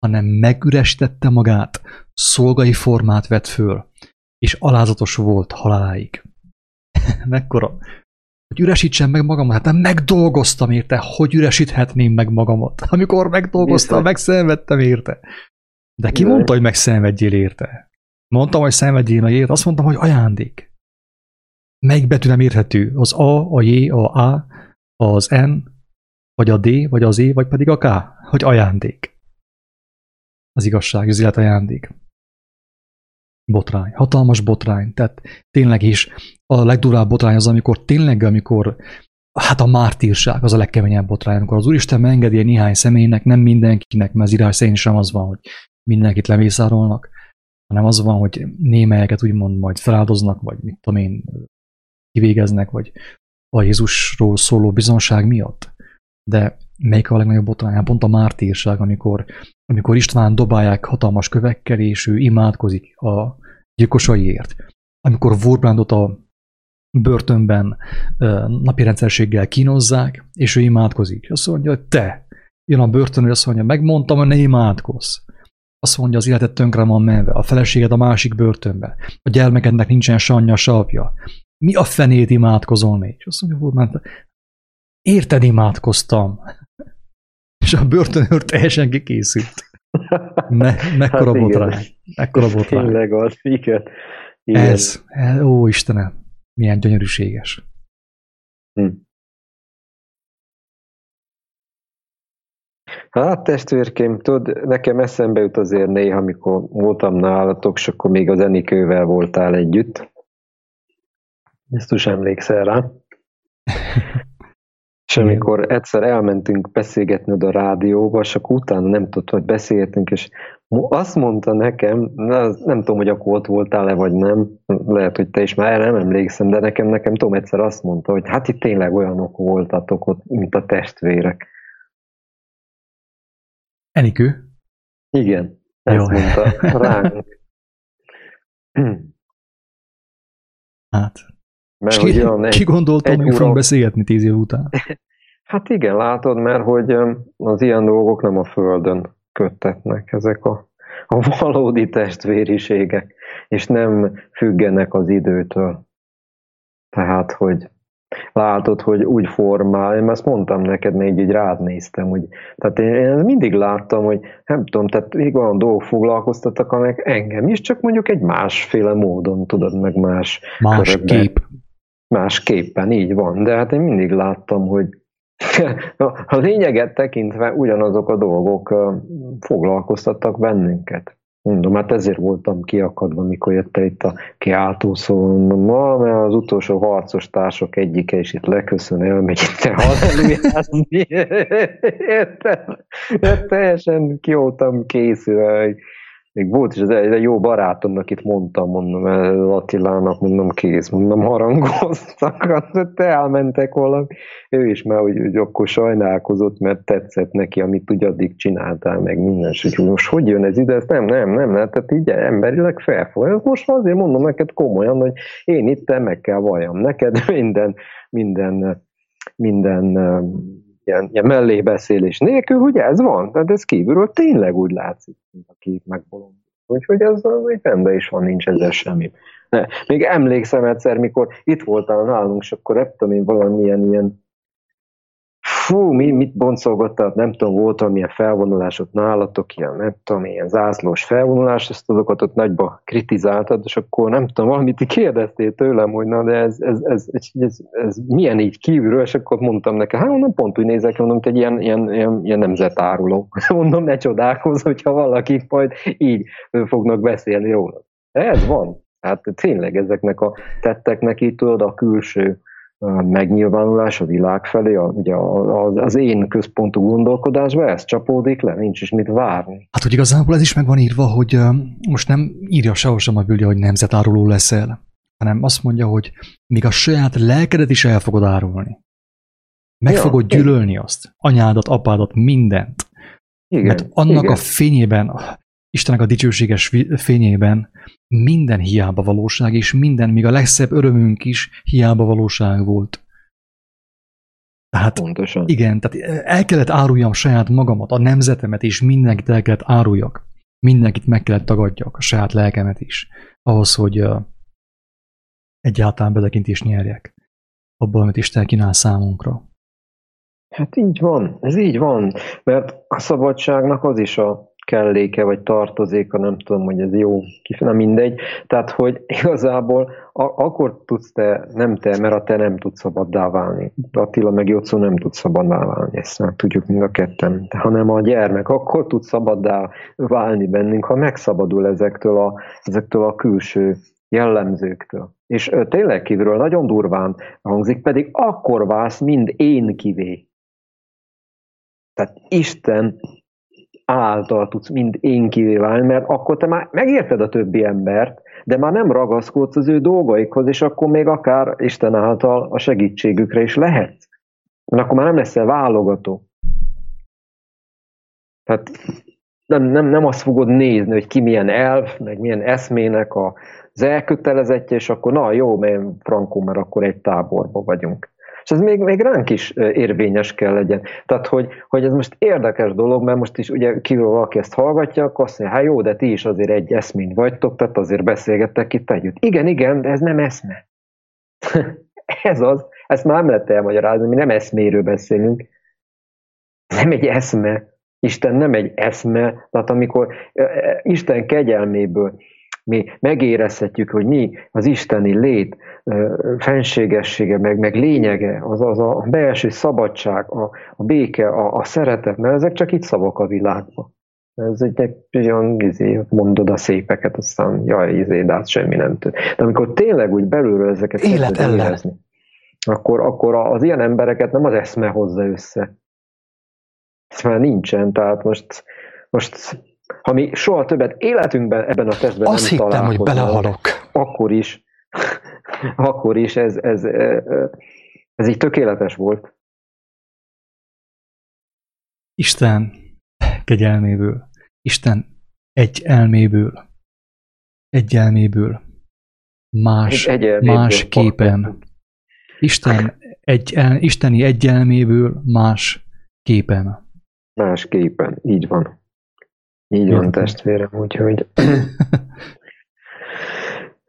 B: hanem megüresítette magát, szolgai formát vett föl, és alázatos volt haláláig. Mekkora? Hogy üresítsem meg magamat? Hát nem megdolgoztam érte, hogy üresíthetném meg magamat. Amikor megdolgoztam, megszenvedtem érte. De ki mondta, hogy megszenvedjél érte? Mondtam, hogy szenvedjél meg érte, azt mondtam, hogy ajándék. Melyik betű nem érthető? Az A, a J, a A, az N, vagy a D, vagy az E, vagy pedig a K, hogy ajándék az igazság, az élet ajándék. Botrány, hatalmas botrány. Tehát tényleg is a legdurább botrány az, amikor tényleg, amikor hát a mártírság az a legkeményebb botrány, amikor az Úristen megengedi egy néhány személynek, nem mindenkinek, mert az írás szerint sem az van, hogy mindenkit lemészárolnak, hanem az van, hogy némelyeket úgymond majd feláldoznak, vagy mit tudom én, kivégeznek, vagy a Jézusról szóló bizonság miatt. De melyik a legnagyobb botrány? Pont a mártírság, amikor, amikor István dobálják hatalmas kövekkel, és ő imádkozik a gyilkosaiért. Amikor Wurbrandot a börtönben napi rendszerséggel kínozzák, és ő imádkozik. Azt mondja, hogy te, jön a börtön, azt mondja, megmondtam, hogy ne imádkozz. Azt mondja, az életet tönkre van menve, a feleséged a másik börtönbe, a gyermekednek nincsen sanya, sapja. Mi a fenét imádkozol még? Azt mondja, Wurbrand, érted imádkoztam. És a börtönőr teljesen kikészült. Me, mekkora hát botrány. Mekkora botrány.
A: Tényleg az, igen.
B: igen. Ez, ez, ó Istenem, milyen gyönyörűséges. Hm.
A: Hát testvérkém, tudod, nekem eszembe jut azért néha, amikor voltam nálatok, és akkor még az Enikővel voltál együtt. Biztos emlékszel rá. És amikor egyszer elmentünk beszélgetni a rádióba, és akkor utána nem tudott, hogy beszéltünk, és azt mondta nekem, nem tudom, hogy akkor ott voltál-e, vagy nem, lehet, hogy te is már nem emlékszem, de nekem, nekem Tom egyszer azt mondta, hogy hát itt tényleg olyanok voltatok ott, mint a testvérek.
B: Enikő?
A: Igen, ezt Jó. mondta ránk.
B: hát, mert ki, hogy olyan egy, ki gondoltam, hogy fogunk beszélgetni tíz év után?
A: Hát igen, látod, mert hogy az ilyen dolgok nem a Földön köttetnek, ezek a, a valódi testvériségek, és nem függenek az időtől. Tehát, hogy látod, hogy úgy formál, én ezt mondtam neked, még így rád néztem, hogy, tehát én, én mindig láttam, hogy nem tudom, tehát még olyan dolgok foglalkoztattak, amelyek engem is, csak mondjuk egy másféle módon, tudod, meg más
B: Más körökben. kép
A: másképpen, így van. De hát én mindig láttam, hogy a lényeget tekintve ugyanazok a dolgok foglalkoztattak bennünket. Mondom, hát ezért voltam kiakadva, mikor jött itt a kiáltó szó, ma, mert az utolsó harcos társok egyike is itt leköszön, elmegy itt hallelujázni. Érted? Teljesen ki voltam készülve, hogy még volt is, egy jó barátomnak itt mondtam, mondom, Attilának, mondom, kész, mondom, harangoztak, te elmentek valami. Ő is már hogy, hogy akkor sajnálkozott, mert tetszett neki, amit úgy addig csináltál, meg minden, hogy most hogy jön ez ide, ezt nem, nem, nem, nem, tehát így emberileg felfoly. Ez most azért mondom neked komolyan, hogy én itt meg kell valljam neked minden, minden, minden ilyen, ilyen mellébeszélés nélkül, hogy ez van, tehát ez kívülről tényleg úgy látszik, mint a kép megbolond. Úgyhogy ez egy rendben is van, nincs ezzel semmi. Ne. Még emlékszem egyszer, mikor itt voltál nálunk, és akkor tudom én valamilyen ilyen fú, mi, mit boncolgattál, nem tudom, volt valamilyen felvonulás ott nálatok, ilyen, nem tudom, ilyen zászlós felvonulás, ezt azokat ott nagyba kritizáltad, és akkor nem tudom, valamit kérdeztél tőlem, hogy na, de ez, ez, ez, ez, ez, ez milyen így kívülről, és akkor mondtam neki, hát mondom, pont úgy nézek, mondom, hogy egy ilyen, ilyen, ilyen, ilyen nemzetáruló. mondom, ne csodálkozz, hogyha valaki majd így fognak beszélni róla. Ez van. Hát tényleg ezeknek a tetteknek így tudod a külső megnyilvánulás a világ felé, a, ugye az, az én központú gondolkodásba, ez csapódik le, nincs is mit várni.
B: Hát, hogy igazából ez is meg van írva, hogy most nem írja sehol sem a Biblia, hogy nemzetáruló leszel, hanem azt mondja, hogy még a saját lelkedet is el fogod árulni. Meg ja, fogod gyűlölni én. azt, anyádat, apádat, mindent. Igen, Mert annak igen. a fényében, Istenek a dicsőséges fényében minden hiába valóság, és minden, még a legszebb örömünk is hiába valóság volt. Tehát Pontosan. igen, tehát el kellett áruljam saját magamat, a nemzetemet, és mindenkit el kellett áruljak. Mindenkit meg kellett tagadjak, a saját lelkemet is. Ahhoz, hogy uh, egyáltalán belekintést nyerjek abból, amit Isten kínál számunkra.
A: Hát így van, ez így van, mert a szabadságnak az is a kelléke vagy tartozéka, nem tudom, hogy ez jó, nem mindegy. Tehát, hogy igazából a- akkor tudsz te, nem te, mert a te nem tudsz szabaddá válni. Attila meg Jocó nem tud szabaddá válni, ezt már tudjuk mind a ketten. Hanem a gyermek akkor tud szabaddá válni bennünk, ha megszabadul ezektől a, ezektől a külső jellemzőktől. És tényleg kívülről nagyon durván hangzik, pedig akkor válsz mind én kivé. Tehát Isten által tudsz mind én válni, mert akkor te már megérted a többi embert, de már nem ragaszkodsz az ő dolgaikhoz, és akkor még akár Isten által a segítségükre is lehetsz. Mert akkor már nem leszel válogató. Tehát nem, nem, nem azt fogod nézni, hogy ki milyen elf, meg milyen eszmének az elkötelezettje, és akkor na jó, mert frankó, mert akkor egy táborban vagyunk. És ez még, még ránk is érvényes kell legyen. Tehát, hogy, hogy ez most érdekes dolog, mert most is ugye kívül valaki ezt hallgatja, akkor azt mondja, hát jó, de ti is azért egy eszmény vagytok, tehát azért beszélgettek itt együtt. Igen, igen, de ez nem eszme. ez az, ezt már nem lehet elmagyarázni, mi nem eszméről beszélünk. Nem egy eszme. Isten nem egy eszme, tehát amikor Isten kegyelméből mi megérezhetjük, hogy mi az isteni lét fenségessége, meg, meg lényege, az, az a belső szabadság, a, a béke, a, a szeretet, mert ezek csak itt szavak a világban. Ez egy, olyan, izé, mondod a szépeket, aztán jaj, izé, de hát semmi nem tűnt. De amikor tényleg úgy belülről ezeket
B: Élet érezni,
A: akkor, akkor az ilyen embereket nem az eszme hozza össze. Ez már nincsen, tehát most, most ha mi soha többet életünkben ebben a testben
B: Azt nem hittem, hogy belehalok.
A: Akkor is, akkor is ez, ez, ez így tökéletes volt.
B: Isten kegyelméből, Isten egy elméből, egy elméből, más, egy elméből más képen. Isten egy, el, isteni egyelméből más képen.
A: Más képen, így van. Így van, testvérem, úgyhogy...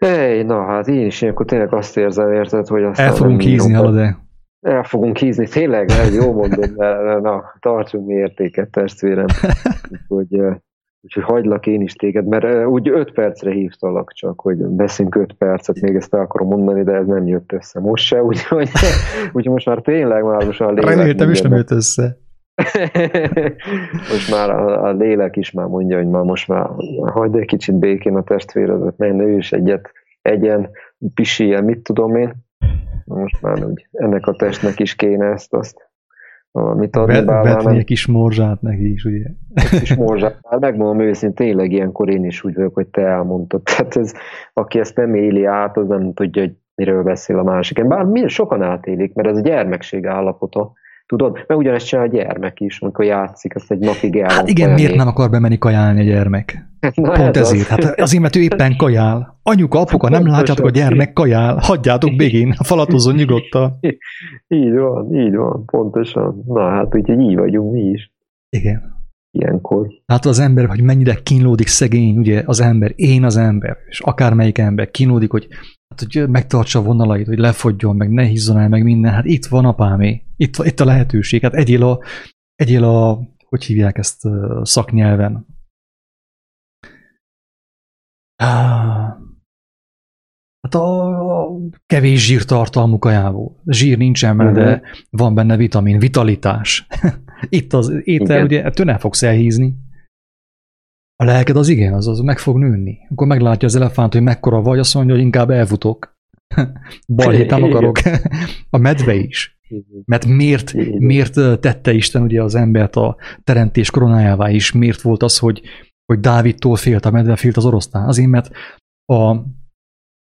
A: Hey, na hát én is ilyenkor tényleg azt érzem, érted, hogy
B: aztán... El fogunk hízni, halad
A: El fogunk hízni, tényleg, nem, jó mondom, de na, tartsunk mi értéket, testvérem. Úgyhogy, úgyhogy hagylak én is téged, mert úgy öt percre hívtalak csak, hogy beszélünk öt percet, még ezt el akarom mondani, de ez nem jött össze most se, úgyhogy, úgyhogy most már tényleg már most a
B: lélek... Reméltem is nem jött össze.
A: most már a, a lélek is már mondja, hogy már most már hagyd egy kicsit békén a testvéredet, mert ő is egyet, egyen, pisiljen, mit tudom én. Most már úgy, ennek a testnek is kéne ezt, azt valamit adni.
B: Be, betni egy kis morzsát neki is, ugye?
A: Egy kis morzsát. Hát megmondom őszintén, tényleg ilyenkor én is úgy vagyok, hogy te elmondtad. Tehát ez, aki ezt nem éli át, az nem tudja, hogy miről beszél a másik. Bár mi sokan átélik, mert ez a gyermekség állapota Tudod, meg ugyanezt csinál a gyermek is, amikor játszik, azt egy napig el.
B: Hát igen, miért nem akar bemenni kajálni a gyermek? Na Pont ez ezért. Az. Hát azért, mert ő éppen kajál. Anyuka, apuka, nem látjátok, a gyermek kajál. Hagyjátok végén, falatozó nyugodtan.
A: Így van, így van, pontosan. Na hát úgyhogy így vagyunk mi is.
B: Igen.
A: Ilyenkor.
B: Hát az ember, hogy mennyire kínlódik szegény, ugye az ember, én az ember, és akármelyik ember kínlódik, hogy hát, hogy megtartsa a vonalait, hogy lefogjon, meg ne hízzon el, meg minden. Hát itt van apámé. Itt, itt a lehetőség. Hát egyél a, egyél a, hogy hívják ezt szaknyelven? Hát a, a kevés zsírtartalmú kajából. Zsír nincsen benne, uh-huh. de van benne vitamin, vitalitás. Itt az étel, Igen. ugye, ettől nem fogsz elhízni. A lelked az igen, az, az meg fog nőni. Akkor meglátja az elefánt, hogy mekkora vagy, azt mondja, hogy inkább elfutok. Balhét nem akarok. a medve is. Mert miért, miért tette Isten ugye az embert a teremtés koronájává is? Miért volt az, hogy, hogy Dávidtól félt, a medve félt az oroszlán? Azért, mert a,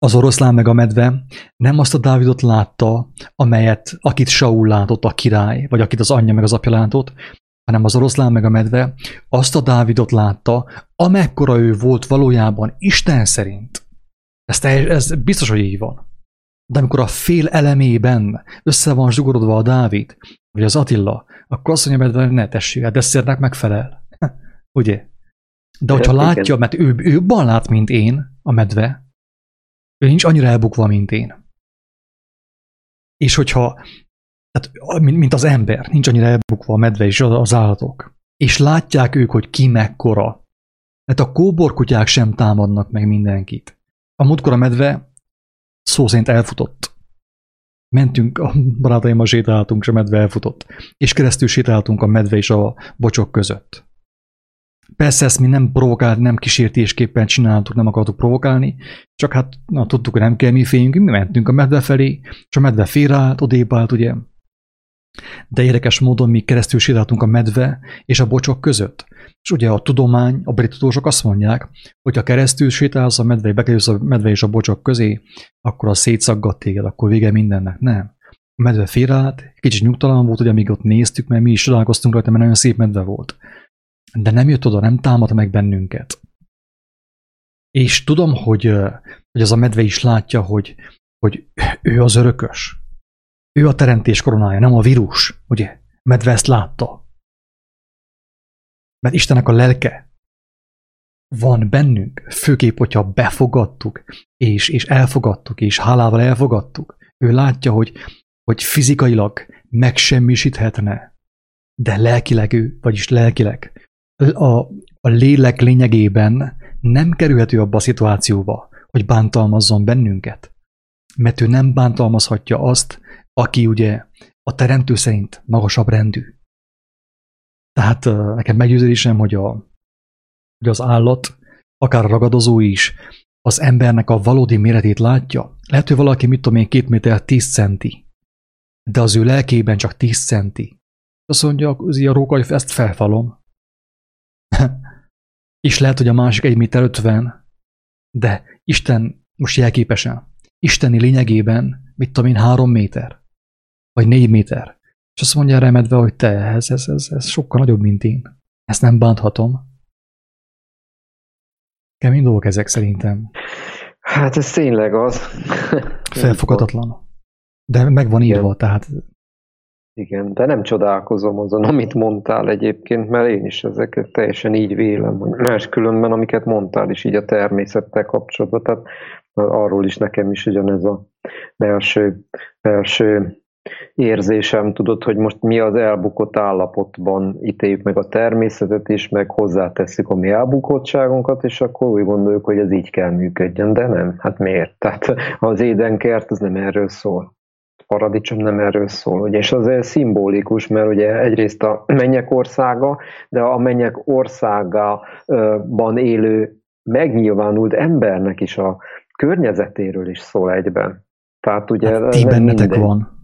B: az oroszlán meg a medve nem azt a Dávidot látta, amelyet, akit Saul látott, a király, vagy akit az anyja meg az apja látott, hanem az oroszlán meg a medve azt a Dávidot látta, amekkora ő volt valójában Isten szerint. Ez, ez biztos, hogy így van. De amikor a fél elemében össze van zsugorodva a Dávid, vagy az Attila, akkor azt mondja, hogy ne tessék, hát Deszérnek megfelel. Ugye? De hogyha látja, mert ő, ő jobban lát, mint én, a medve, ő nincs annyira elbukva, mint én. És hogyha, tehát, mint, az ember, nincs annyira elbukva a medve és az állatok, és látják ők, hogy ki mekkora, mert a kóborkutyák sem támadnak meg mindenkit. A múltkor a medve szó szerint elfutott. Mentünk, a barátaimmal sétáltunk, és a medve elfutott. És keresztül sétáltunk a medve és a bocsok között. Persze ezt mi nem provokált, nem kísértésképpen csináltuk, nem akartuk provokálni, csak hát na, tudtuk, hogy nem kell mi féljünk, mi mentünk a medve felé, és a medve félreállt, odébb állt, ugye. De érdekes módon mi keresztül sétáltunk a medve és a bocsok között. És ugye a tudomány, a brit tudósok azt mondják, hogy ha keresztül sétálsz a medve, bekerülsz a medve és a bocsok közé, akkor az szétszaggat téged, akkor vége mindennek. Nem. A medve félreállt, kicsit nyugtalan volt, ugye amíg ott néztük, mert mi is találkoztunk rajta, mert nagyon szép medve volt. De nem jött oda, nem támadta meg bennünket. És tudom, hogy, hogy az a medve is látja, hogy, hogy ő az örökös. Ő a teremtés koronája, nem a vírus, ugye? Medve ezt látta. Mert Istennek a lelke van bennünk, főképp, hogyha befogadtuk, és, és elfogadtuk, és hálával elfogadtuk. Ő látja, hogy, hogy fizikailag megsemmisíthetne, de lelkileg ő, vagyis lelkileg, a, a lélek lényegében nem kerülhető abba a szituációba, hogy bántalmazzon bennünket. Mert ő nem bántalmazhatja azt, aki ugye a teremtő szerint magasabb rendű. Tehát nekem meggyőződésem, hogy, a, hogy az állat, akár a ragadozó is, az embernek a valódi méretét látja. Lehet, hogy valaki, mit tudom én, két méter 10 centi, de az ő lelkében csak 10 centi. Azt mondja, az a róka, hogy ezt felfalom. És lehet, hogy a másik 1 méter 50, de Isten most jelképesen, Isteni lényegében, mit tudom én, 3 méter, vagy 4 méter. És azt mondja remedve, hogy te, ez, ez, ez, ez sokkal nagyobb, mint én. Ezt nem bánthatom. Kemény dolgok ezek szerintem.
A: Hát ez tényleg az.
B: Felfogadatlan. De meg van írva, tehát...
A: Igen, de nem csodálkozom azon, amit mondtál egyébként, mert én is ezeket teljesen így vélem, hogy máskülönben, amiket mondtál is így a természettel kapcsolatban, tehát arról is nekem is ugyanez a belső, belső érzésem, tudod, hogy most mi az elbukott állapotban ítéljük meg a természetet is, meg hozzáteszük a mi elbukottságunkat, és akkor úgy gondoljuk, hogy ez így kell működjön, de nem. Hát miért? Tehát az édenkert az nem erről szól. Paradicsom nem erről szól, ugye, és azért szimbolikus, mert ugye egyrészt a mennyek országa, de a mennyek országában élő megnyilvánult embernek is a környezetéről is szól egyben. Tehát ugye
B: hát ti bennetek mindegy. van.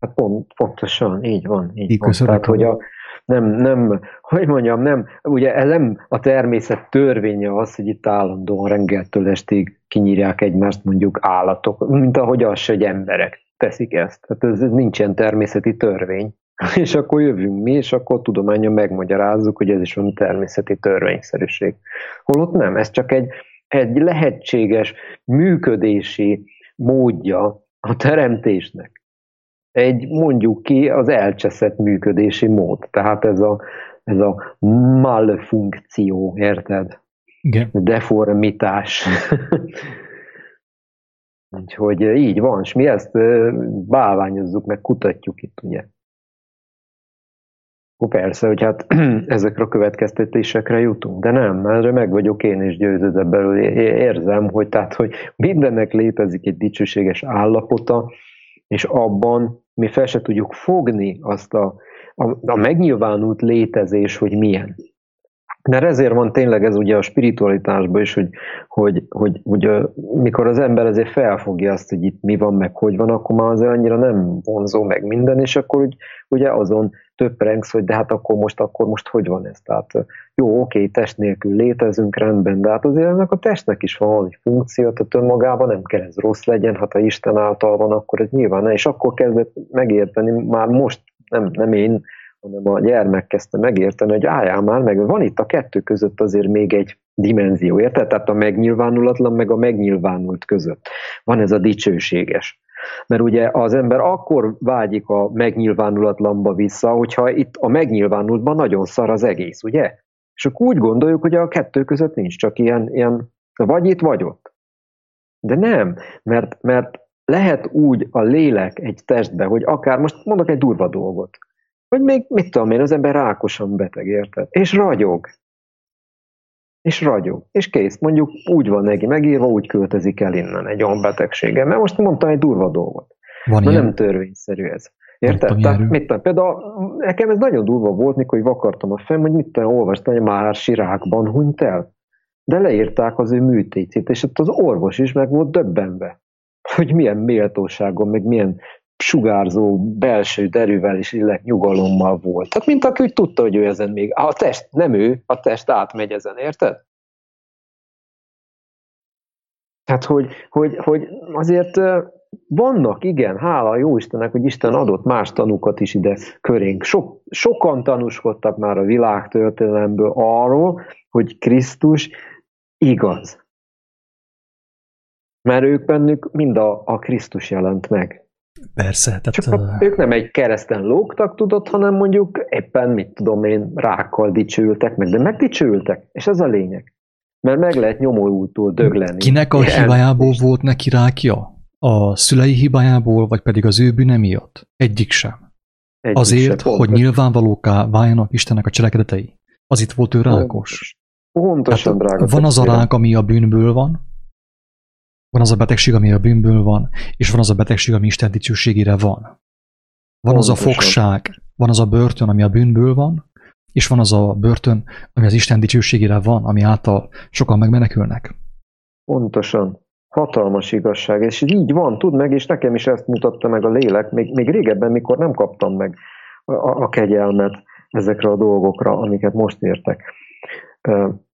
A: Hát pont, pontosan, így van. Így van. Tehát, hogy a, nem, nem, hogy mondjam, nem, ugye ez nem a természet törvénye az, hogy itt állandóan reggeltől estig kinyírják egymást mondjuk állatok, mint ahogy az, hogy emberek teszik ezt. Tehát ez, nincsen természeti törvény. És akkor jövünk mi, és akkor tudományon megmagyarázzuk, hogy ez is van természeti törvényszerűség. Holott nem, ez csak egy, egy lehetséges működési módja a teremtésnek egy mondjuk ki az elcseszett működési mód. Tehát ez a, ez a malfunkció, érted?
B: Igen.
A: Deformitás. Úgyhogy így van, és mi ezt bálványozzuk, meg kutatjuk itt, ugye. Akkor persze, hogy hát ezekre a következtetésekre jutunk, de nem, erre meg vagyok én is győződve belül, érzem, hogy tehát, hogy mindennek létezik egy dicsőséges állapota, és abban mi fel se tudjuk fogni azt a, a, a megnyilvánult létezés, hogy milyen. Mert ezért van tényleg ez ugye a spiritualitásban is, hogy, hogy, hogy, hogy mikor az ember ezért felfogja azt, hogy itt mi van, meg hogy van, akkor már azért annyira nem vonzó meg minden, és akkor úgy, ugye azon töprengsz, hogy de hát akkor most, akkor most hogy van ez? Tehát jó, oké, test nélkül létezünk, rendben, de hát azért ennek a testnek is van valami funkció, tehát önmagában nem kell ez rossz legyen, hát ha Isten által van, akkor ez nyilván ne, és akkor kezdett megérteni, már most nem, nem én, hanem a gyermek kezdte megérteni, hogy álljál már meg, van itt a kettő között azért még egy dimenzió, érted? Tehát a megnyilvánulatlan meg a megnyilvánult között. Van ez a dicsőséges. Mert ugye az ember akkor vágyik a megnyilvánulatlanba vissza, hogyha itt a megnyilvánultban nagyon szar az egész, ugye? És akkor úgy gondoljuk, hogy a kettő között nincs csak ilyen, ilyen vagy itt, vagy ott. De nem, mert, mert lehet úgy a lélek egy testbe, hogy akár most mondok egy durva dolgot, vagy még, mit tudom én, az ember rákosan beteg, érted? És ragyog. És ragyog. És kész. Mondjuk úgy van neki megírva, úgy költözik el innen egy olyan betegsége. Mert most mondtam egy durva dolgot. Van Na nem törvényszerű ez. Érted? Tehát, mit tudom, például nekem ez nagyon durva volt, mikor vakartam a fenn, hogy mit tudom, olvastam, hogy már sirákban hunyt el. De leírták az ő műtétét, és ott az orvos is meg volt döbbenve, hogy milyen méltóságon, meg milyen sugárzó belső derűvel és illet nyugalommal volt. Tehát mint aki tudta, hogy ő ezen még, a test, nem ő, a test átmegy ezen, érted? Tehát, hogy, hogy, hogy azért vannak, igen, hála jó Istennek, hogy Isten adott más tanúkat is ide körénk. Sok, sokan tanúskodtak már a világtörténelemből arról, hogy Krisztus igaz. Mert ők bennük mind a, a Krisztus jelent meg.
B: Persze. Tehát,
A: Csak a, ők nem egy kereszten lógtak, tudod, hanem mondjuk éppen, mit tudom én, rákkal dicsültek meg, de megdicsültek, és ez a lényeg. Mert meg lehet nyomorultól dögleni.
B: Kinek a hibájából volt neki rákja? A szülei hibájából, vagy pedig az ő bűne miatt? Egyik sem. Egyik Azért, sem, hogy nyilvánvalóká váljanak Istennek a cselekedetei. Az itt volt ő rákos.
A: Pontosan,
B: drága. Van az a rák, ami a bűnből van, van az a betegség, ami a bűnből van, és van az a betegség, ami Isten dicsőségére van. Van az a fogság, van az a börtön, ami a bűnből van, és van az a börtön, ami az Isten dicsőségére van, ami által sokan megmenekülnek.
A: Pontosan. Hatalmas igazság, és így van, tud meg, és nekem is ezt mutatta meg a lélek, még, még régebben, mikor nem kaptam meg a, a kegyelmet ezekre a dolgokra, amiket most értek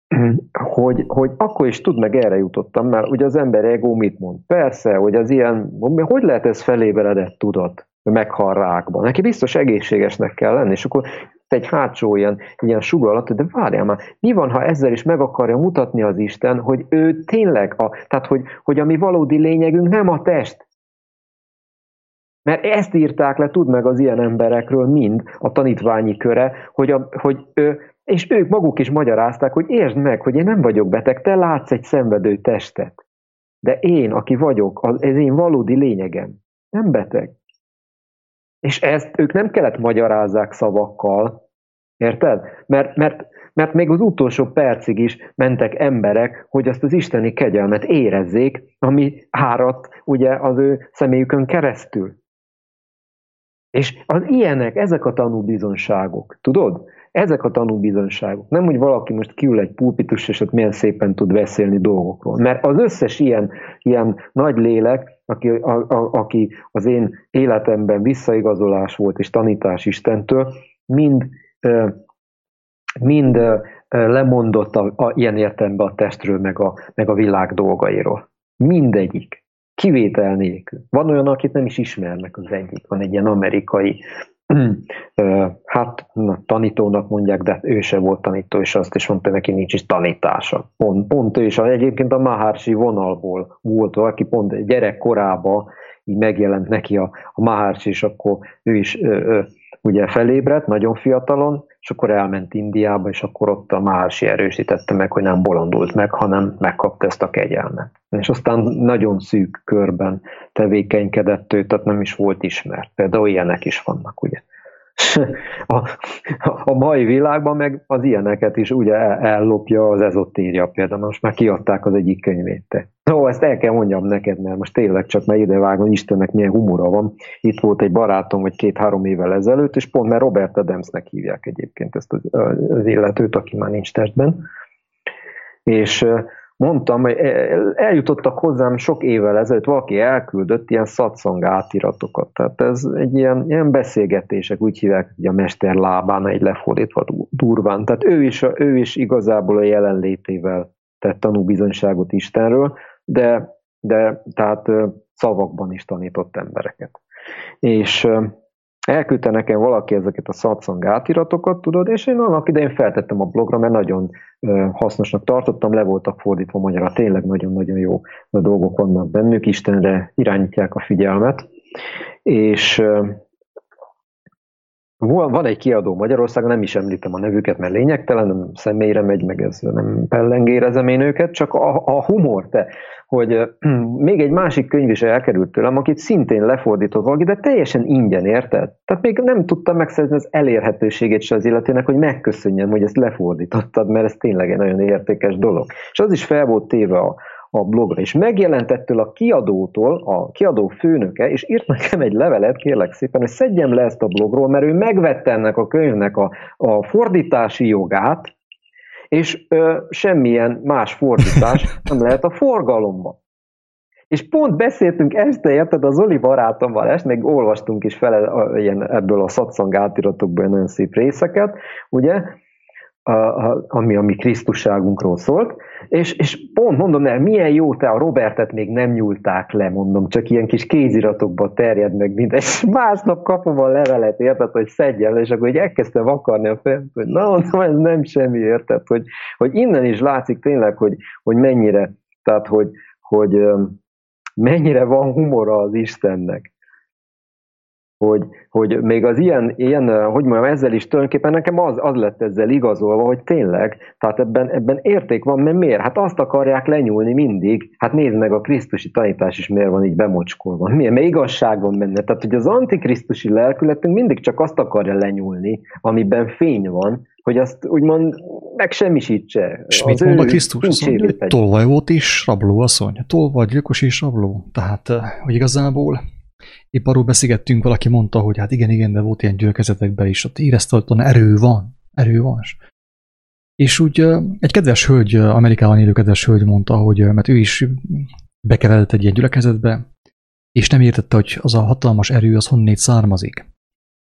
A: hogy, hogy akkor is tud meg erre jutottam, mert ugye az ember ego mit mond? Persze, hogy az ilyen, hogy lehet ez feléberedett tudat, meghal rákban? Neki biztos egészségesnek kell lenni, és akkor egy hátsó ilyen, ilyen sugallat, de várjál már, mi van, ha ezzel is meg akarja mutatni az Isten, hogy ő tényleg, a, tehát hogy, hogy a mi valódi lényegünk nem a test, mert ezt írták le, tud meg az ilyen emberekről mind a tanítványi köre, hogy, a, hogy ő, és ők maguk is magyarázták, hogy értsd meg, hogy én nem vagyok beteg, te látsz egy szenvedő testet. De én, aki vagyok, az, ez én valódi lényegem. Nem beteg. És ezt ők nem kellett magyarázzák szavakkal, érted? Mert, mert, mert még az utolsó percig is mentek emberek, hogy azt az isteni kegyelmet érezzék, ami hárat ugye az ő személyükön keresztül. És az ilyenek, ezek a tanúbizonságok, tudod? Ezek a tanúbizonságok. Nem, hogy valaki most kiül egy pulpitus, és ott milyen szépen tud beszélni dolgokról. Mert az összes ilyen, ilyen nagy lélek, aki, a, a, aki az én életemben visszaigazolás volt és tanítás Istentől, mind, mind lemondott a, a, ilyen értelemben a testről, meg a, meg a világ dolgairól. Mindegyik. Kivétel nélkül. Van olyan, akit nem is ismernek az egyik. Van egy ilyen amerikai hát na, tanítónak mondják, de ő se volt tanító, és azt is mondta, neki nincs is tanítása. Pont, pont ő is egyébként a Mahársi vonalból volt, aki pont gyerekkorában így megjelent neki a, a Mahársi, és akkor ő is ö, ö, ugye felébredt, nagyon fiatalon, és akkor elment Indiába, és akkor ott a Mahársi erősítette meg, hogy nem bolondult meg, hanem megkapta ezt a kegyelmet. És aztán nagyon szűk körben tevékenykedett ő, tehát nem is volt ismert. Például ilyenek is vannak, ugye. A, a mai világban meg az ilyeneket is ugye ellopja az ezotéria például, most már kiadták az egyik könyvét. Ó, ezt el kell mondjam neked, mert most tényleg csak mert idevágom, Istennek milyen humora van. Itt volt egy barátom, vagy két-három évvel ezelőtt, és pont mert Robert Adamsnek hívják egyébként ezt az, az illetőt, aki már nincs testben. És mondtam, hogy eljutottak hozzám sok évvel ezelőtt, valaki elküldött ilyen szatszong átiratokat. Tehát ez egy ilyen, ilyen beszélgetések, úgy hívják, hogy a mester lábán egy lefordítva durván. Tehát ő is, ő is igazából a jelenlétével tett tanúbizonyságot Istenről, de, de tehát szavakban is tanított embereket. És elküldte nekem valaki ezeket a szatszang átiratokat, tudod, és én annak idején feltettem a blogra, mert nagyon hasznosnak tartottam, le voltak fordítva magyarra, tényleg nagyon-nagyon jó dolgok vannak bennük, Istenre irányítják a figyelmet, és van egy kiadó Magyarországon, nem is említem a nevüket, mert lényegtelen, nem személyre megy, meg ez nem pellengérezem én őket, csak a, a humor, te, hogy még egy másik könyv is elkerült tőlem, akit szintén lefordított valaki, de teljesen ingyen, érted? Tehát még nem tudtam megszerzni az elérhetőségét se az életének, hogy megköszönjem, hogy ezt lefordítottad, mert ez tényleg egy nagyon értékes dolog. És az is fel volt téve a, a blogra, és megjelentettől a kiadótól, a kiadó főnöke, és írt nekem egy levelet, kérlek szépen, hogy szedjem le ezt a blogról, mert ő megvette ennek a könyvnek a, a fordítási jogát, és ö, semmilyen más fordítás nem lehet a forgalomban. És pont beszéltünk este, érted, az Oli barátommal, ezt még olvastunk is fel ilyen, ebből a szatszang átiratokból nagyon szép részeket, ugye, a, a, ami a mi Krisztusságunkról szólt, és, és pont mondom el, milyen jó te a Robertet még nem nyúlták le, mondom, csak ilyen kis kéziratokba terjed meg minden, és másnap kapom a levelet, érted, hogy szedjem le, és akkor hogy elkezdtem akarni a fent, hogy na, mondom, ez nem semmi, érted, hogy, hogy innen is látszik tényleg, hogy, hogy mennyire, tehát, hogy, hogy mennyire van humora az Istennek hogy, hogy még az ilyen, ilyen, hogy mondjam, ezzel is tulajdonképpen nekem az, az lett ezzel igazolva, hogy tényleg, tehát ebben, ebben érték van, mert miért? Hát azt akarják lenyúlni mindig, hát nézd meg a krisztusi tanítás is miért van így bemocskolva. Miért? Mert igazság van benne. Tehát, hogy az antikrisztusi lelkületünk mindig csak azt akarja lenyúlni, amiben fény van, hogy azt úgymond megsemmisítse.
B: És mit mond a Krisztus? Tolvaj volt és rabló asszony. Tolvaj, gyilkos és rabló. Tehát, hogy igazából Épp arról beszélgettünk, valaki mondta, hogy hát igen, igen, de volt ilyen gyülekezetekben is, ott érezte, hogy erő van, erő van. És úgy egy kedves hölgy, Amerikában élő kedves hölgy mondta, hogy mert ő is bekeveredett egy ilyen gyülekezetbe, és nem értette, hogy az a hatalmas erő az honnét származik.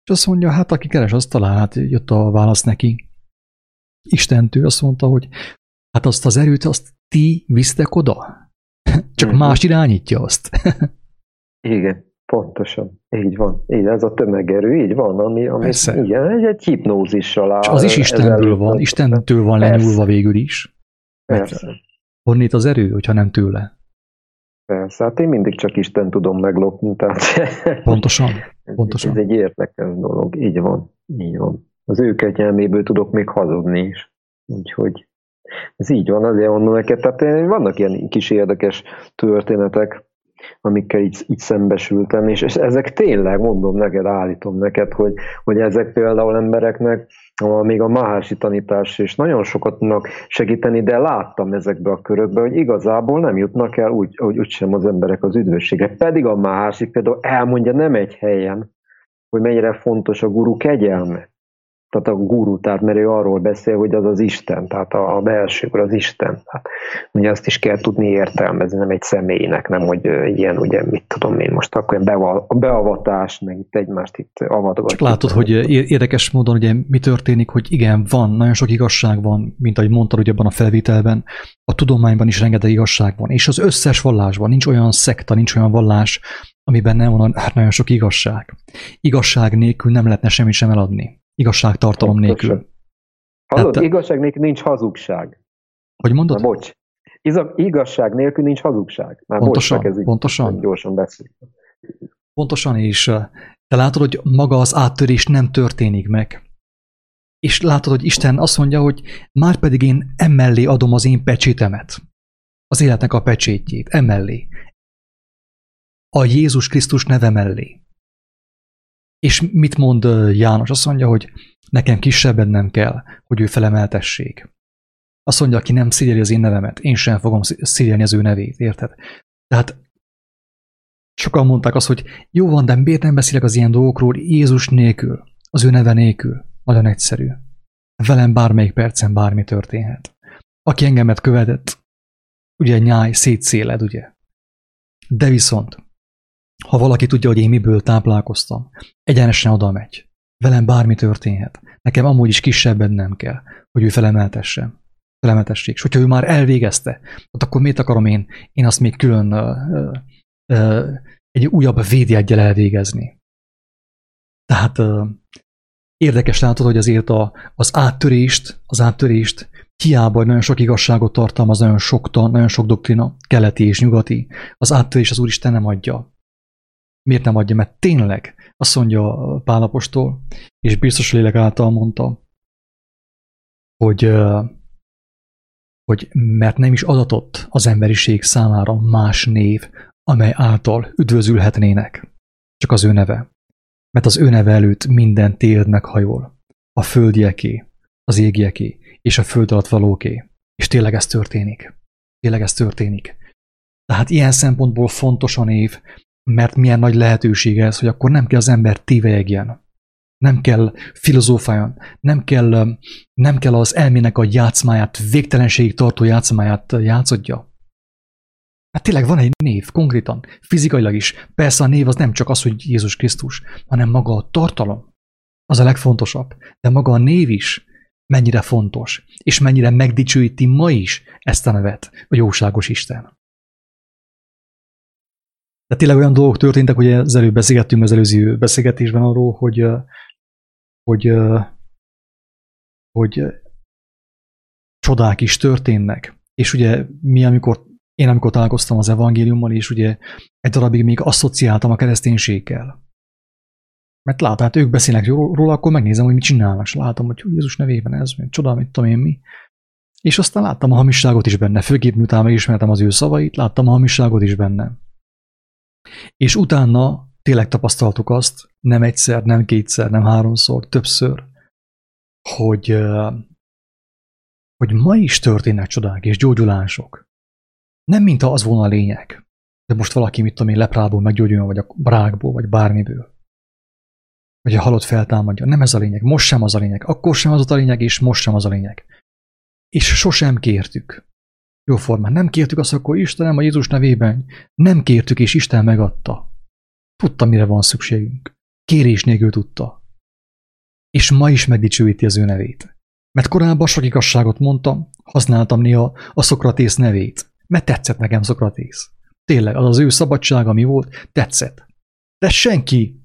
B: És azt mondja, hát aki keres, azt talál, hát jött a válasz neki. Istentől azt mondta, hogy hát azt az erőt, azt ti visztek oda. Csak mm-hmm. más irányítja azt.
A: Igen. Pontosan, így van. Így, ez a tömegerő, így van, ami, ami igen, egy, egy hipnózissal áll.
B: És az is Istenből van, Istentől van lenyúlva végül is.
A: Persze.
B: Honnét az erő, hogyha nem tőle?
A: Persze, hát én mindig csak Isten tudom meglopni. Tehát
B: pontosan, pontosan.
A: Ez egy érdekes dolog, így van, így van. Az ő kegyelméből tudok még hazudni is. Úgyhogy ez így van, azért mondom neked, tehát vannak ilyen kis érdekes történetek, amikkel így, így szembesültem, és, és ezek tényleg, mondom neked, állítom neked, hogy, hogy ezek például embereknek a, még a Mahási tanítás is nagyon sokat tudnak segíteni, de láttam ezekbe a körökbe, hogy igazából nem jutnak el úgy, úgy, úgy sem az emberek az üdvösségre. Pedig a Mahási például elmondja nem egy helyen, hogy mennyire fontos a guru kegyelme tehát a guru, tehát mert ő arról beszél, hogy az az Isten, tehát a, a belső az Isten. Tehát, ugye azt is kell tudni értelmezni, nem egy személynek, nem hogy ilyen, ugye, mit tudom én most, akkor beval, beavatás, meg itt egymást itt avatgatjuk. Csak
B: látod, hogy érdekes módon ugye mi történik, hogy igen, van, nagyon sok igazság van, mint ahogy mondtad ugye abban a felvételben, a tudományban is rengeteg igazság van, és az összes vallásban nincs olyan szekta, nincs olyan vallás, amiben nem van hát nagyon sok igazság. Igazság nélkül nem lehetne semmit sem eladni Igazságtartalom nélkül.
A: Hallod, Tehát, igazság nélkül nincs hazugság.
B: Hogy mondod?
A: Na, bocs. Igazság nélkül nincs hazugság.
B: Már pontosan, bocs, ez pontosan.
A: Gyorsan beszél.
B: Pontosan, és te látod, hogy maga az áttörés nem történik meg. És látod, hogy Isten azt mondja, hogy már pedig én emellé adom az én pecsétemet. Az életnek a pecsétjét, emellé. A Jézus Krisztus neve mellé. És mit mond János? Azt mondja, hogy nekem kisebben nem kell, hogy ő felemeltessék. Azt mondja, aki nem szígyeli az én nevemet, én sem fogom szígyelni az ő nevét, érted? Tehát sokan mondták azt, hogy jó van, de miért nem beszélek az ilyen dolgokról Jézus nélkül, az ő neve nélkül? Nagyon egyszerű. Velem bármelyik percen bármi történhet. Aki engemet követett, ugye nyáj, szétszéled, ugye? De viszont ha valaki tudja, hogy én miből táplálkoztam, egyenesen oda megy. Velem bármi történhet. Nekem amúgy is kisebben nem kell, hogy ő felemeltessen. Felemeltessék. És hogyha ő már elvégezte, hát akkor miért akarom én, én azt még külön uh, uh, egy újabb védjegyel elvégezni. Tehát uh, érdekes látod, hogy azért a, az áttörést, az áttörést hiába, hogy nagyon sok igazságot tartalmaz, nagyon sok tan, nagyon sok doktrina, keleti és nyugati, az áttörés az Úristen nem adja. Miért nem adja? Mert tényleg, azt mondja Pálapostól, és biztos lélek által mondta, hogy, hogy mert nem is adatott az emberiség számára más név, amely által üdvözülhetnének, csak az ő neve. Mert az ő neve előtt minden térd meghajol, a földieké, az égieké és a föld alatt valóké. És tényleg ez történik. Tényleg ez történik. Tehát ilyen szempontból fontos a név, mert milyen nagy lehetőség ez, hogy akkor nem kell az ember tévejegjen. Nem kell filozófáljon, nem kell, nem kell az elmének a játszmáját, végtelenségig tartó játszmáját játszodja. Hát tényleg van egy név, konkrétan, fizikailag is. Persze a név az nem csak az, hogy Jézus Krisztus, hanem maga a tartalom. Az a legfontosabb. De maga a név is mennyire fontos, és mennyire megdicsőíti ma is ezt a nevet, a jóságos Isten. De tényleg olyan dolgok történtek, hogy az előbb beszélgettünk az előző beszélgetésben arról, hogy, hogy, hogy csodák is történnek. És ugye mi, amikor én amikor találkoztam az evangéliummal, és ugye egy darabig még asszociáltam a kereszténységgel. Mert látom, hát ők beszélnek róla, akkor megnézem, hogy mit csinálnak, és látom, hogy Jézus nevében ez, mint csoda, mit tudom én mi. És aztán láttam a hamisságot is benne, főképp miután megismertem az ő szavait, láttam a hamisságot is benne. És utána tényleg tapasztaltuk azt, nem egyszer, nem kétszer, nem háromszor, többször, hogy, hogy ma is történnek csodák és gyógyulások. Nem mintha az volna a lényeg, de most valaki, mit tudom én, leprából meggyógyuljon, vagy a brákból, vagy bármiből. Vagy a halott feltámadja. Nem ez a lényeg. Most sem az a lényeg. Akkor sem az a lényeg, és most sem az a lényeg. És sosem kértük. Jóformán nem kértük azt, akkor Istenem a Jézus nevében. Nem kértük, és Isten megadta. Tudta, mire van szükségünk. Kérés nélkül tudta. És ma is megdicsőíti az ő nevét. Mert korábban sok igazságot mondtam, használtam néha a Szokratész nevét mert tetszett nekem Szokratész. Tényleg, az az ő szabadság, ami volt, tetszett. De senki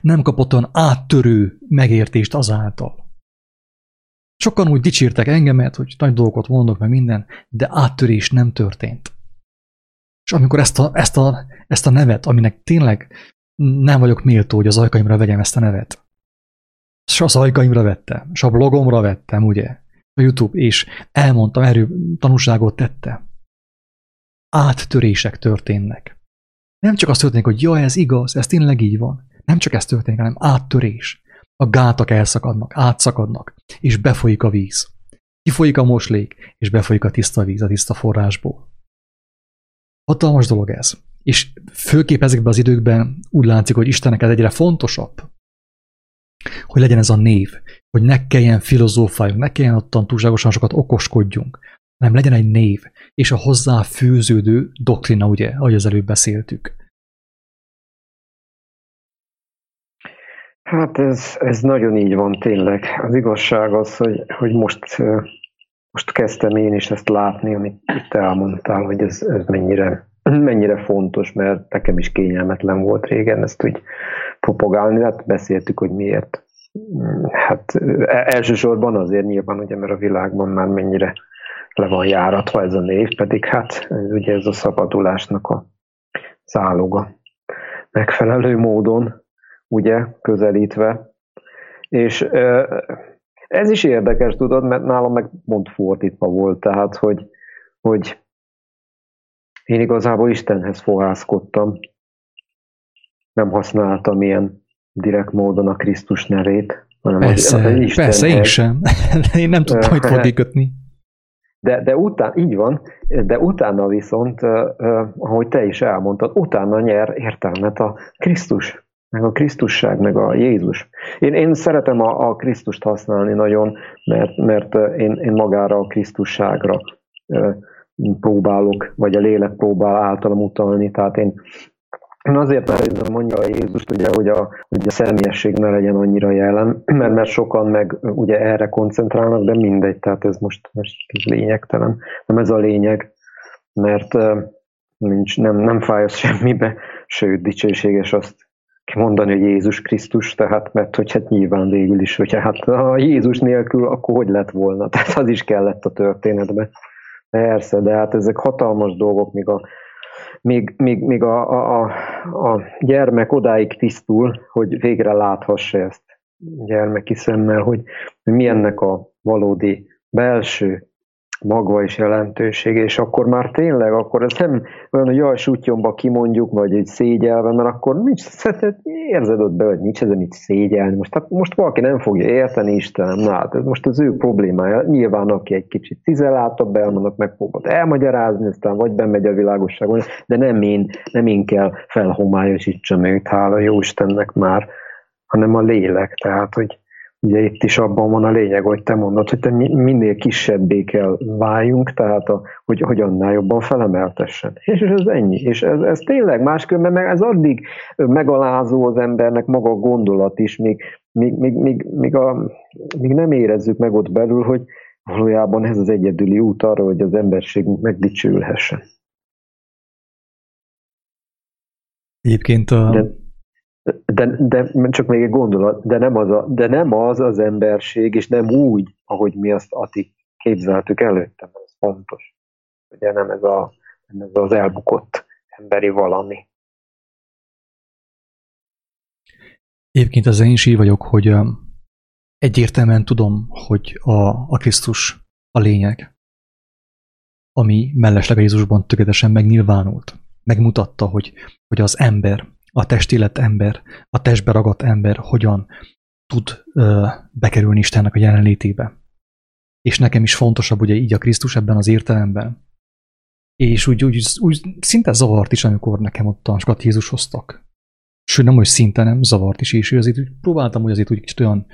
B: nem kapott olyan áttörő megértést azáltal. Sokan úgy dicsértek engemet, hogy nagy dolgokat mondok meg minden, de áttörés nem történt. És amikor ezt a, ezt a, ezt a nevet, aminek tényleg nem vagyok méltó, hogy az ajkaimra vegyem ezt a nevet. És az ajkaimra vettem, és a blogomra vettem, ugye, a YouTube, és elmondtam, erő tanúságot tette áttörések történnek. Nem csak az történik, hogy ja, ez igaz, ez tényleg így van. Nem csak ez történik, hanem áttörés. A gátak elszakadnak, átszakadnak, és befolyik a víz. Kifolyik a moslék, és befolyik a tiszta víz a tiszta forrásból. Hatalmas dolog ez. És főképp ezekben az időkben úgy látszik, hogy Istennek ez egyre fontosabb, hogy legyen ez a név, hogy ne kelljen filozófáljunk, ne kelljen ottan túlságosan sokat okoskodjunk, hanem legyen egy név, és a hozzá fűződő doktrina, ugye, ahogy az előbb beszéltük.
A: Hát ez, ez nagyon így van tényleg. Az igazság az, hogy, hogy most, most kezdtem én is ezt látni, amit itt elmondtál, hogy ez, ez mennyire, mennyire fontos, mert nekem is kényelmetlen volt régen ezt úgy propagálni, hát beszéltük, hogy miért. Hát e, elsősorban azért nyilván, ugye, mert a világban már mennyire le van járatva ez a név, pedig hát ugye ez a szabadulásnak a záloga megfelelő módon, ugye, közelítve. És ez is érdekes, tudod, mert nálam meg mond fordítva volt, tehát, hogy, hogy én igazából Istenhez fohászkodtam, nem használtam ilyen direkt módon a Krisztus nevét,
B: hanem persze, az, az persze, én sem. én nem tudtam, hogy fordítani.
A: De, de után, így van, de utána viszont, ahogy te is elmondtad, utána nyer értelmet a Krisztus, meg a Krisztusság, meg a Jézus. Én, én szeretem a, a Krisztust használni nagyon, mert, mert én, én magára a Krisztusságra próbálok, vagy a lélek próbál általam utalni, tehát én Azért, mert mondja a Jézus, ugye, hogy, a, hogy a személyesség ne legyen annyira jelen, mert, mert sokan meg ugye erre koncentrálnak, de mindegy, tehát ez most, most lényegtelen. Nem ez a lényeg, mert nincs, nem, nem fáj az semmibe, sőt, dicsőséges azt mondani, hogy Jézus Krisztus, tehát mert hogy hát nyilván végül is, hogy hát a Jézus nélkül akkor hogy lett volna, tehát az is kellett a történetbe. Persze, de hát ezek hatalmas dolgok, még a még, még, még a, a, a gyermek odáig tisztul, hogy végre láthassa ezt gyermeki szemmel, hogy mi ennek a valódi belső magva és jelentősége, és akkor már tényleg, akkor ez nem olyan, hogy jaj, sutyomba kimondjuk, vagy egy szégyelve, mert akkor nincs, érzed ott be, hogy nincs ezen mit szégyelni. Most, hát most valaki nem fogja érteni, Istenem, na hát ez most az ő problémája. Nyilván, aki egy kicsit cizelátabb, elmondok, meg fogod elmagyarázni, aztán vagy bemegy a világosságon, de nem én, nem én kell felhomályosítsam őt, hála jó Istennek már, hanem a lélek, tehát, hogy Ugye itt is abban van a lényeg, hogy te mondod, hogy te minél kisebbé kell váljunk, tehát a, hogy, hogy annál jobban felemeltessen. És ez ennyi. És ez, ez tényleg máskülönben, meg ez addig megalázó az embernek maga a gondolat is, míg, míg, míg, míg, míg, a, míg nem érezzük meg ott belül, hogy valójában ez az egyedüli út arra, hogy az emberségünk megdicsőülhessen.
B: Egyébként a, De,
A: de, de csak még egy gondolat, de nem, az a, de nem az az emberség, és nem úgy, ahogy mi azt Ati képzeltük előttem, ez fontos. Ugye nem ez, a, nem ez az elbukott emberi valami.
B: Egyébként az én is így vagyok, hogy egyértelműen tudom, hogy a, a Krisztus a lényeg, ami mellesleg Jézusban tökéletesen megnyilvánult. Megmutatta, hogy, hogy az ember, a testélet ember, a testbe ragadt ember hogyan tud ö, bekerülni Istennek a jelenlétébe. És nekem is fontosabb ugye így a Krisztus ebben az értelemben. És úgy, úgy, úgy szinte zavart is, amikor nekem ott a sokat Jézus hoztak. Sőt, nem, hogy szinte nem, zavart is, és azért úgy próbáltam, hogy azért úgy kicsit olyan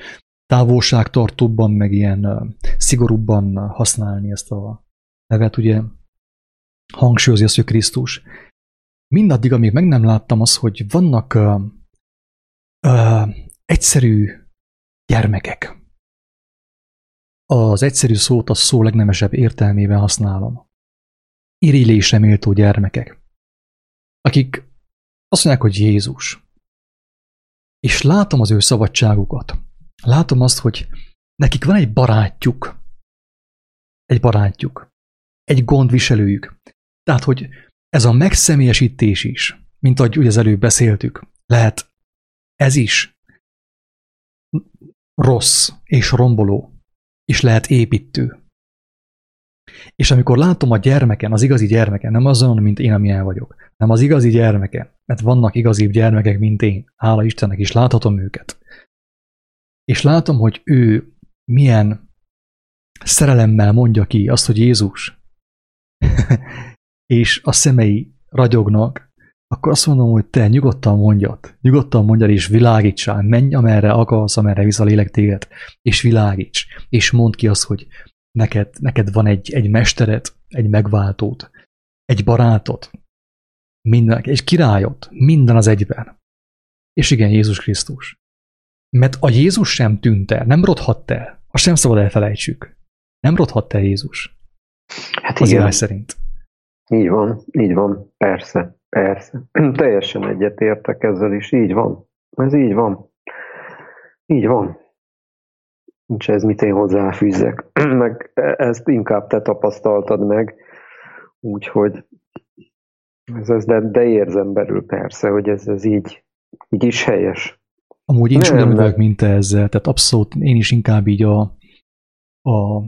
B: távolságtartóbban, meg ilyen uh, szigorúbban használni ezt a nevet, ugye hangsúlyozni azt, hogy Krisztus mindaddig, amíg meg nem láttam az, hogy vannak uh, uh, egyszerű gyermekek. Az egyszerű szót a szó legnemesebb értelmében használom. Irélésre méltó gyermekek, akik azt mondják, hogy Jézus. És látom az ő szabadságukat. Látom azt, hogy nekik van egy barátjuk. Egy barátjuk. Egy gondviselőjük. Tehát, hogy ez a megszemélyesítés is, mint ahogy ugye az előbb beszéltük, lehet ez is rossz és romboló, és lehet építő. És amikor látom a gyermeken, az igazi gyermeken, nem azon, mint én, amilyen vagyok, hanem az igazi gyermeken, mert vannak igazi gyermekek, mint én, hála Istennek is, láthatom őket. És látom, hogy ő milyen szerelemmel mondja ki azt, hogy Jézus, és a szemei ragyognak, akkor azt mondom, hogy te nyugodtan mondjad, nyugodtan mondjad, és világítsál, menj amerre akarsz, amerre visz a lélek téged, és világíts, és mondd ki azt, hogy neked, neked van egy, egy mestered, egy megváltót, egy barátod, minden, egy királyod, minden az egyben. És igen, Jézus Krisztus. Mert a Jézus sem tűnt el, nem rothadt el. Azt sem szabad elfelejtsük. Nem rothadt el Jézus. Hát az igen. szerint.
A: Így van, így van, persze, persze. Teljesen egyetértek ezzel is, így van. Ez így van. Így van. Nincs ez, mit én hozzáfűzzek. meg ezt inkább te tapasztaltad meg, úgyhogy ez, ez de, de érzem belül persze, hogy ez, ez így, így is helyes.
B: Amúgy én is nem, ugyanúgy mint te ezzel, tehát abszolút én is inkább így a, a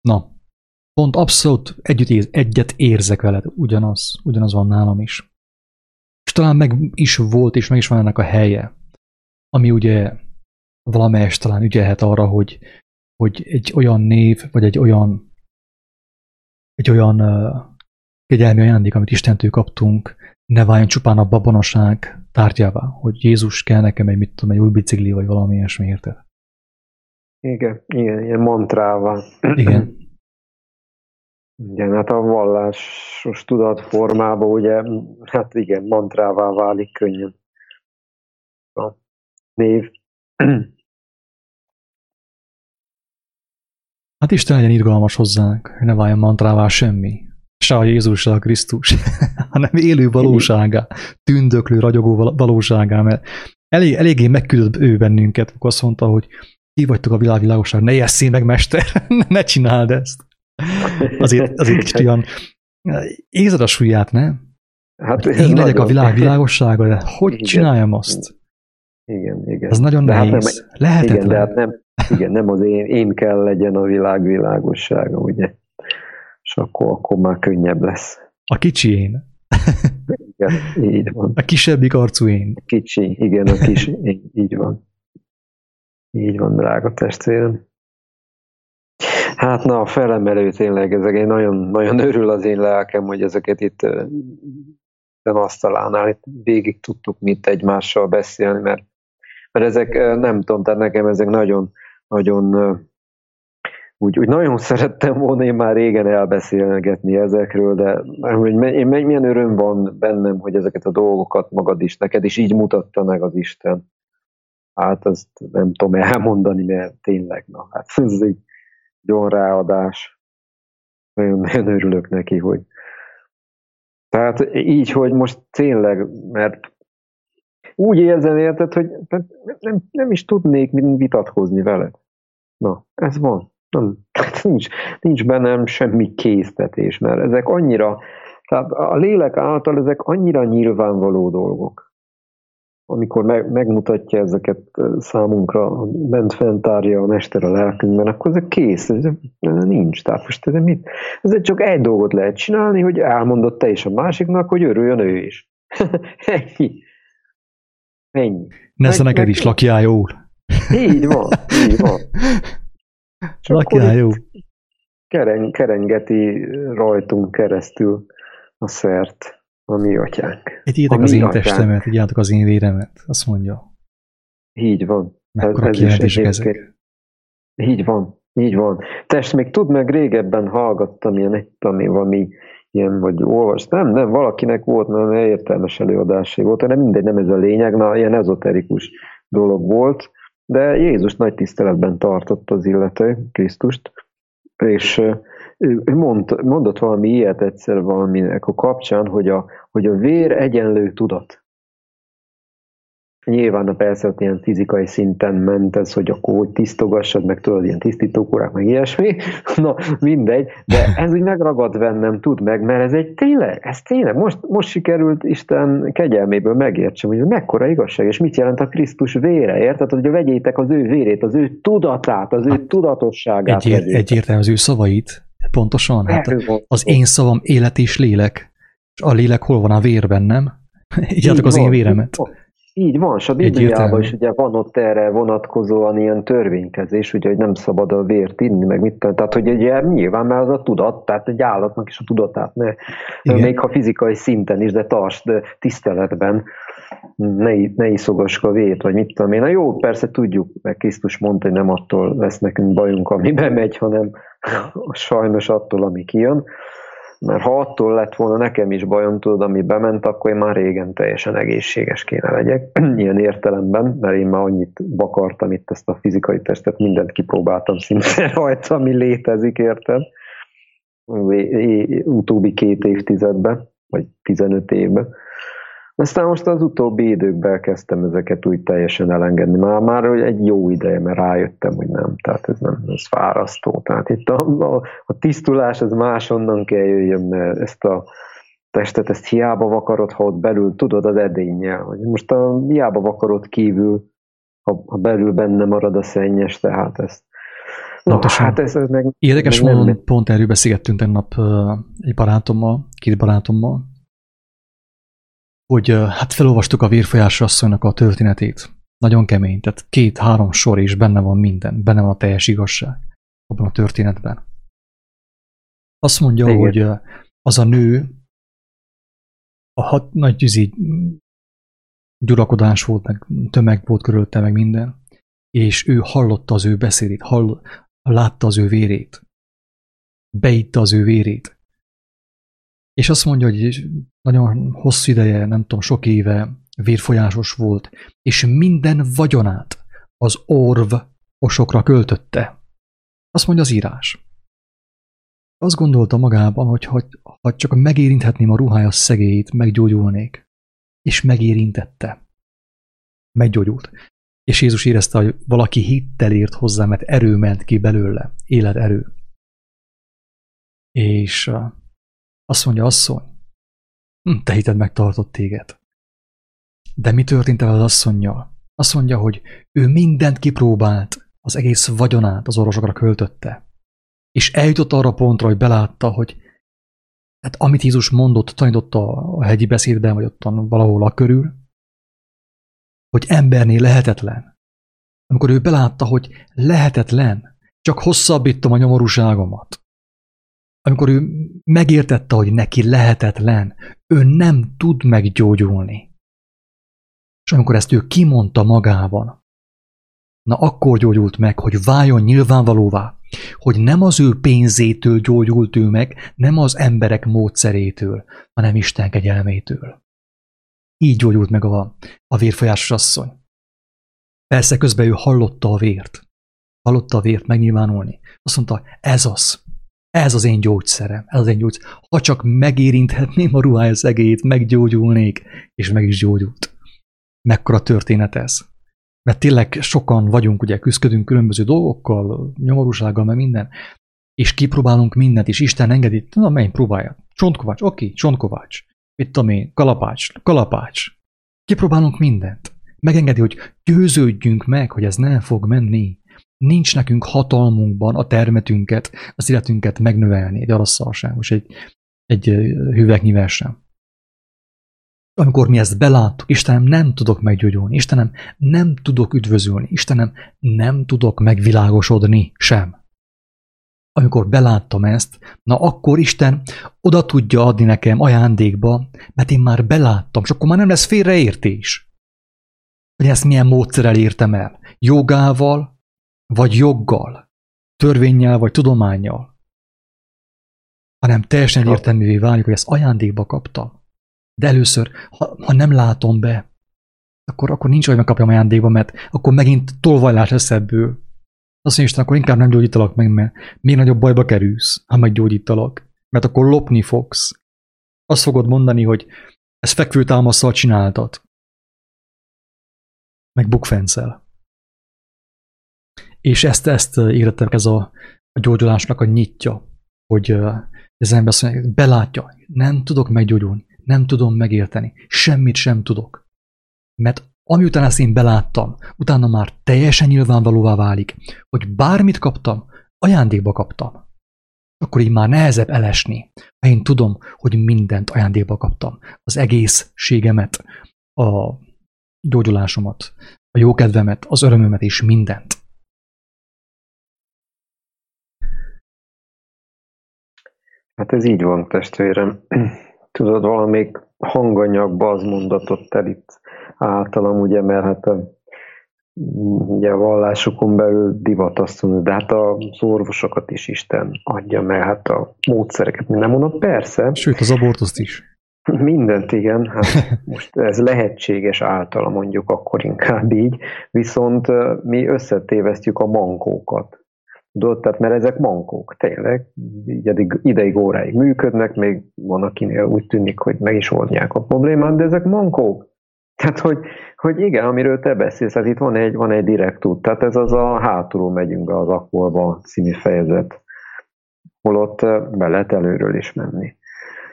B: na, pont abszolút együtt, egyet érzek veled, ugyanaz, ugyanaz van nálam is. És talán meg is volt, és meg is van ennek a helye, ami ugye valamelyest talán ügyelhet arra, hogy, hogy egy olyan név, vagy egy olyan egy olyan uh, kegyelmi ajándék, amit Istentől kaptunk, ne váljon csupán a babonaság tárgyává, hogy Jézus kell nekem egy, mit tudom, egy új bicikli, vagy valami ilyesmi, érted?
A: Igen, igen, ilyen mantrává.
B: Igen.
A: Igen, hát a vallásos tudatformában ugye, hát igen, mantrává válik könnyen a név.
B: Hát Isten legyen irgalmas hozzánk, ne váljon mantrává semmi. Se a Jézus, se a Krisztus, hanem élő valóságá, tündöklő, ragyogó valóságá, mert elég, eléggé megküldött ő bennünket, akkor azt mondta, hogy ti vagytok a világvilágosság, ne jesszél meg, mester, ne csináld ezt. Azért, azért kicsit olyan érzed a súlyát, ne? Hát én nagyon. legyek a világ világossága, de hogy igen. csináljam azt?
A: Igen, igen.
B: Ez nagyon de nehéz. Hát nem, Lehetetlen.
A: Igen, de hát nem, igen, nem az én, én kell legyen a világ világossága, ugye? és akkor, akkor már könnyebb lesz.
B: A kicsi én.
A: Igen, így van.
B: A kisebbik arcú én.
A: A kicsi, igen, a kis, így, így van. Így van, drága testvérem. Hát na, a felemelő tényleg, ezek egy nagyon, nagyon örül az én lelkem, hogy ezeket itt az asztalánál itt végig tudtuk mit egymással beszélni, mert, mert ezek nem tudom, tehát nekem ezek nagyon, nagyon úgy, úgy nagyon szerettem volna én már régen elbeszélgetni ezekről, de hogy én, milyen öröm van bennem, hogy ezeket a dolgokat magad is, neked is így mutatta meg az Isten. Hát azt nem tudom elmondani, mert tényleg, na hát ez egy olyan ráadás. Nagyon, nagyon örülök neki, hogy tehát így, hogy most tényleg, mert úgy érzem, érted, hogy nem, nem is tudnék vitatkozni veled. Na, ez van. Nem, nincs, nincs bennem semmi késztetés, mert ezek annyira, tehát a lélek által ezek annyira nyilvánvaló dolgok. Amikor meg, megmutatja ezeket számunkra, bent fentárja a mester a lelkünkben, akkor ez kész, ez, nincs. Tehát most ez mit? Ez csak egy dolgot lehet csinálni, hogy elmondott te is a másiknak, hogy örüljön ő is. Ennyi. Ennyi.
B: Nesze neked is lakjál jól.
A: Így van, így van.
B: Lakjál jó.
A: Kereng, kerengeti rajtunk keresztül a szert a mi atyánk.
B: Egyétek az én testemet, egyátok az én véremet, azt mondja.
A: Így van.
B: Mekkora kijelentések ezek.
A: Így van, így van. Test, még tud meg régebben hallgattam ilyen egy ami valami ilyen, vagy olvas, nem, nem, valakinek volt nagyon értelmes előadásai volt, de mindegy, nem ez a lényeg, na, ilyen ezoterikus dolog volt, de Jézus nagy tiszteletben tartott az illető, Krisztust, és ő mond, mondott valami ilyet egyszer valaminek a kapcsán, hogy a, hogy a vér egyenlő tudat. Nyilván a persze ott ilyen fizikai szinten ment ez, hogy akkor hogy tisztogassad, meg tudod, ilyen tisztítókorák, meg ilyesmi, na mindegy, de ez úgy megragad bennem, tud meg, mert ez egy tényleg, ez tényleg, most, most sikerült Isten kegyelméből megértsem, hogy mekkora igazság, és mit jelent a Krisztus vére, érted, hogy vegyétek az ő vérét, az ő tudatát, az ő hát, tudatosságát.
B: Egy, egyértelmű az ő szavait, pontosan, hát az én szavam élet és lélek, és a lélek hol van a vérben, nem? Így az én véremet.
A: Így van, és a Bibliában is ugye van ott erre vonatkozóan ilyen törvénykezés, ugye, hogy nem szabad a vért inni, meg mit tehát hogy ugye nyilván már az a tudat, tehát egy állatnak is a tudatát, ne, Igen. még ha fizikai szinten is, de tartsd tiszteletben, ne, ne iszogask a vért, vagy mit tudom én. Na jó, persze tudjuk, mert Krisztus mondta, hogy nem attól lesz nekünk bajunk, ami bemegy, hanem sajnos attól, ami kijön. Mert ha attól lett volna nekem is bajom, tudod, ami bement, akkor én már régen teljesen egészséges kéne legyek. Ilyen értelemben, mert én már annyit bakartam itt ezt a fizikai testet, mindent kipróbáltam szinte rajta, ami létezik, érted? Utóbbi két évtizedben, vagy 15 évben. Aztán most az utóbbi időkben elkezdtem ezeket úgy teljesen elengedni. Már, már egy jó ideje, mert rájöttem, hogy nem, tehát ez nem, ez fárasztó. Tehát itt a, a, a tisztulás, ez másonnan kell jöjjön, mert ezt a testet, ezt hiába vakarod, ha ott belül tudod az edényel, hogy most a hiába vakarod kívül, ha, ha belül benne marad a szennyes, tehát ezt
B: No, hát ez meg, Érdekes meg módon nem... pont erről beszélgettünk tegnap egy barátommal, két barátommal, hogy hát felolvastuk a vérfolyás asszonynak a történetét. Nagyon kemény, tehát két-három sor és benne van minden, benne van a teljes igazság abban a történetben. Azt mondja, Igen. hogy az a nő, a hat, nagy tűzi gyurakodás volt, meg tömeg volt körülte, meg minden, és ő hallotta az ő beszédét, hall, látta az ő vérét, beitta az ő vérét, és azt mondja, hogy nagyon hosszú ideje, nem tudom, sok éve vérfolyásos volt, és minden vagyonát az orv osokra költötte. Azt mondja az írás. Azt gondolta magában, hogy ha, ha csak megérinthetném a ruhája szegélyét, meggyógyulnék. És megérintette. Meggyógyult. És Jézus érezte, hogy valaki hittel ért hozzá, mert erő ment ki belőle, életerő. És azt mondja, asszony, hm, te hited megtartott téged. De mi történt el az asszonynal? Azt mondja, hogy ő mindent kipróbált, az egész vagyonát az orvosokra költötte. És eljutott arra pontra, hogy belátta, hogy Tehát amit Jézus mondott, tanított a hegyi beszédben, vagy ottan valahol a körül, hogy embernél lehetetlen. Amikor ő belátta, hogy lehetetlen, csak hosszabbítom a nyomorúságomat. Amikor ő megértette, hogy neki lehetetlen, ő nem tud meggyógyulni. És amikor ezt ő kimondta magában, na akkor gyógyult meg, hogy váljon nyilvánvalóvá, hogy nem az ő pénzétől gyógyult ő meg, nem az emberek módszerétől, hanem Isten kegyelmétől. Így gyógyult meg a, a vérfolyásos asszony. Persze közben ő hallotta a vért. Hallotta a vért megnyilvánulni. Azt mondta, ez az. Ez az én gyógyszerem. Ez az én gyógyszerem. Ha csak megérinthetném a ruhája szegélyét, meggyógyulnék, és meg is gyógyult. Mekkora történet ez. Mert tényleg sokan vagyunk, ugye küzdködünk különböző dolgokkal, nyomorúsággal, meg minden, és kipróbálunk mindent, és Isten engedi, na menj, próbálja. Csontkovács, oké, csontkovács. Mit tudom én, kalapács, kalapács. Kipróbálunk mindent. Megengedi, hogy győződjünk meg, hogy ez nem fog menni. Nincs nekünk hatalmunkban a termetünket, az életünket megnövelni, egy arasszal sem, most egy, egy hüvegnyivel sem. Amikor mi ezt beláttuk, Istenem, nem tudok meggyógyulni, Istenem, nem tudok üdvözülni, Istenem, nem tudok megvilágosodni sem. Amikor beláttam ezt, na akkor Isten oda tudja adni nekem ajándékba, mert én már beláttam, és akkor már nem lesz félreértés. Hogy ezt milyen módszerrel értem el. Jogával, vagy joggal, törvényel, vagy tudományjal. Hanem teljesen értelművé válik, hogy ezt ajándékba kaptam. De először, ha, ha nem látom be, akkor, akkor nincs, hogy megkapjam ajándékba, mert akkor megint tolvajlás lesz ebből. Azt mondja, akkor inkább nem gyógyítalak meg, mert még nagyobb bajba kerülsz, ha meggyógyítalak. Mert akkor lopni fogsz. Azt fogod mondani, hogy ez fekvőtámaszsal csináltad. Meg bukfencel. És ezt, ezt értettem, ez a, a gyógyulásnak a nyitja, hogy ez ember azt mondja, belátja, nem tudok meggyógyulni, nem tudom megérteni. Semmit sem tudok. Mert amiután ezt én beláttam, utána már teljesen nyilvánvalóvá válik, hogy bármit kaptam, ajándékba kaptam. Akkor így már nehezebb elesni, ha én tudom, hogy mindent ajándékba kaptam. Az egészségemet, a gyógyulásomat, a jókedvemet, az örömömet és mindent.
A: Hát ez így van, testvérem tudod, valamelyik mondatott el itt általam, ugye, mert hát a, ugye a vallásokon belül divat azt mondani, de hát az orvosokat is Isten adja, mert hát a módszereket minden mondom, persze.
B: Sőt, az abortuszt is.
A: Mindent, igen. Hát most ez lehetséges általa mondjuk akkor inkább így, viszont mi összetévesztjük a mankókat. Tudod, tehát mert ezek mankók, tényleg, így ideig, óráig működnek, még van akinél úgy tűnik, hogy meg is oldják a problémát, de ezek mankók. Tehát, hogy, hogy igen, amiről te beszélsz, hát itt van egy, van egy direkt út, tehát ez az a hátulról megyünk be az akkolba című fejezet, holott be lehet előről is menni.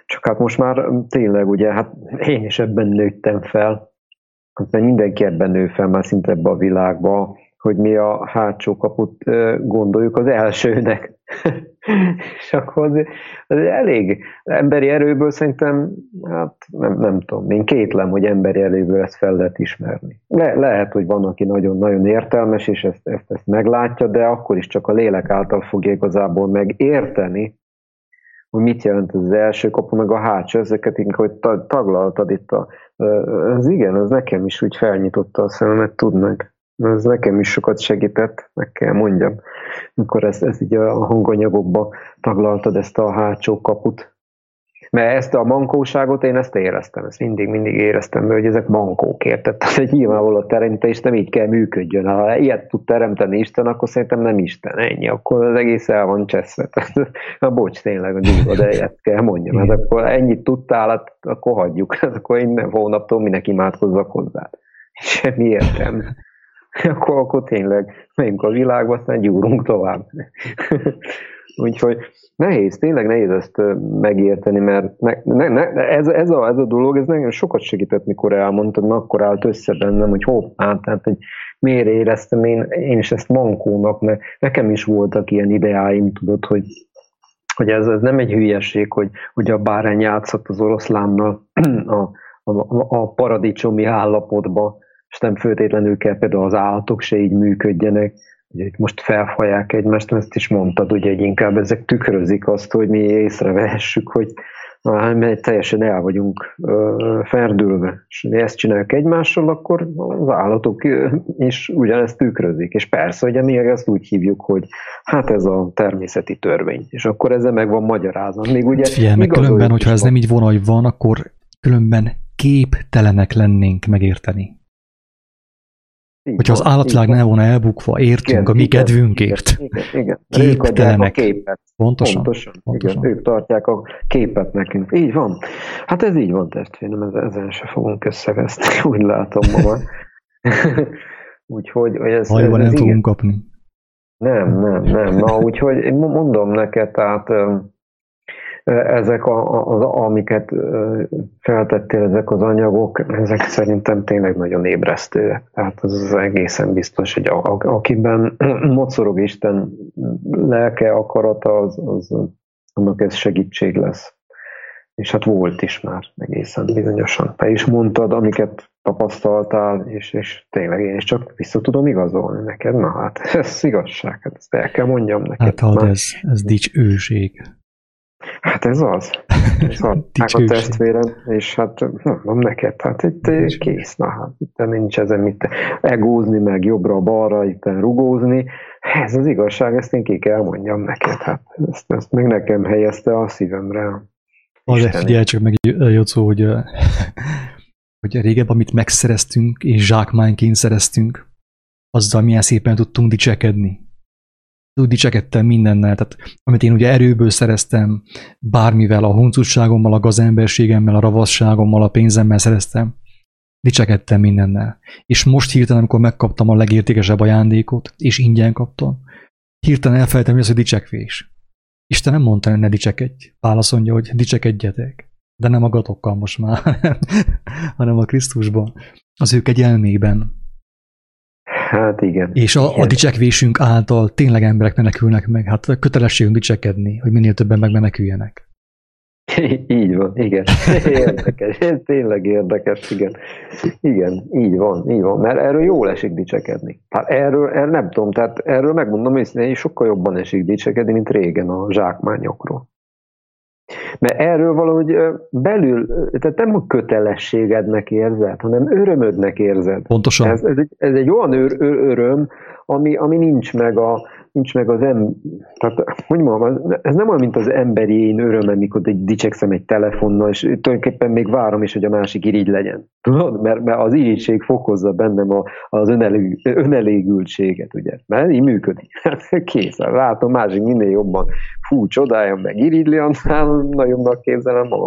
A: Csak hát most már tényleg ugye, hát én is ebben nőttem fel, mert mindenki ebben nő fel már szinte ebbe a világba, hogy mi a hátsó kaput gondoljuk az elsőnek. és akkor az, az elég emberi erőből szerintem, hát nem, nem tudom, én kétlem, hogy emberi erőből ezt fel lehet ismerni. Le, lehet, hogy van, aki nagyon-nagyon értelmes, és ezt, ezt, ezt meglátja, de akkor is csak a lélek által fogja igazából megérteni, hogy mit jelent az első kapu, meg a hátsó, ezeket inkább, taglaltad itt a, az igen, az nekem is úgy felnyitotta a szememet, tudnak ez nekem is sokat segített, meg kell mondjam, amikor ezt, ezt így a hanganyagokba taglaltad ezt a hátsó kaput. Mert ezt a mankóságot én ezt éreztem, ezt mindig, mindig éreztem, hogy ezek mankók, érted? Tehát egy nyilvánvaló teremtés nem így kell működjön. Ha ilyet tud teremteni Isten, akkor szerintem nem Isten, ennyi, akkor az egész el van cseszve. Na bocs, tényleg, a durva, de ilyet kell mondjam. Hát akkor ennyit tudtál, hát akkor hagyjuk. Hát akkor én hónaptól minek imádkozzak hozzá. Semmi értelme. akkor, akkor tényleg megyünk a világba, aztán gyúrunk tovább. Úgyhogy nehéz, tényleg nehéz ezt megérteni, mert ne, ne, ne, ez, ez, a, ez a dolog, ez nagyon sokat segített, mikor elmondtad, mert akkor állt össze bennem, hogy hoppá, tehát hogy miért éreztem én, én is ezt mankónak, mert nekem is voltak ilyen ideáim, tudod, hogy hogy ez, ez nem egy hülyeség, hogy, hogy a bárány játszott az oroszlánnal a, a, a paradicsomi állapotba, és nem főtétlenül kell például az állatok se így működjenek, hogy most felfaják egymást, ezt is mondtad, ugye, hogy inkább ezek tükrözik azt, hogy mi észrevehessük, hogy na, mert teljesen el vagyunk ö, ferdülve, és mi ezt csináljuk egymással, akkor az állatok is ugyanezt tükrözik. És persze, ugye mi ezt úgy hívjuk, hogy hát ez a természeti törvény, és akkor ezzel meg van magyarázva. Még ugye
B: Figyelj, meg különben, hogyha ez nem így van, hogy van, akkor különben képtelenek lennénk megérteni. Így Hogyha van, az állatvilág ne volna elbukva, értünk igen, a mi igen, kedvünkért.
A: Igen, igen.
B: Képtelenek.
A: A képet. Pontosan. Pontosan. Pontosan. Igen, ők tartják a képet nekünk. Így van. Hát ez így van, testvérem, ezen se fogunk összeveszni, úgy látom ma Úgyhogy ez,
B: Hajban ez, ez nem fogunk kapni.
A: Nem, nem, nem. Na, úgyhogy én mondom neked, tehát ezek, a, az, amiket feltettél, ezek az anyagok, ezek szerintem tényleg nagyon ébresztőek. Tehát az egészen biztos, hogy a, akiben mocorog Isten lelke, akarata, az, az, annak ez segítség lesz. És hát volt is már egészen bizonyosan. Te is mondtad, amiket tapasztaltál, és, és tényleg én is csak vissza tudom igazolni neked. Na hát, ez igazság, hát ezt el kell mondjam neked.
B: Hát hát ez, ez dicsőség.
A: Hát ez az. Ez az. a testvérem, és hát mondom neked, hát itt kész, na hát itt nincs ezen mit egózni, meg jobbra-balra, itt rugózni. Ez az igazság, ezt én ki kell mondjam neked, hát ezt, ezt még nekem helyezte a szívemre.
B: Azért figyelj csak meg, Jocó, hogy, hogy régebb, amit megszereztünk, és zsákmányként szereztünk, azzal milyen szépen tudtunk dicsekedni úgy dicsekedtem mindennel, tehát amit én ugye erőből szereztem, bármivel, a huncutságommal, a gazemberségemmel, a ravasságommal, a pénzemmel szereztem, dicsekedtem mindennel. És most hirtelen, amikor megkaptam a legértékesebb ajándékot, és ingyen kaptam, hirtelen elfelejtem, hogy az, hogy dicsekvés. Isten nem mondta, hogy ne dicsekedj. Válasz mondja, hogy dicsekedjetek. De nem a gatokkal most már, hanem a Krisztusban. Az ők egy elmében,
A: Hát igen.
B: És a, a dicsekvésünk által tényleg emberek menekülnek meg. Hát kötelességünk dicsekedni, hogy minél többen megmeneküljenek.
A: Így van, igen. Érdekes, tényleg érdekes, igen. Igen, így van, így van. Mert erről jól esik dicsekedni. Hát erről, erről nem tudom, tehát erről megmondom hogy sokkal jobban esik dicsekedni, mint régen a zsákmányokról. Mert erről valahogy belül, tehát nem a kötelességednek érzed, hanem örömödnek érzed.
B: Pontosan.
A: Ez, ez, egy, ez egy olyan ör, ör, öröm, ami, ami nincs meg a, nincs meg az em... Tehát, hogy mondjam, ez nem olyan, mint az emberi én öröm, mikor egy dicsekszem egy telefonnal, és tulajdonképpen még várom is, hogy a másik irigy legyen. Tudod? Mert, mert az irigység fokozza bennem a, az önelég, önelégültséget, ugye? Mert így működik. Kész, látom, másik minél jobban fú, csodálja meg irigyli, annál nagyobbnak képzelem magam.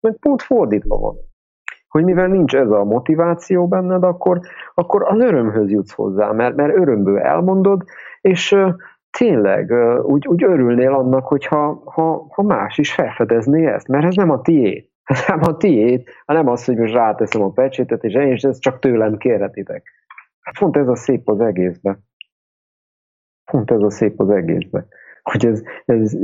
A: Meg pont fordítva van hogy mivel nincs ez a motiváció benned, akkor, akkor az örömhöz jutsz hozzá, mert, mert örömből elmondod, és tényleg úgy, úgy örülnél annak, hogyha ha, ha más is felfedezné ezt, mert ez nem a tiéd. Ez nem a tiéd, hanem az, hogy most ráteszem a pecsétet, és én is ezt csak tőlem kérhetitek. Hát pont ez a szép az egészben. Pont ez a szép az egészben. Hogy ez, ez,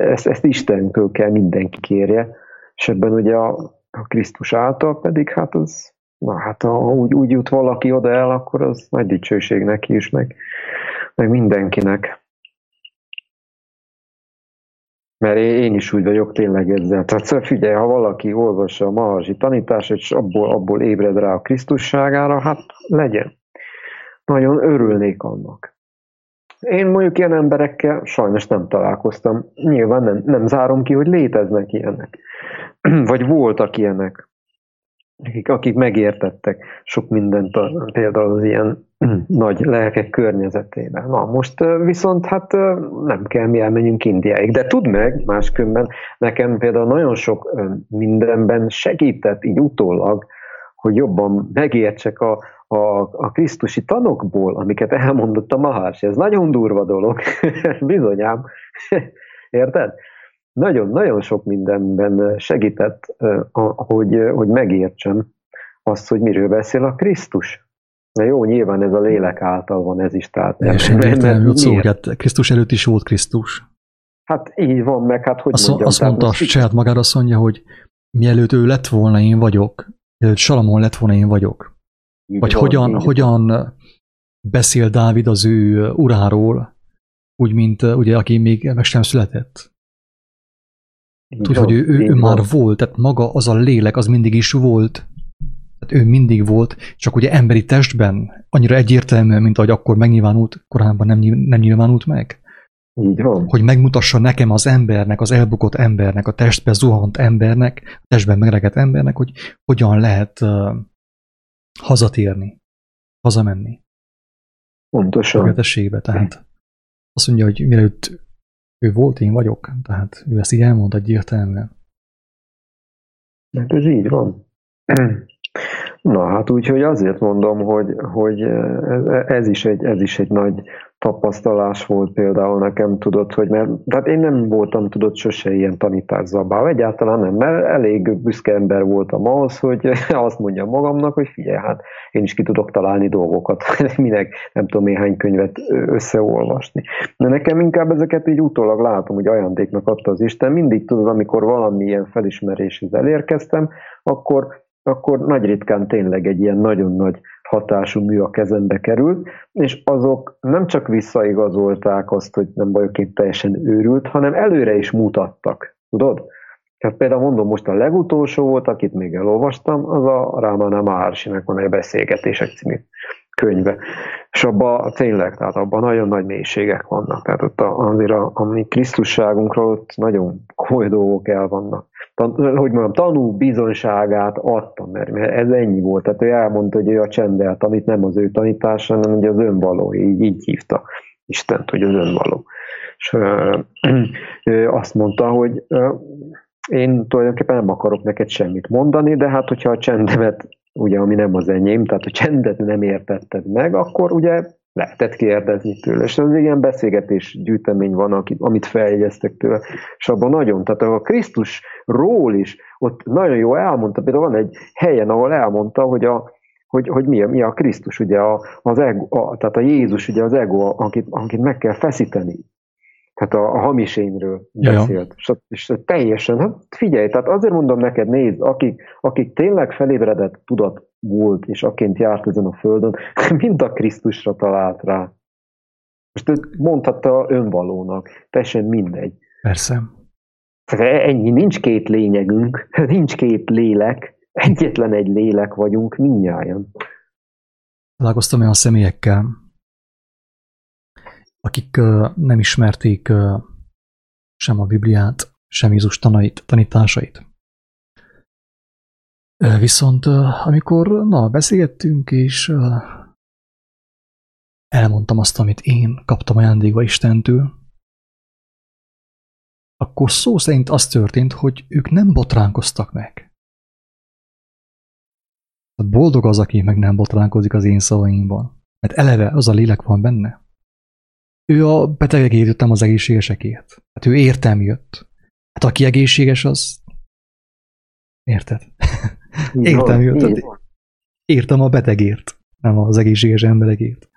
A: ezt, ezt Istentől kell mindenki kérje, és ebben ugye a, a Krisztus által pedig hát az, na hát ha úgy, úgy jut valaki oda el, akkor az nagy dicsőség neki is, meg, meg mindenkinek. Mert én is úgy vagyok tényleg ezzel. Tehát szóval figyelj, ha valaki olvassa a Maharsi tanítást, és abból, abból ébred rá a Krisztusságára, hát legyen. Nagyon örülnék annak. Én mondjuk ilyen emberekkel sajnos nem találkoztam. Nyilván nem, nem zárom ki, hogy léteznek ilyenek. Vagy voltak ilyenek akik, akik megértettek sok mindent a, például az ilyen nagy lelkek környezetében. Na most viszont hát nem kell mi elmenjünk Indiáig, de tudd meg, máskülönben nekem például nagyon sok mindenben segített így utólag, hogy jobban megértsek a, a, a krisztusi tanokból, amiket elmondott a Mahás. Ez nagyon durva dolog, bizonyám. Érted? Nagyon-nagyon sok mindenben segített, hogy, hogy megértsem azt, hogy miről beszél a Krisztus. Na jó, nyilván ez a lélek által van, ez is. Tehát
B: nem, nem, nem, szó, hát Krisztus előtt is volt Krisztus.
A: Hát így van, meg hát hogy
B: azt,
A: mondjam.
B: Azt mondta most saját magára, azt mondja, hogy mielőtt ő lett volna, én vagyok, mielőtt Salamon lett volna, én vagyok. Így Vagy van, hogyan, hogyan beszél Dávid az ő uráról, úgy, mint ugye, aki még meg sem született. Tudja, hogy ő, ő, ő már volt, tehát maga az a lélek, az mindig is volt. Tehát ő mindig volt, csak ugye emberi testben annyira egyértelműen, mint ahogy akkor megnyilvánult, korábban nem, nem nyilvánult meg.
A: Így van.
B: Hogy megmutassa nekem az embernek, az elbukott embernek, a testbe zuhant embernek, a testben megregett embernek, hogy hogyan lehet uh, hazatérni, hazamenni.
A: Pontosan.
B: Tökéletességbe, tehát azt mondja, hogy mielőtt ő volt, én vagyok, tehát ő ezt így elmondta egyértelműen.
A: Hát ez így van. Na hát úgyhogy azért mondom, hogy, hogy ez, is egy, ez is egy nagy tapasztalás volt például nekem, tudod, hogy mert tehát én nem voltam, tudod, sose ilyen tanítászabá, egyáltalán nem, mert elég büszke ember voltam ahhoz, hogy azt mondjam magamnak, hogy figyelj, hát én is ki tudok találni dolgokat, minek nem tudom néhány könyvet összeolvasni. De nekem inkább ezeket így utólag látom, hogy ajándéknak adta az Isten, mindig tudod, amikor valamilyen felismeréshez elérkeztem, akkor akkor nagy ritkán tényleg egy ilyen nagyon nagy hatású mű a kezembe került, és azok nem csak visszaigazolták azt, hogy nem vagyok én teljesen őrült, hanem előre is mutattak, tudod? Tehát például mondom, most a legutolsó volt, akit még elolvastam, az a Rámana Mahársinek van egy beszélgetések című könyve. És abban tényleg, tehát abban nagyon nagy mélységek vannak. Tehát ott azért a, a mi Krisztusságunkról ott nagyon komoly dolgok el vannak. Hogy mondjam, tanú bizonyságát adtam, mert, mert ez ennyi volt. Tehát ő elmondta, hogy ő a csendelt, amit nem az ő tanítása, hanem hogy az önvaló. Így, így hívta Istent, hogy az önvaló. És ö, ö, azt mondta, hogy ö, én tulajdonképpen nem akarok neked semmit mondani, de hát hogyha a csendemet ugye, ami nem az enyém, tehát a csendet nem értetted meg, akkor ugye lehetett kérdezni tőle. És egy ilyen beszélgetés gyűjtemény van, amit feljegyeztek tőle, és abban nagyon, tehát a Krisztusról is, ott nagyon jó elmondta, például van egy helyen, ahol elmondta, hogy a, hogy, hogy mi, a, mi a Krisztus, ugye a, az ego, a, tehát a Jézus, ugye az ego, akit, akit meg kell feszíteni. Tehát a, a hamis énről beszélt. És, és teljesen, hát figyelj, tehát azért mondom neked, nézd, akik, akik tényleg felébredett tudat volt, és aként járt ezen a földön, mind a Krisztusra talált rá. Most ő mondhatta önvalónak, teljesen mindegy.
B: Persze.
A: Tehát ennyi, nincs két lényegünk, nincs két lélek, egyetlen egy lélek vagyunk minnyáján.
B: Találkoztam olyan személyekkel, akik nem ismerték sem a Bibliát, sem Jézus tanait, tanításait. Viszont amikor na, beszélgettünk, és elmondtam azt, amit én kaptam ajándékba Istentől, akkor szó szerint az történt, hogy ők nem botránkoztak meg. Boldog az, aki meg nem botránkozik az én szavaimban. Mert eleve az a lélek van benne. Ő a betegekért jött, nem az egészségesekért. Hát ő értem jött. Hát aki egészséges, az... Érted? értem jött. Hát értem a betegért, nem az egészséges emberekért.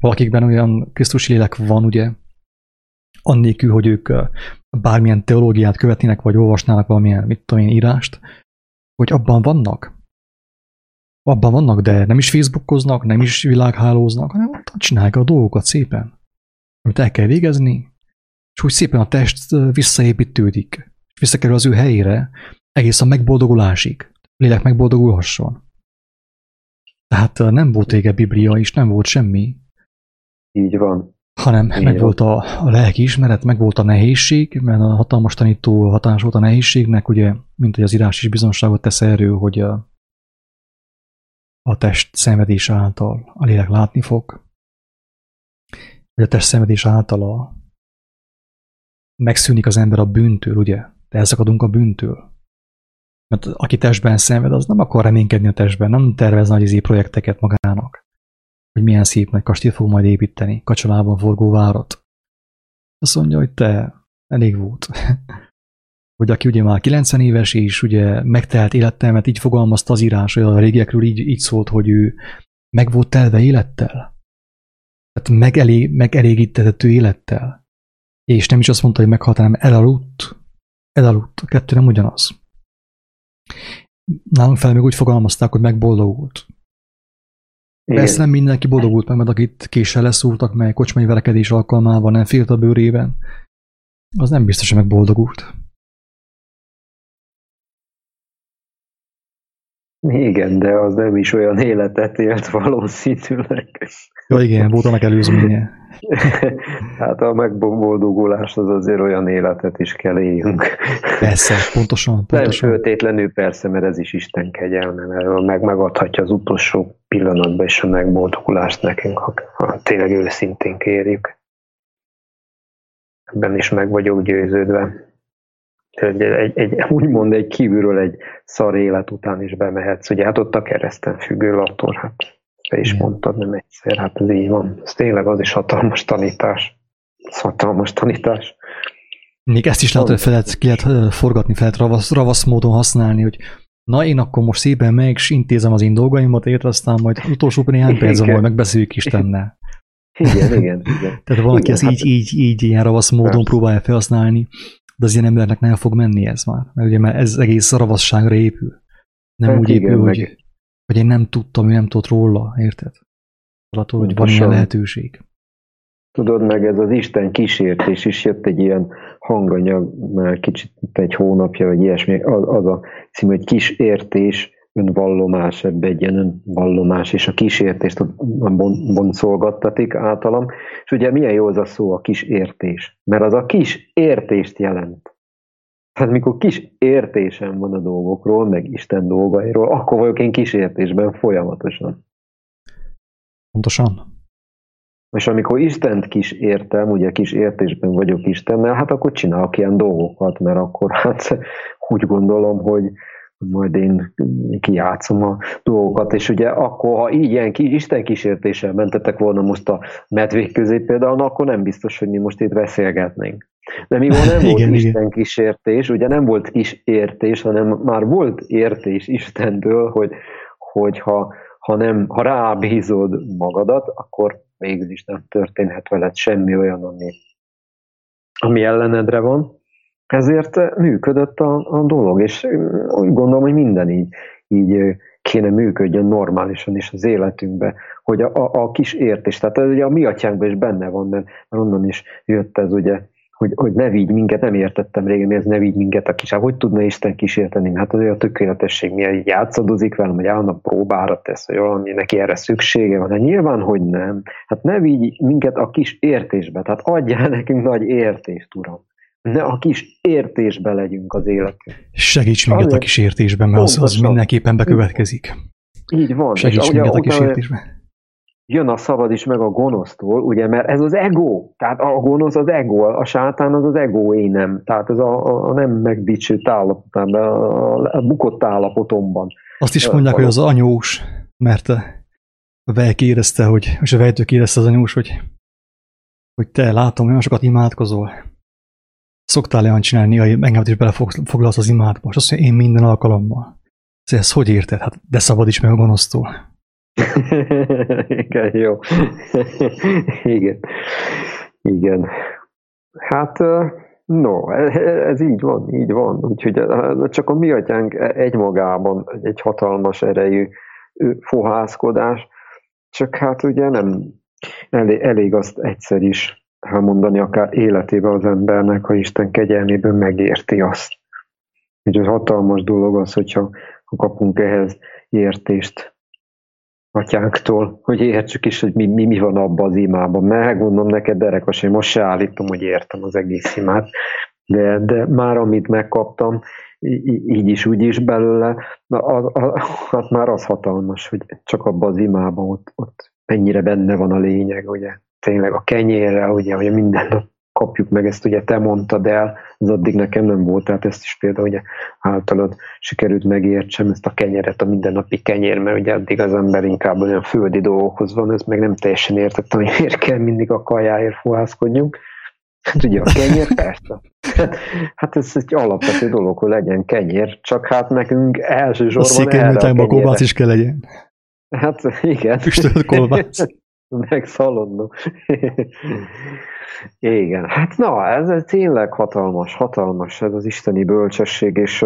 B: Valakikben olyan Krisztus lélek van, ugye, annélkül, hogy ők bármilyen teológiát követnének, vagy olvasnának valamilyen, mit tudom én, írást, hogy abban vannak. Abban vannak, de nem is Facebookoznak, nem is világhálóznak, hanem csinálják a dolgokat szépen amit el kell végezni, és úgy szépen a test visszaépítődik, és visszakerül az ő helyére egész a megboldogulásig. Lélek megboldogulhasson. Tehát nem volt ége Biblia, és nem volt semmi.
A: Így van.
B: Hanem Így meg van. volt a, a lelki ismeret, meg volt a nehézség, mert a hatalmas tanító hatás volt a nehézségnek, ugye, mint hogy az írás is bizonságot tesz erről, hogy a, a test szenvedés által a lélek látni fog, hogy a test szenvedés által megszűnik az ember a bűntől, ugye? De elszakadunk a bűntől. Mert aki testben szenved, az nem akar reménykedni a testben, nem tervez nagy izé projekteket magának. Hogy milyen szép nagy kastélyt fog majd építeni, kacsalában forgó várat. Azt mondja, hogy te, elég volt. hogy aki ugye már 90 éves és ugye megtelt élettel, mert így fogalmazta az írás, hogy a régiekről így, így szólt, hogy ő meg volt telve élettel tehát megelé, megelégítető élettel. És nem is azt mondta, hogy meghalt, hanem elaludt. Elaludt. A kettő nem ugyanaz. Nálunk fel még úgy fogalmazták, hogy megboldogult. Igen. Persze nem mindenki boldogult meg, mert akit késsel leszúrtak meg kocsmai verekedés alkalmával, nem félt a bőrében, az nem biztos, hogy megboldogult.
A: Igen, de az nem is olyan életet élt valószínűleg.
B: Ja igen, volt a megelőzménye.
A: hát a megboldogulás az azért olyan életet is kell éljünk.
B: Persze, pontosan. pontosan.
A: Nem föltétlenül persze, mert ez is Isten kegyelme, mert meg megadhatja az utolsó pillanatban is a megboldogulást nekünk, ha, ha tényleg őszintén kérjük. Ebben is meg vagyok győződve egy, egy, egy, úgymond egy kívülről egy szar élet után is bemehetsz. Ugye hát ott a kereszten függő lator, hát te is mondtad nem egyszer, hát ez így van. Ez tényleg az is hatalmas tanítás. Ez hatalmas tanítás.
B: Még ezt is lehet, hogy fel lehet, ki lehet forgatni, fel lehet ravasz, ravasz módon használni, hogy na én akkor most szépen meg és intézem az én dolgaimat, érte aztán majd utolsó néhány percben majd megbeszéljük Istennel.
A: Igen, igen, igen.
B: Tehát valaki igen, ezt hát... így, így, így ilyen ravasz módon Persze. próbálja felhasználni, de az ilyen embernek nem fog menni ez már, mert ugye mert ez egész ravasságra épül. Nem hát úgy igen, épül, meg... hogy, hogy én nem tudtam, hogy nem tudott róla, érted? Attól, hogy van ilyen lehetőség.
A: Tudod, meg ez az Isten kísértés is jött egy ilyen hanganyag, már kicsit egy hónapja, vagy ilyesmi, az, az a cím, hogy kis értés, önvallomás, ebbe egy ilyen önvallomás, és a kísértést boncolgattatik általam. És ugye milyen jó az a szó, a kis értés, mert az a kis értést jelent. Hát mikor kis értésem van a dolgokról, meg Isten dolgairól, akkor vagyok én kísértésben folyamatosan.
B: Pontosan.
A: És amikor Istent kis értem, ugye kis értésben vagyok Istennel, hát akkor csinálok ilyen dolgokat, mert akkor hát úgy gondolom, hogy, majd én kijátszom a dolgokat, és ugye akkor, ha így ilyen Isten kísértéssel mentetek volna most a medvék közé például, akkor nem biztos, hogy mi most itt beszélgetnénk. De mivel nem volt igen, Isten igen. kísértés, ugye nem volt kis értés, hanem már volt értés Istentől, hogy, hogy ha, ha, nem, ha rábízod magadat, akkor végül is nem történhet veled semmi olyan, ami, ami ellenedre van. Ezért működött a, a dolog, és úgy gondolom, hogy minden így, így kéne működjön normálisan is az életünkbe, hogy a, a, a kis értés, tehát ez ugye a mi atyánkban is benne van, mert onnan is jött ez ugye, hogy, hogy ne vigy minket, nem értettem régen, ez ne vigy minket a kis, hát hogy tudna Isten kísérteni? Hát azért a tökéletesség miért játszadozik velem, hogy állandóan próbára tesz, hogy valami neki erre szüksége van. Hát nyilván, hogy nem. Hát ne vigy minket a kis értésbe, tehát adjál nekünk nagy értést, Uram ne a kis értésbe legyünk az életben.
B: Segíts minket Azért, a kis értésben, mert az, az mindenképpen bekövetkezik.
A: Így van.
B: Segíts minket a kis értésben.
A: Jön a szabad is meg a gonosztól, ugye, mert ez az ego. Tehát a gonosz az ego, a sátán az az ego nem. Tehát ez a, a, nem megdicsőt állapotában, a, a bukott állapotomban.
B: Azt is mondják, a, hogy az anyós, mert a vejk érezte, hogy, és a vejtők érezte az anyós, hogy, hogy te látom, olyan sokat imádkozol, Szoktál olyan csinálni, hogy engem is belefoglalsz az imádba. Most azt mondja, én minden alkalommal. Ezt hogy érted? Hát de szabadíts meg a gonosztól.
A: Igen, jó. Igen. Igen. Hát, no, ez így van, így van. Úgyhogy csak a mi atyánk egymagában egy hatalmas erejű fohászkodás, csak hát ugye nem elég, elég azt egyszer is elmondani akár életébe az embernek, ha Isten kegyelméből megérti azt. Úgyhogy hatalmas dolog az, hogyha ha kapunk ehhez értést atyánktól, hogy értsük is, hogy mi, mi, mi van abban az imában. Mert gondolom neked, Derekas, én most se állítom, hogy értem az egész imát, de, de már amit megkaptam, így is, úgy is belőle, az, az, az már az hatalmas, hogy csak abban az imában ott, ott mennyire benne van a lényeg, ugye tényleg a kenyérrel, ugye, hogy minden nap kapjuk meg, ezt ugye te mondtad el, az addig nekem nem volt, tehát ezt is például ugye általad sikerült megértsem ezt a kenyeret, a mindennapi kenyér, mert ugye addig az ember inkább olyan földi dolgokhoz van, ez meg nem teljesen értettem, hogy miért kell mindig a kajáért fohászkodjunk. Hát ugye a kenyér, persze. Hát, hát ez egy alapvető dolog, hogy legyen kenyér, csak hát nekünk elsősorban
B: erre a kenyérre. is kell legyen.
A: Hát igen.
B: Füstölt kolbász.
A: meg szalonna. Igen, hát na, ez, tényleg hatalmas, hatalmas ez az isteni bölcsesség, és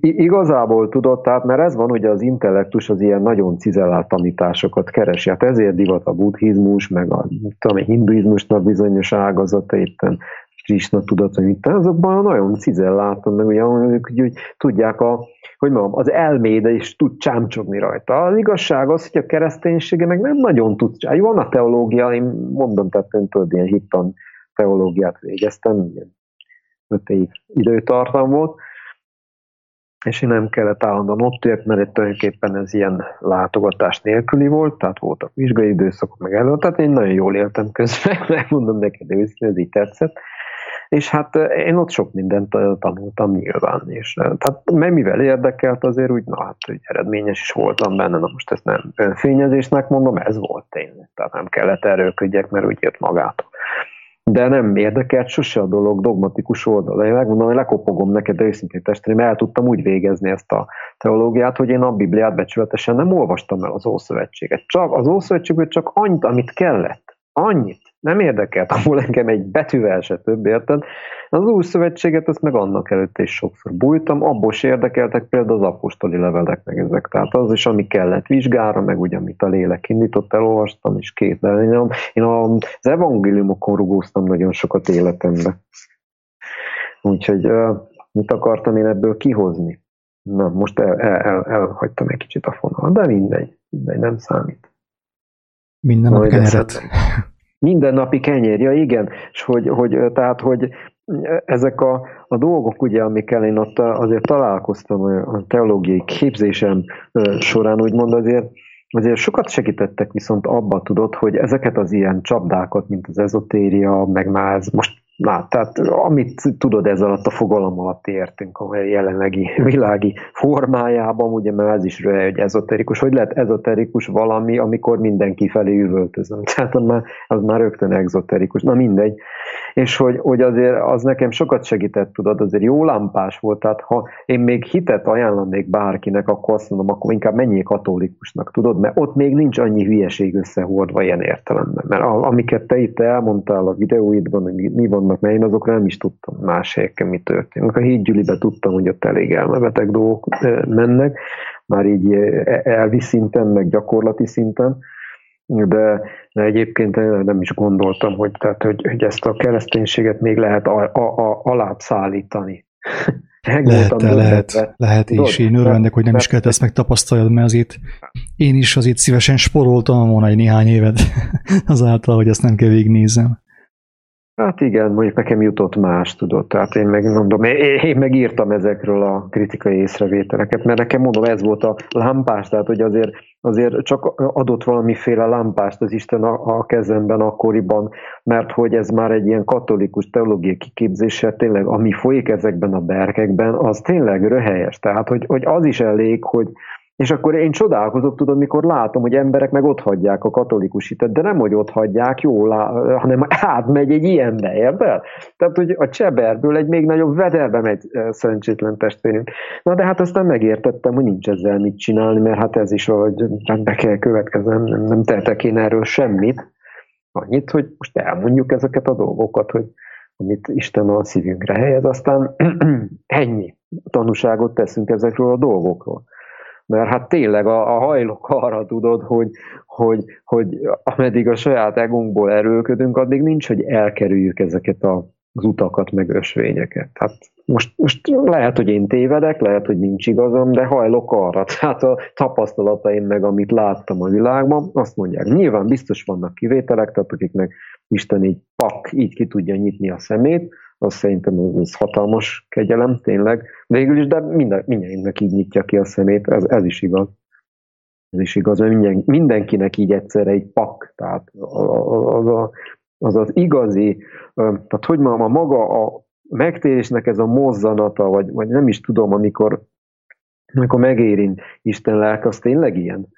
A: Igazából tudod, tehát mert ez van, ugye az intellektus az ilyen nagyon cizellált tanításokat keresi, hát ezért divat a buddhizmus, meg a, tudom, hinduizmusnak bizonyos ágazata éppen, Krishna tudat, hogy mit azokban nagyon cizelláltan, meg ugye, hogy, hogy tudják a, hogy mondjam, az elméde is tud csámcsogni rajta. Az igazság az, hogy a kereszténysége meg nem nagyon tud. Jó, van a teológia, én mondom, tehát én tudod, ilyen hittan teológiát végeztem, ilyen öt év időtartam volt, és én nem kellett állandóan ott ért, mert tulajdonképpen ez ilyen látogatás nélküli volt, tehát voltak vizsgai időszakok meg elő, tehát én nagyon jól éltem közben, megmondom neked őszintén, ez így tetszett. És hát én ott sok mindent tanultam nyilván, és eh, tehát mivel érdekelt azért úgy, na hát hogy eredményes is voltam benne, na most ezt nem önfényezésnek mondom, ez volt tényleg, tehát nem kellett erőködjek, mert úgy jött magától de nem érdekelt sose a dolog dogmatikus oldala. Én megmondom, hogy lekopogom neked, de őszintén testvérem, el tudtam úgy végezni ezt a teológiát, hogy én a Bibliát becsületesen nem olvastam el az Ószövetséget. Csak az Ószövetségből csak annyit, amit kellett. Annyit nem érdekelt, ahol engem egy betűvel se több, érted? Az új szövetséget, ezt meg annak előtt is sokszor bújtam, abból se érdekeltek például az apostoli levelek meg ezek. Tehát az is, ami kellett vizsgára, meg ugye, amit a lélek indított, elolvastam, és két elnyom. Én az evangéliumokon rugóztam nagyon sokat életembe. Úgyhogy mit akartam én ebből kihozni? Na, most el, el, el, elhagytam egy kicsit a fonalat, de mindegy, mindegy, nem számít.
B: Minden nap kenyeret.
A: Mindennapi kenyér, igen, és hogy, hogy, tehát, hogy ezek a, a dolgok, ugye, amikkel én ott azért találkoztam a teológiai képzésem során, úgymond azért, azért sokat segítettek viszont abba tudod, hogy ezeket az ilyen csapdákat, mint az ezotéria, meg már ez most Na, tehát amit tudod ez alatt a fogalom alatt értünk a jelenlegi világi formájában, ugye már ez is röhely, hogy ezoterikus. Hogy lehet ezoterikus valami, amikor mindenki felé üvöltözöm? Tehát az már, az már rögtön exoterikus. Na mindegy. És hogy, hogy azért az nekem sokat segített, tudod, azért jó lámpás volt, tehát ha én még hitet ajánlanék bárkinek, akkor azt mondom, akkor inkább menjél katolikusnak, tudod, mert ott még nincs annyi hülyeség összehordva ilyen értelemben. Mert amiket te itt elmondtál a videóidban, hogy mi van vannak, mert én azokra nem is tudtam más helyeken mi történik. A hídgyülibe tudtam, hogy ott elég elmebeteg dolgok mennek, már így elvi szinten, meg gyakorlati szinten, de, de egyébként nem is gondoltam, hogy, tehát, hogy, hogy ezt a kereszténységet még lehet a, a, a, alább szállítani.
B: lehet, lehet, lehet, és én örvendek, hogy nem is kellett ezt megtapasztaljad, mert azért én is azért szívesen sporoltam volna egy néhány évet azáltal, hogy ezt nem kell végignézem.
A: Hát igen, mondjuk nekem jutott más, tudod, tehát én meg mondom, én meg írtam ezekről a kritikai észrevételeket, mert nekem mondom, ez volt a lámpás, tehát hogy azért, azért csak adott valamiféle lámpást az Isten a, a kezemben akkoriban, mert hogy ez már egy ilyen katolikus teológiai kiképzése, tényleg ami folyik ezekben a berkekben, az tényleg röhelyes, tehát hogy, hogy az is elég, hogy, és akkor én csodálkozok, tudod, mikor látom, hogy emberek meg ott hagyják a katolikus hitet, de nem, hogy ott hagyják jól, hanem átmegy egy ilyenbe, érted? Tehát, hogy a cseberből egy még nagyobb vederbe megy szerencsétlen testvérünk. Na, de hát aztán megértettem, hogy nincs ezzel mit csinálni, mert hát ez is, hogy be kell következnem, nem, nem tehetek én erről semmit. Annyit, hogy most elmondjuk ezeket a dolgokat, hogy amit Isten a szívünkre helyez, aztán ennyi tanúságot teszünk ezekről a dolgokról mert hát tényleg a, a hajlok arra tudod, hogy, hogy, hogy ameddig a saját egunkból erőlködünk, addig nincs, hogy elkerüljük ezeket a, az utakat, meg ösvényeket. Hát most, most lehet, hogy én tévedek, lehet, hogy nincs igazam, de hajlok arra. Tehát a tapasztalataim meg, amit láttam a világban, azt mondják, nyilván biztos vannak kivételek, tehát akiknek Isten így pak, így ki tudja nyitni a szemét, az szerintem az, hatalmas kegyelem, tényleg. Végül is, de minden, mindenkinek így nyitja ki a szemét, ez, ez is igaz. Ez is igaz, mert minden, mindenkinek így egyszerre egy pak, tehát az, az, az, az igazi, tehát hogy ma a maga a megtérésnek ez a mozzanata, vagy, vagy nem is tudom, amikor, amikor megérint Isten lelke, az tényleg ilyen.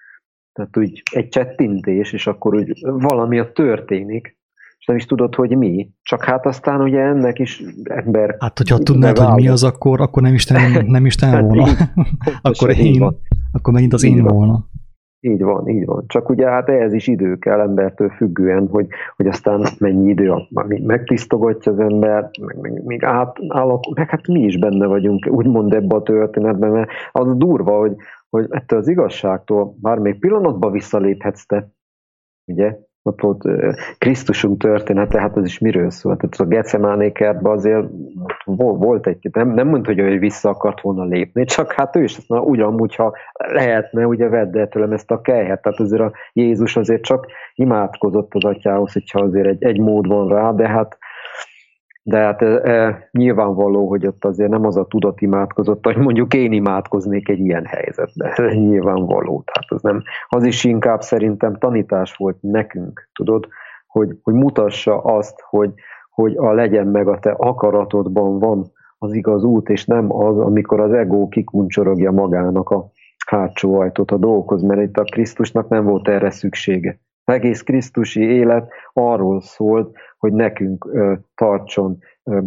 A: Tehát úgy egy csettintés, és akkor úgy valami a történik, és nem is tudod, hogy mi. Csak hát aztán ugye ennek is ember...
B: Hát, hogyha tudnád, hogy mi az, akkor, akkor nem Isten, nem Isten hát volna. akkor én, akkor megint az én volna.
A: Így van, így van. Csak ugye hát ehhez is idő kell embertől függően, hogy, hogy aztán mennyi idő, amíg megtisztogatja az ember, meg, meg, meg, át, meg hát mi is benne vagyunk, úgymond ebbe a történetben, mert az durva, hogy, hogy ettől az igazságtól bármelyik pillanatban visszaléphetsz te, ugye, ott volt Krisztusunk története, hát az is miről szól? Tehát a Gecemáné kertben azért volt egy, nem, nem mondta, hogy ő vissza akart volna lépni, csak hát ő is azt mondja, ugyanúgy, ha lehetne, ugye vedd el tőlem ezt a kelyhet, tehát azért a Jézus azért csak imádkozott az atyához, hogyha azért egy, egy mód van rá, de hát de hát e, nyilvánvaló, hogy ott azért nem az a tudat imádkozott, hogy mondjuk én imádkoznék egy ilyen helyzetben. nyilvánvaló. Tehát az, nem, az is inkább szerintem tanítás volt nekünk, tudod, hogy, hogy mutassa azt, hogy, hogy a legyen meg a te akaratodban van az igaz út, és nem az, amikor az ego kikuncsorogja magának a hátsó ajtót a dolgokhoz, mert itt a Krisztusnak nem volt erre szüksége. Egész Krisztusi élet arról szólt, hogy nekünk ö, tartson ö,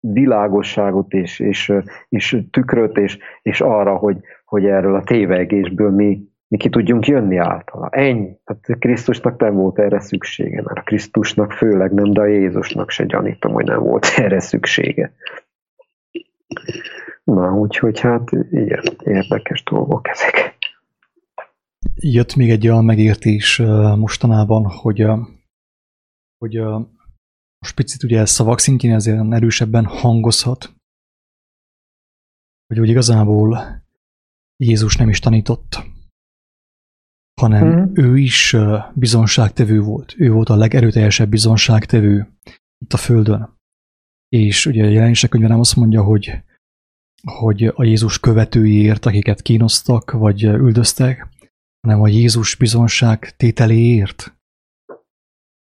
A: világosságot és, és, és tükröt, és, és arra, hogy, hogy erről a tévegésből mi, mi ki tudjunk jönni általa. Ennyi. Hát Krisztusnak nem volt erre szüksége, mert a Krisztusnak főleg nem, de a Jézusnak se gyanítom, hogy nem volt erre szüksége. Na, úgyhogy hát ilyen érdekes dolgok ezek.
B: Jött még egy olyan megértés mostanában, hogy, hogy most picit ugye szavak szintjén ezért erősebben hangozhat, hogy úgy igazából Jézus nem is tanított, hanem mm. ő is bizonságtevő volt. Ő volt a legerőteljesebb bizonságtevő itt a Földön. És ugye a jelenések könyve nem azt mondja, hogy, hogy a Jézus követőiért, akiket kínoztak, vagy üldöztek, hanem a Jézus bizonság tételéért,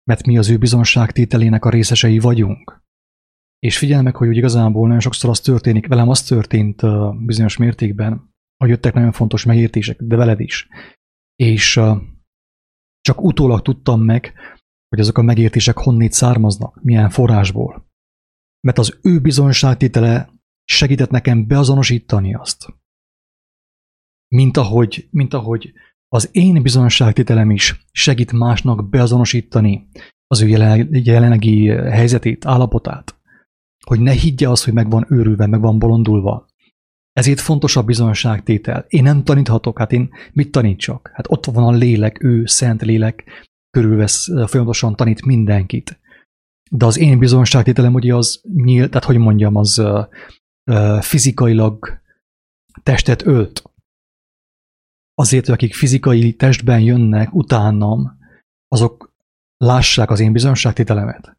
B: mert mi az ő bizonságtételének a részesei vagyunk. És figyelj meg, hogy úgy igazából nagyon sokszor az történik, velem az történt bizonyos mértékben, hogy jöttek nagyon fontos megértések, de veled is. És csak utólag tudtam meg, hogy azok a megértések honnét származnak, milyen forrásból. Mert az ő bizonságtétele segített nekem beazonosítani azt. Mint ahogy, mint ahogy az én bizonságtételem is segít másnak beazonosítani az ő jelenlegi helyzetét, állapotát, hogy ne higgye azt, hogy meg van őrülve, meg van bolondulva. Ezért fontos a bizonságtétel. Én nem taníthatok, hát én mit tanítsak? Hát ott van a lélek, ő szent lélek, körülvesz, folyamatosan tanít mindenkit. De az én bizonságtételem ugye az nyílt, tehát hogy mondjam, az uh, fizikailag testet ölt azért, hogy akik fizikai testben jönnek utánam, azok lássák az én bizonságtételemet,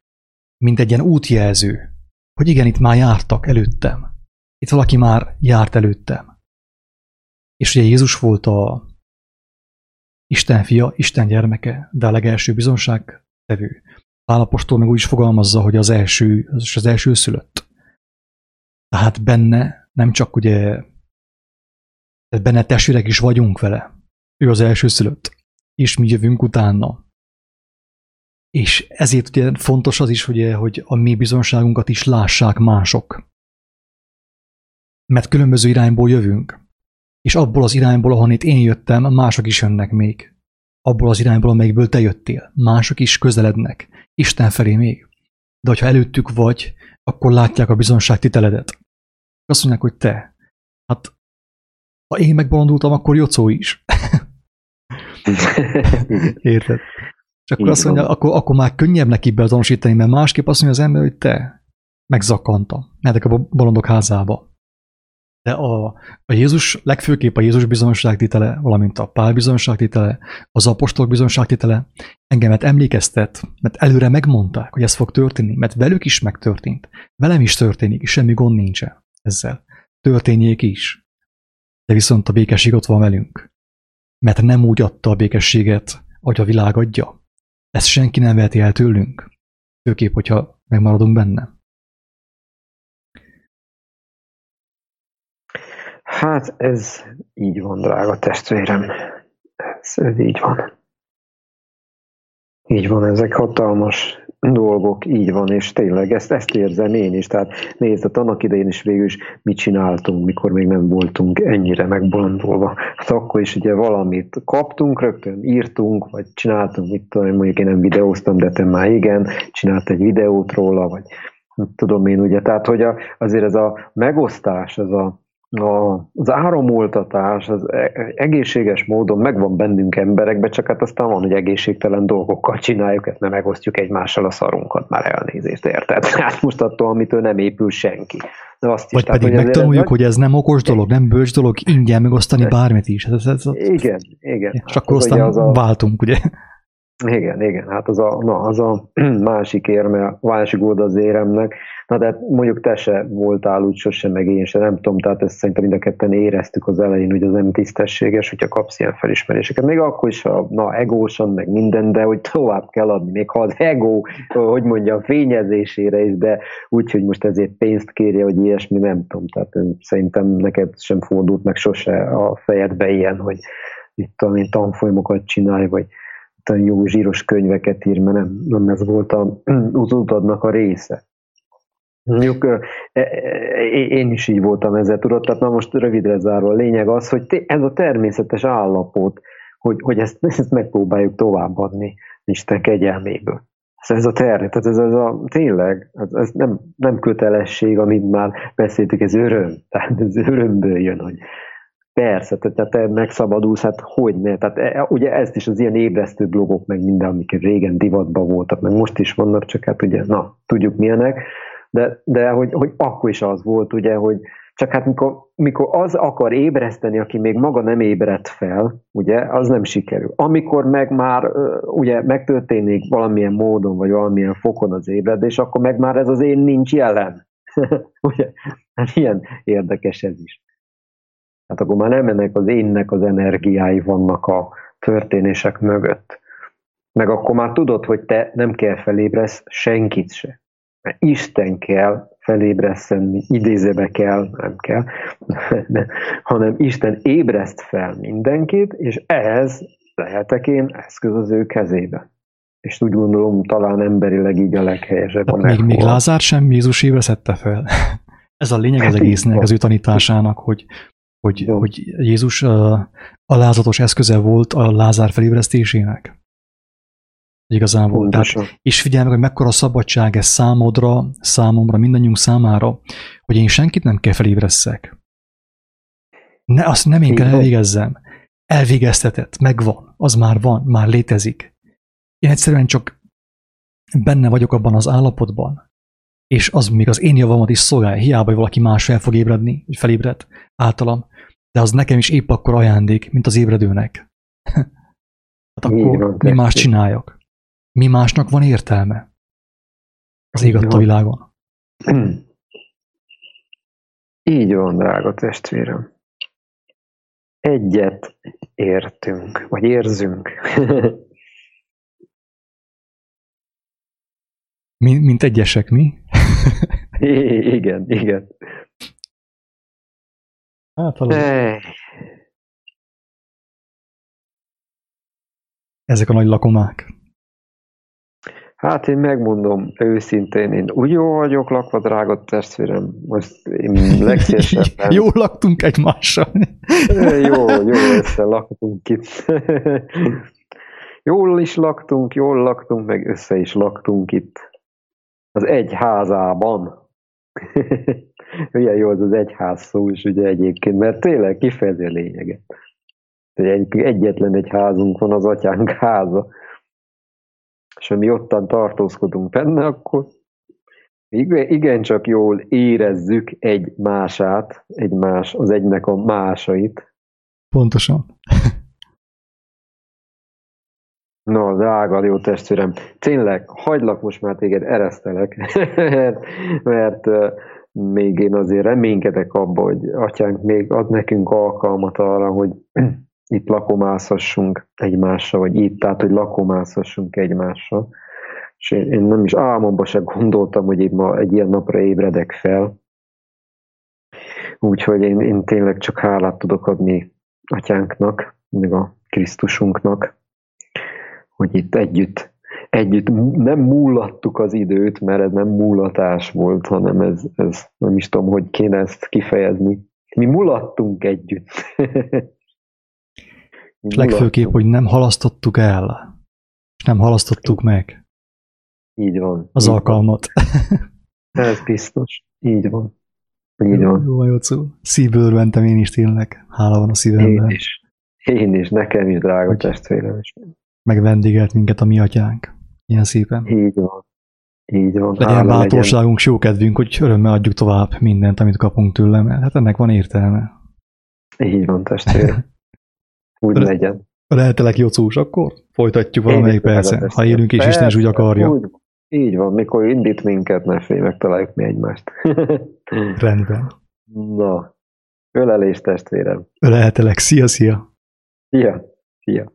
B: mint egy ilyen útjelző, hogy igen, itt már jártak előttem. Itt valaki már járt előttem. És ugye Jézus volt a Isten fia, Isten gyermeke, de a legelső bizonságtevő. Pálapostól meg úgy is fogalmazza, hogy az első, az, az első szülött. Tehát benne nem csak ugye tehát benne testvérek is vagyunk vele. Ő az első szülött. És mi jövünk utána. És ezért ugye fontos az is, ugye, hogy a mi bizonságunkat is lássák mások. Mert különböző irányból jövünk. És abból az irányból, ahonnét én jöttem, mások is jönnek még. Abból az irányból, amelyikből te jöttél. Mások is közelednek. Isten felé még. De hogyha előttük vagy, akkor látják a bizonság titeledet. Azt mondják, hogy te. Hát ha én megbolondultam, akkor Jocó is. Érted? És akkor azt mondja, akkor, akkor már könnyebb neki beazonosítani, mert másképp azt mondja az ember, hogy te megzakkantam. Mentek a bolondok házába. De a, a Jézus, legfőképp a Jézus bizonságtitele, valamint a Pál bizonságtitele, az apostolok bizonságtitele engemet emlékeztet, mert előre megmondták, hogy ez fog történni, mert velük is megtörtént. Velem is történik, és semmi gond nincsen ezzel. Történjék is de viszont a békesség ott van velünk. Mert nem úgy adta a békességet, ahogy a világ adja. Ezt senki nem veheti el tőlünk. Főképp, hogyha megmaradunk benne.
A: Hát ez így van, drága testvérem. Ez, ez így van. Így van, ezek hatalmas dolgok, így van, és tényleg ezt, ezt érzem én is. Tehát nézd, hát annak idején is végül is mit csináltunk, mikor még nem voltunk ennyire megbolondulva. Hát akkor is ugye valamit kaptunk, rögtön írtunk, vagy csináltunk, mit tudom, mondjuk én nem videóztam, de te már igen, csinált egy videót róla, vagy tudom én ugye, tehát hogy a, azért ez a megosztás, ez a a, az áramoltatás az e, egészséges módon megvan bennünk emberekbe, csak hát aztán van, hogy egészségtelen dolgokkal csináljuk, ezt nem megosztjuk egymással a szarunkat, már elnézést érted. Hát most attól, amitől nem épül senki.
B: De azt is, Vagy tehát, pedig hogy megtanuljuk, hogy ez nem okos dolog, nem bölcs dolog, ingyen megosztani bármit is. Ez, ez,
A: ez, igen, igen.
B: És hát akkor aztán az a, váltunk, ugye?
A: Igen, igen, hát az a, na, az a másik érme, a másik oldal az éremnek, na de mondjuk te se voltál úgy sosem, meg én se, nem tudom, tehát ezt szerintem mind a ketten éreztük az elején, hogy az nem tisztességes, hogyha kapsz ilyen felismeréseket, még akkor is, ha na, egósan, meg minden, de hogy tovább kell adni, még ha az ego, hogy mondjam, fényezésére is, de úgy, hogy most ezért pénzt kérje, hogy ilyesmi, nem tudom, tehát szerintem neked sem fordult meg sose a fejedbe ilyen, hogy itt talán tanfolyamokat csinálj, vagy jó zsíros könyveket ír, mert nem, nem ez volt a, az utadnak a része. Mondjuk e, e, én is így voltam ezzel, tudod, tehát na most rövidre zárva a lényeg az, hogy ez a természetes állapot, hogy, hogy ezt, ezt megpróbáljuk továbbadni Isten kegyelméből. Ez a terv, tehát ez, ez a, tényleg, ez, ez nem, nem kötelesség, amit már beszéltük, ez öröm, tehát ez örömből jön, hogy, Persze, tehát te megszabadulsz, hát hogy ne? Tehát e, ugye ezt is az ilyen ébresztő blogok, meg minden, amik régen divatban voltak, meg most is vannak, csak hát ugye, na, tudjuk milyenek, de, de hogy, hogy akkor is az volt, ugye, hogy csak hát mikor, mikor az akar ébreszteni, aki még maga nem ébredt fel, ugye, az nem sikerül. Amikor meg már ugye megtörténik valamilyen módon, vagy valamilyen fokon az ébredés, akkor meg már ez az én nincs jelen. ugye, hát ilyen érdekes ez is. Hát akkor már nem ennek az énnek az energiái vannak a történések mögött. Meg akkor már tudod, hogy te nem kell felébresz senkit se. Mert Isten kell felébreszteni, idézőbe kell, nem kell, de, hanem Isten ébreszt fel mindenkit, és ehhez lehetek én eszköz az ő kezébe. És úgy gondolom, talán emberileg így a leghelyesebb.
B: a még, még Lázár sem Jézus ébreszette fel. Ez a lényeg az hát egésznek, az ő tanításának, hogy hogy, hogy Jézus uh, alázatos eszköze volt a Lázár felébresztésének. Igazából. Tehát, és figyelj meg, hogy mekkora szabadság ez számodra, számomra, mindannyiunk számára, hogy én senkit nem kell felébresszek. Ne, azt nem én kell elvégezzem. Elvégeztetett, megvan, az már van, már létezik. Én egyszerűen csak benne vagyok abban az állapotban, és az még az én javamat is szolgálja, hiába, hogy valaki más fel fog ébredni, vagy felébred általam, de az nekem is épp akkor ajándék, mint az ébredőnek. hát akkor van, mi más csináljak? Mi másnak van értelme? Az ég a világon.
A: Így van, drága testvérem. Egyet értünk, vagy érzünk.
B: mint egyesek, mi?
A: igen, igen.
B: Hát valami. Ezek a nagy lakomák.
A: Hát én megmondom őszintén, én úgy jó vagyok lakva, drága testvérem, most én legszívesebben...
B: jó laktunk egymással.
A: jó, jó össze laktunk itt. Jól is laktunk, jól laktunk, meg össze is laktunk itt. Az egy házában. Milyen jó az az egyház szó is ugye egyébként, mert tényleg kifejezi a lényeget. Egy, egyetlen egy házunk van, az atyánk háza. És ha mi ottan tartózkodunk benne, akkor igen, csak jól érezzük egy mását, egymás, az egynek a másait.
B: Pontosan.
A: No, drága jó testvérem, tényleg, hagylak most már téged, eresztelek, mert, mert még én azért reménykedek abba, hogy atyánk még ad nekünk alkalmat arra, hogy itt lakomászhassunk egymással, vagy itt, tehát, hogy lakomászhassunk egymással. És én, nem is álmomban se gondoltam, hogy én ma egy ilyen napra ébredek fel. Úgyhogy én, én tényleg csak hálát tudok adni atyánknak, meg a Krisztusunknak, hogy itt együtt együtt nem múlattuk az időt, mert ez nem múlatás volt, hanem ez, ez nem is tudom, hogy kéne ezt kifejezni. Mi mulattunk együtt.
B: És legfőképp, hogy nem halasztottuk el, és nem halasztottuk meg.
A: Így van.
B: Az
A: így
B: alkalmat.
A: Van. Ez biztos. Így van. Így van.
B: Jó, jó, szó. Szívből mentem én is tényleg. Hála van a szívemben.
A: Én is. Én is, nekem is, drága testvérem is.
B: Meg vendégelt minket a mi atyánk. Ilyen szépen.
A: Így van. Így van.
B: Legyen bátorságunk, jó kedvünk, hogy örömmel adjuk tovább mindent, amit kapunk tőle, mert hát ennek van értelme.
A: Így van, testvérem. Úgy
B: Ö-
A: legyen.
B: Lehetelek jocús, akkor folytatjuk valamelyik percen. Ha élünk és. Isten is úgy akarja.
A: Úgy, így van, mikor indít minket, ne félj, megtaláljuk mi egymást.
B: Rendben.
A: Na, ölelés testvérem.
B: Lehetelek. Szia, szia.
A: Szia, szia.